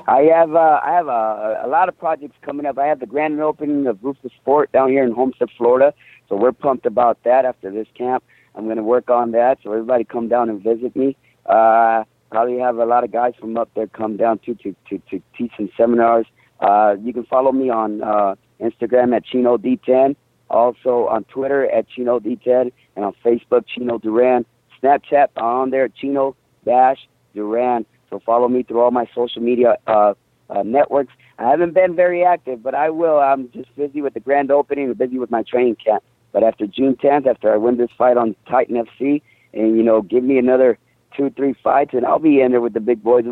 I have uh, I have a, a lot of projects coming up. I have the grand opening of Ruthless Sport down here in Homestead, Florida. So we're pumped about that. After this camp, I'm going to work on that. So everybody come down and visit me. Uh, probably have a lot of guys from up there come down too to to, to teach some seminars. Uh, you can follow me on uh, Instagram at Chino D10, also on Twitter at Chino D10, and on Facebook Chino Duran. Snapchat on there Chino Dash Duran. So follow me through all my social media uh, uh, networks. I haven't been very active, but I will. I'm just busy with the grand opening, and busy with my training camp. But after June 10th, after I win this fight on Titan FC, and you know, give me another two, three fights, and I'll be in there with the big boys.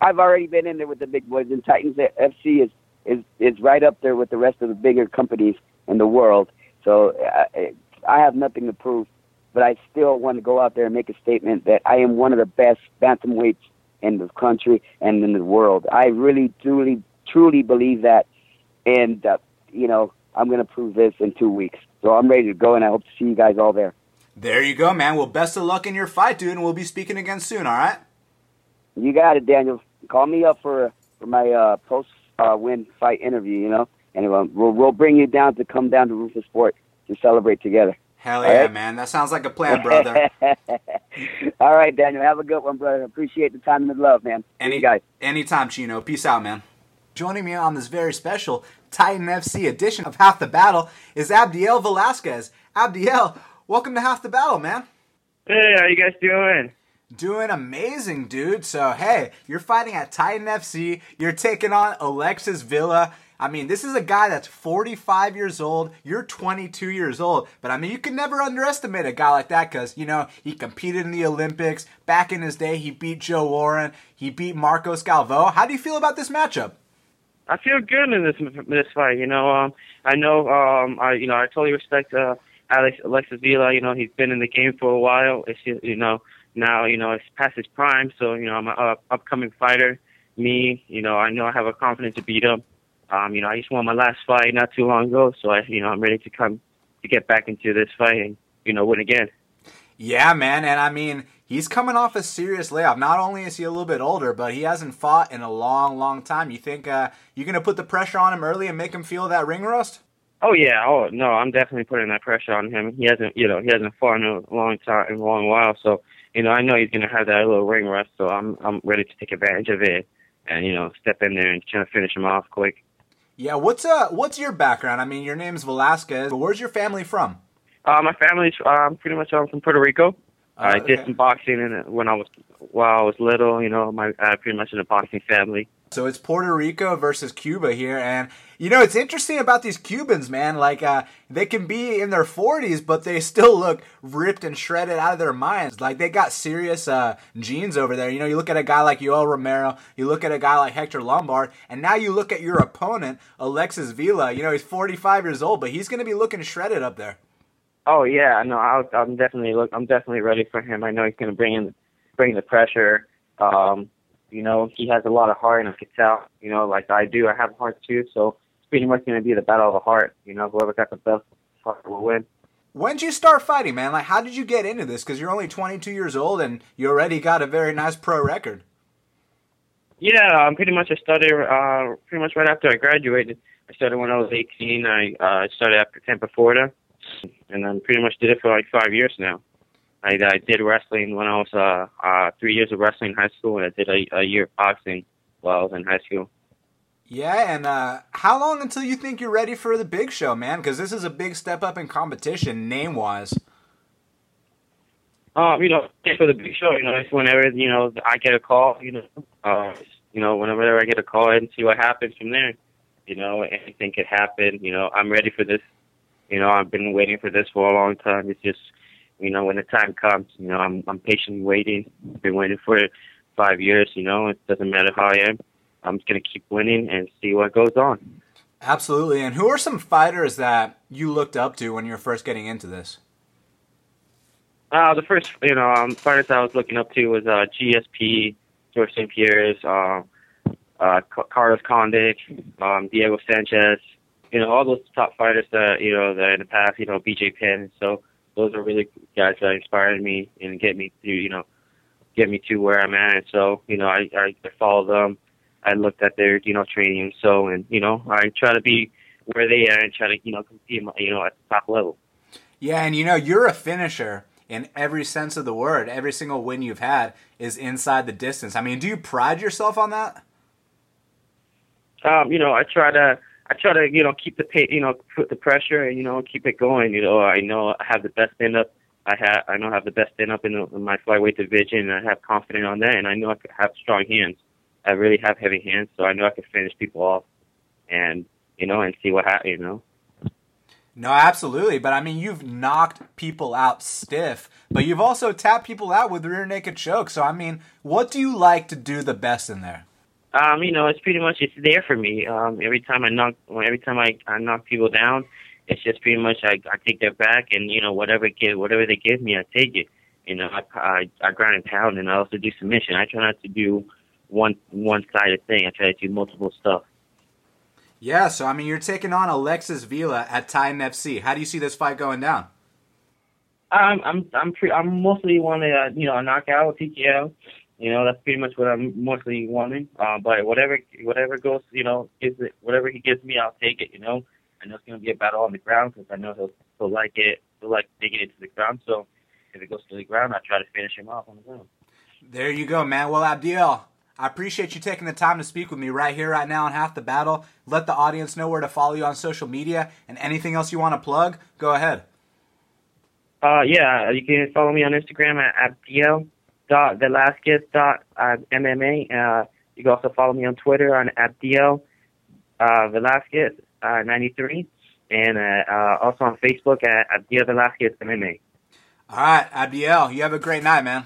I've already been in there with the big boys, and Titans FC is is is right up there with the rest of the bigger companies in the world. So I, I have nothing to prove, but I still want to go out there and make a statement that I am one of the best bantamweights in the country and in the world. I really, truly, truly believe that, and uh, you know, I'm going to prove this in two weeks. So I'm ready to go, and I hope to see you guys all there. There you go, man. Well, best of luck in your fight, dude, and we'll be speaking again soon. All right. You got it, Daniel. Call me up for for my uh, post uh, win fight interview. You know, and uh, we'll we'll bring you down to come down to Ruthless Sport to celebrate together. Hell yeah, right? man. That sounds like a plan, brother. All right, Daniel. Have a good one, brother. Appreciate the time and the love, man. Any guys. Anytime, Chino. Peace out, man. Joining me on this very special Titan FC edition of Half the Battle is Abdiel Velasquez. Abdiel, welcome to Half the Battle, man. Hey, how you guys doing? Doing amazing, dude. So, hey, you're fighting at Titan FC. You're taking on Alexis Vila. I mean, this is a guy that's 45 years old. You're 22 years old. But I mean, you can never underestimate a guy like that because, you know, he competed in the Olympics. Back in his day, he beat Joe Warren. He beat Marcos Galvão. How do you feel about this matchup? I feel good in this this fight. You know, um, I know, um, I you know, I totally respect uh, Alex Alexis Vila. You know, he's been in the game for a while. It's you know now you know it's past his prime. So you know, I'm an uh, upcoming fighter. Me, you know, I know I have a confidence to beat him. Um, you know, I just won my last fight not too long ago, so I, you know, I'm ready to come to get back into this fight and you know win again. Yeah, man, and I mean, he's coming off a serious layoff. Not only is he a little bit older, but he hasn't fought in a long, long time. You think uh, you're gonna put the pressure on him early and make him feel that ring rust? Oh yeah, oh no, I'm definitely putting that pressure on him. He hasn't, you know, he hasn't fought in a long time, in a long while, so you know, I know he's gonna have that little ring rust. So I'm, I'm ready to take advantage of it and you know, step in there and try to finish him off quick. Yeah, what's uh what's your background? I mean, your name's Velasquez, but where's your family from? Uh, my family's um, pretty much I'm from Puerto Rico. Uh, I did some boxing and when I was while I was little. You know, my uh, pretty much in a boxing family. So it's Puerto Rico versus Cuba here, and you know it's interesting about these Cubans, man. Like uh, they can be in their 40s, but they still look ripped and shredded out of their minds. Like they got serious uh, genes over there. You know, you look at a guy like Yoel Romero, you look at a guy like Hector Lombard, and now you look at your opponent, Alexis Vila. You know, he's 45 years old, but he's going to be looking shredded up there. Oh yeah, no, I'll, I'm definitely look. I'm definitely ready for him. I know he's going to bring in, bring the pressure. Um, you know, he has a lot of heart, and I could tell. You know, like I do, I have a heart too. So it's pretty much going to be the battle of the heart. You know, whoever got the best heart will win. When did you start fighting, man? Like, how did you get into this? Because you're only 22 years old, and you already got a very nice pro record. Yeah, um, pretty much I started uh, pretty much right after I graduated. I started when I was 18. I uh, started after Tampa, Florida, and then pretty much did it for like five years now. I, I did wrestling when I was uh, uh, three years of wrestling in high school, and I did a, a year of boxing while I was in high school. Yeah, and uh, how long until you think you're ready for the big show, man? Because this is a big step up in competition, name wise. Um, you know, for the big show, you know, it's whenever you know I get a call, you know, uh, you know, whenever I get a call and see what happens from there. You know, anything could happen. You know, I'm ready for this. You know, I've been waiting for this for a long time. It's just you know, when the time comes, you know, I'm I'm patiently waiting. I've been waiting for five years. You know, it doesn't matter how I am. I'm just gonna keep winning and see what goes on. Absolutely. And who are some fighters that you looked up to when you were first getting into this? Uh, the first, you know, um, fighters I was looking up to was uh, GSP, Georges St. Pierre's, uh, uh, Carlos Condit, um, Diego Sanchez. You know, all those top fighters that you know that in the past, you know, BJ Penn. So those are really guys that inspired me and get me to you know get me to where I'm at. And so you know I I follow them. I looked at their you know training. So and you know I try to be where they are and try to you know compete you know at the top level. Yeah, and you know you're a finisher in every sense of the word. Every single win you've had is inside the distance. I mean, do you pride yourself on that? Um, you know, I try to I try to, you know, keep the pay, you know, put the pressure and you know keep it going. You know, I know I have the best stand up. I have I know I have the best stand up in, in my flyweight division, and I have confidence on that. And I know I have strong hands. I really have heavy hands, so I know I can finish people off, and you know, and see what happens. You know. No, absolutely. But I mean, you've knocked people out stiff, but you've also tapped people out with rear naked choke. So I mean, what do you like to do the best in there? Um, you know, it's pretty much it's there for me. Um, every time I knock, every time I, I knock people down, it's just pretty much I, I take their back and you know whatever give whatever they give me, I take it. You know, I I, I grind and pound, and I also do submission. I try not to do one one sided thing. I try to do multiple stuff. Yeah, so I mean, you're taking on Alexis Vila at Titan FC. How do you see this fight going down? I'm I'm I'm pre- I'm mostly wanting a you know a knockout TKO. You know that's pretty much what I'm mostly wanting. Uh, but whatever whatever goes, you know, gives it whatever he gives me, I'll take it. You know, I know it's gonna be a battle on the ground because I know he'll he'll like it. He'll like digging it to the ground. So if it goes to the ground, I try to finish him off on the ground. There you go, man. Well, Abdiel, I appreciate you taking the time to speak with me right here, right now on Half the Battle. Let the audience know where to follow you on social media and anything else you want to plug. Go ahead. Uh, yeah, you can follow me on Instagram at abdiel dot velasquez dot mma. Uh, you can also follow me on Twitter on abdiel uh, velasquez uh, 93 and uh, uh, also on Facebook at abdiel velasquez mma. All right, Abdiel, you have a great night, man.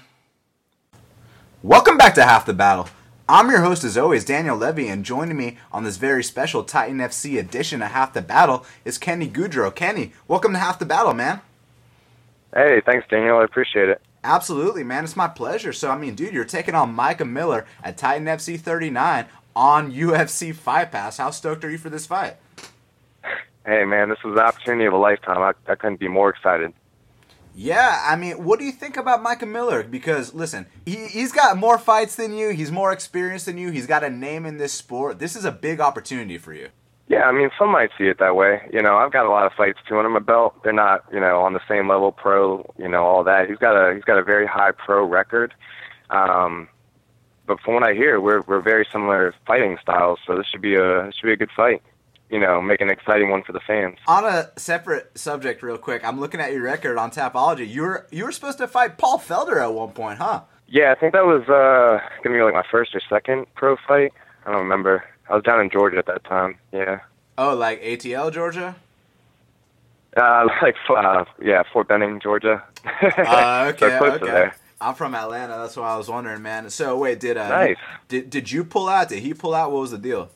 Welcome back to Half the Battle. I'm your host, as always, Daniel Levy, and joining me on this very special Titan FC edition of Half the Battle is Kenny Goudreau. Kenny, welcome to Half the Battle, man. Hey, thanks, Daniel. I appreciate it. Absolutely, man. It's my pleasure. So, I mean, dude, you're taking on Micah Miller at Titan FC 39 on UFC Fight Pass. How stoked are you for this fight? Hey, man, this is the opportunity of a lifetime. I, I couldn't be more excited. Yeah, I mean, what do you think about Micah Miller? Because listen, he he's got more fights than you. He's more experienced than you. He's got a name in this sport. This is a big opportunity for you. Yeah, I mean, some might see it that way. You know, I've got a lot of fights too under my belt. They're not, you know, on the same level pro. You know, all that. He's got a he's got a very high pro record. Um, but from what I hear, we're we're very similar fighting styles. So this should be a this should be a good fight you know, make an exciting one for the fans. On a separate subject, real quick, I'm looking at your record on Tapology. You were you were supposed to fight Paul Felder at one point, huh? Yeah, I think that was uh, gonna be like my first or second pro fight. I don't remember. I was down in Georgia at that time. Yeah. Oh, like ATL, Georgia? Uh, like uh, yeah, Fort Benning, Georgia. Uh, okay, okay. I'm from Atlanta. That's why I was wondering, man. So wait, did uh, nice. did did you pull out? Did he pull out? What was the deal?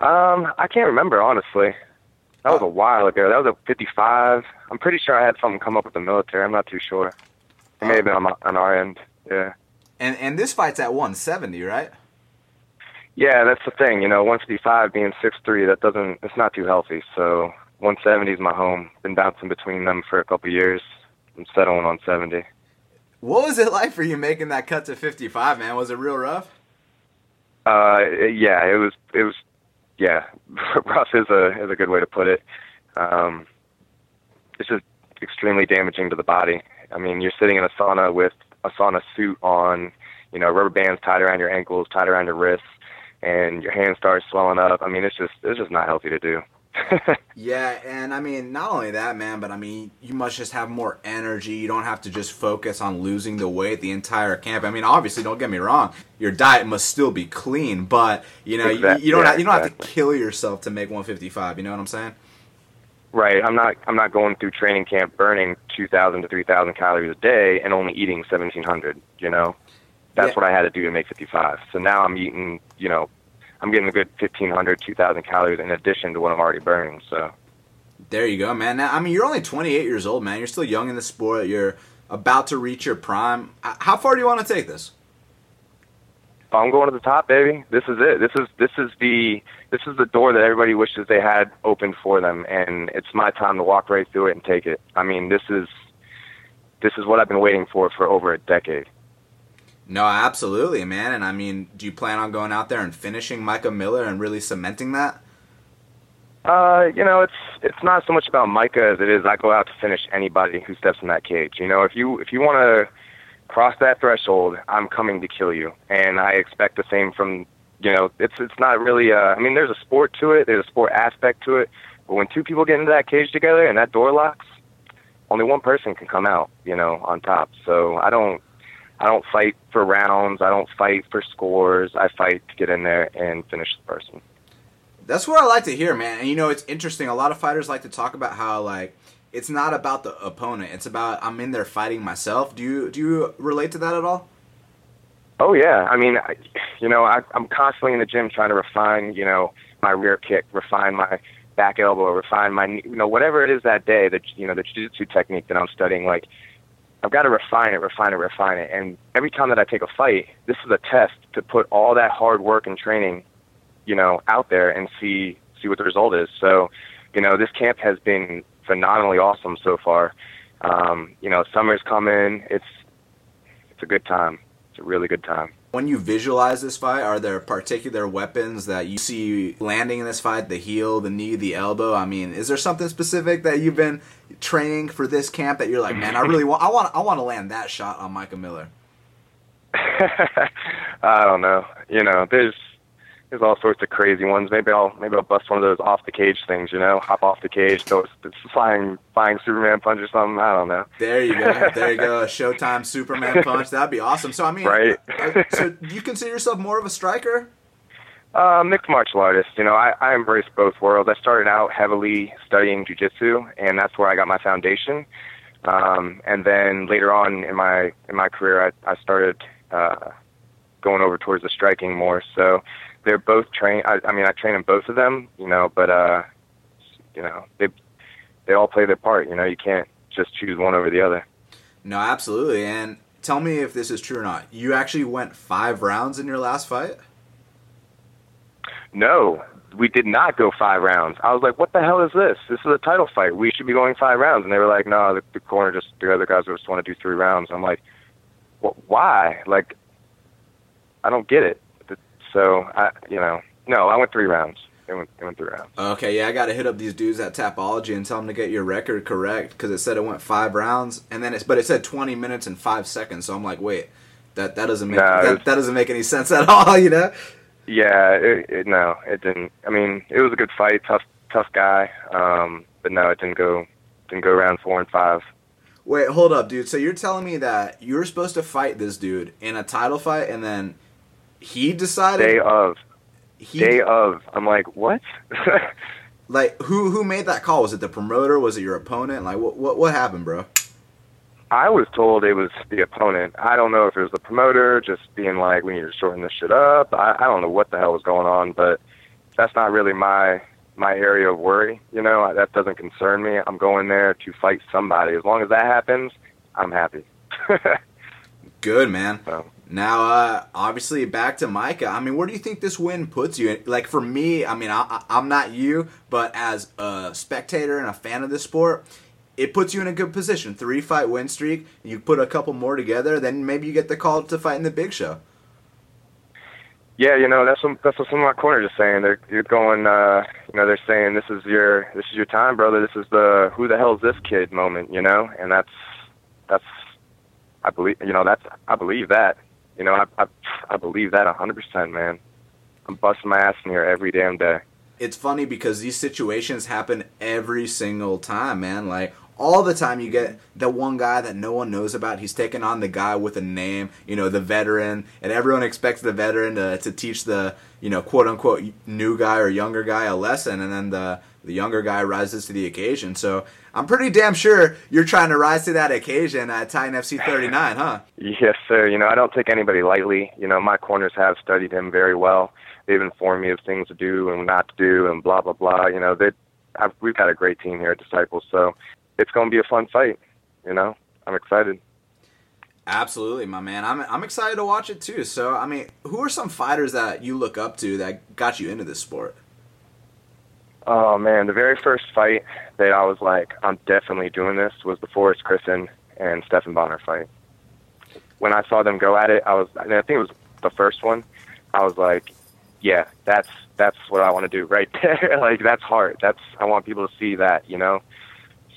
Um, I can't remember honestly. That was a while ago. That was a 55. I'm pretty sure I had something come up with the military. I'm not too sure. It may have been on, my, on our end. Yeah. And and this fight's at 170, right? Yeah, that's the thing. You know, 155 being 6'3", that doesn't. It's not too healthy. So 170 is my home. Been bouncing between them for a couple years. I'm settling on 70. What was it like for you making that cut to 55, man? Was it real rough? Uh, yeah, it was. It was yeah, rough is a is a good way to put it. Um, it's just extremely damaging to the body. I mean, you're sitting in a sauna with a sauna suit on, you know, rubber bands tied around your ankles, tied around your wrists, and your hands start swelling up. I mean, it's just it's just not healthy to do. yeah, and I mean, not only that, man, but I mean, you must just have more energy. You don't have to just focus on losing the weight the entire camp. I mean, obviously, don't get me wrong, your diet must still be clean, but you know, exactly. you, you, don't yeah, have, you don't exactly. have to kill yourself to make 155. You know what I'm saying? Right. I'm not. I'm not going through training camp burning 2,000 to 3,000 calories a day and only eating 1,700. You know, that's Yeah. what I had to do to make 55. So now I'm eating. You know, I'm getting a good 1,500, 2,000 calories in addition to what I'm already burning. So. There you go, man. Now, I mean, you're only 28 years old, man. You're still young in the sport. You're about to reach your prime. How far do you want to take this? I'm going to the top, baby. This is it. This is this is the this is the door that everybody wishes they had open for them, and it's my time to walk right through it and take it. I mean, this is this is what I've been waiting for for over a decade. No, absolutely, man. And I mean, do you plan on going out there and finishing Micah Miller and really cementing that? Uh, you know, it's it's not so much about Micah as it is I go out to finish anybody who steps in that cage. You know, if you if you want to cross that threshold, I'm coming to kill you, and I expect the same from you know. It's it's not really. Uh, I mean, there's a sport to it. There's a sport aspect to it. But when two people get into that cage together and that door locks, only one person can come out. You know, on top. So I don't. I don't fight for rounds. I don't fight for scores. I fight to get in there and finish the person. That's what I like to hear, man. And you know, it's interesting. A lot of fighters like to talk about how like it's not about the opponent. It's about I'm in there fighting myself. Do you do you relate to that at all? Oh yeah, I mean, I, you know, I, I'm constantly in the gym trying to refine, you know, my rear kick, refine my back elbow, refine my, you know, whatever it is that day that you know the jiu-jitsu technique that I'm studying. Like, I've got to refine it, refine it, refine it. And every time that I take a fight, this is a test to put all that hard work and training, you know, out there and see see what the result is. So, you know, this camp has been phenomenally awesome so far. Um, you know, summer's coming. It's it's a good time. It's a really good time. When you visualize this fight, are there particular weapons that you see landing in this fight? The heel, the knee, the elbow. I mean, is there something specific that you've been training for this camp that you're like, man, I really want, I want, I want to land that shot on Micah Miller. I don't know. You know, there's there's all sorts of crazy ones. Maybe I'll maybe I'll bust one of those off the cage things. You know, hop off the cage, throw a flying flying Superman punch or something. I don't know. There you go. There you go. A Showtime Superman punch. That'd be awesome. So I mean, right? uh, so do you consider yourself more of a striker? Uh, mixed martial artist. You know, I, I embrace both worlds. I started out heavily studying jujitsu, and that's where I got my foundation. Um, and then later on in my in my career, I, I started uh, going over towards the striking more. So they're both train. I, I mean, I train in both of them, you know, but uh, you know, they they all play their part. You know, you can't just choose one over the other. No, absolutely. And tell me if this is true or not. You actually went five rounds in your last fight. No, we did not go five rounds. I was like, "What the hell is this? This is a title fight. We should be going five rounds." And they were like, "No, the, the corner just the other guys just want to do three rounds." I'm like, what, "Why? Like, I don't get it." So I, you know, no, I went three rounds. It went, it went three rounds. Okay, yeah, I got to hit up these dudes at Tapology and tell them to get your record correct because it said it went five rounds, and then it's but it said twenty minutes and five seconds. So I'm like, wait, that that doesn't make No, that, it's- that doesn't make any sense at all, you know? Yeah, it, it, no, it didn't. I mean, it was a good fight, tough, tough guy. Um, but no, it didn't go, didn't go round four and five. Wait, hold up, dude. So you're telling me that you were supposed to fight this dude in a title fight, and then he decided Day of, he day of. I'm like, what? like who who made that call? Was it the promoter? Was it your opponent? Like what what what happened, bro? I was told it was the opponent. I don't know if it was the promoter just being like, we need to shorten this shit up. I, I don't know what the hell was going on, but that's not really my my area of worry. You know, that doesn't concern me. I'm going there to fight somebody. As long as that happens, I'm happy. Good man. So. Now, uh, obviously, back to Micah. I mean, where do you think this win puts you? Like for me, I mean, I, I'm not you, but as a spectator and a fan of this sport, it puts you in a good position. Three fight win streak. You put a couple more together, then maybe you get the call to fight in the big show. Yeah, you know that's what, that's what some of my corners are saying. They're you're going, uh, you know, they're saying this is your this is your time, brother. This is the who the hell is this kid moment, you know, and that's that's I believe you know that's I believe that, you know, I I, I believe that a hundred percent, man. I'm busting my ass in here every damn day. it's funny because these situations happen every single time, man. Like all the time you get the one guy that no one knows about. He's taking on the guy with a name, you know, the veteran, and everyone expects the veteran to, to teach the, you know, quote unquote new guy or younger guy a lesson, and then the the younger guy rises to the occasion. So I'm pretty damn sure you're trying to rise to that occasion at Titan FC 39, huh? Yes, sir. You know, I don't take anybody lightly. You know, my corners have studied him very well. They've informed me of things to do and not to do, and blah blah blah. You know, they I've, we've got a great team here at Disciples, so it's going to be a fun fight. You know, I'm excited. Absolutely, my man. I'm I'm excited to watch it too. So, I mean, who are some fighters that you look up to that got you into this sport? Oh man, the very first fight that I was like, I'm definitely doing this was the Forrest Griffin and Stephan Bonnar fight. When I saw them go at it, I was, and I think it was the first one. I was like, yeah, that's that's what I want to do right there. like that's hard. That's I want people to see that, you know.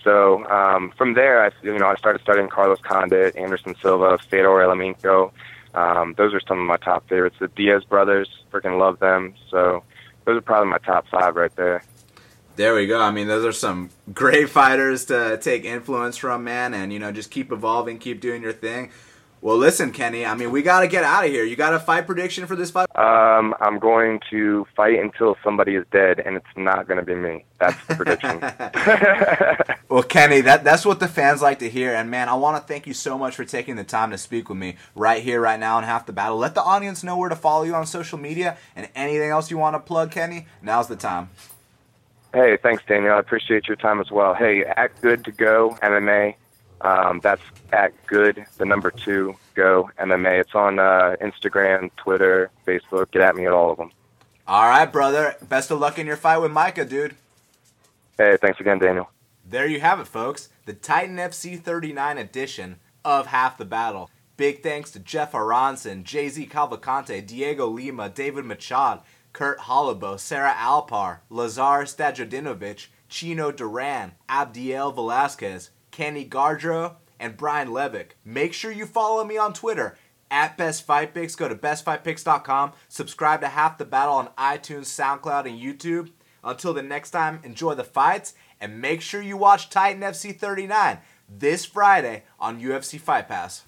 So um, from there, I you know I started studying Carlos Condit, Anderson Silva, Fedor Emelianenko. Um, those are some of my top favorites. The Diaz brothers, freaking love them. So those are probably my top five right there. There we go. I mean, those are some great fighters to take influence from, man, and you know, just keep evolving, keep doing your thing. Well, listen, Kenny. I mean, we got to get out of here. You got a fight prediction for this fight? Um, I'm going to fight until somebody is dead, and it's not going to be me. That's the prediction. Well, Kenny, that that's what the fans like to hear. And man, I want to thank you so much for taking the time to speak with me right here, right now, on Half the Battle. Let the audience know where to follow you on social media and anything else you want to plug, Kenny. Now's the time. Hey, thanks, Daniel. I appreciate your time as well. Hey, at Good to Go MMA. Um, that's at Good, the number two, Go MMA. It's on uh, Instagram, Twitter, Facebook. Get at me at all of them. All right, brother. Best of luck in your fight with Micah, dude. Hey, thanks again, Daniel. There you have it, folks. The Titan FC 39 edition of Half the Battle. Big thanks to Jeff Aronson, JZ Cavalcante, Diego Lima, David Machado, Kurt Holobaugh, Sarah Alpar, Lazar Stojadinovic, Chino Duran, Abdiel Velasquez, Kenny Gardro, and Brian Levick. Make sure you follow me on Twitter at Best Fight Picks. Go to bestfightpicks.com. Subscribe to Half the Battle on iTunes, SoundCloud, and YouTube. Until the next time, enjoy the fights and make sure you watch Titan FC 39 this Friday on UFC Fight Pass.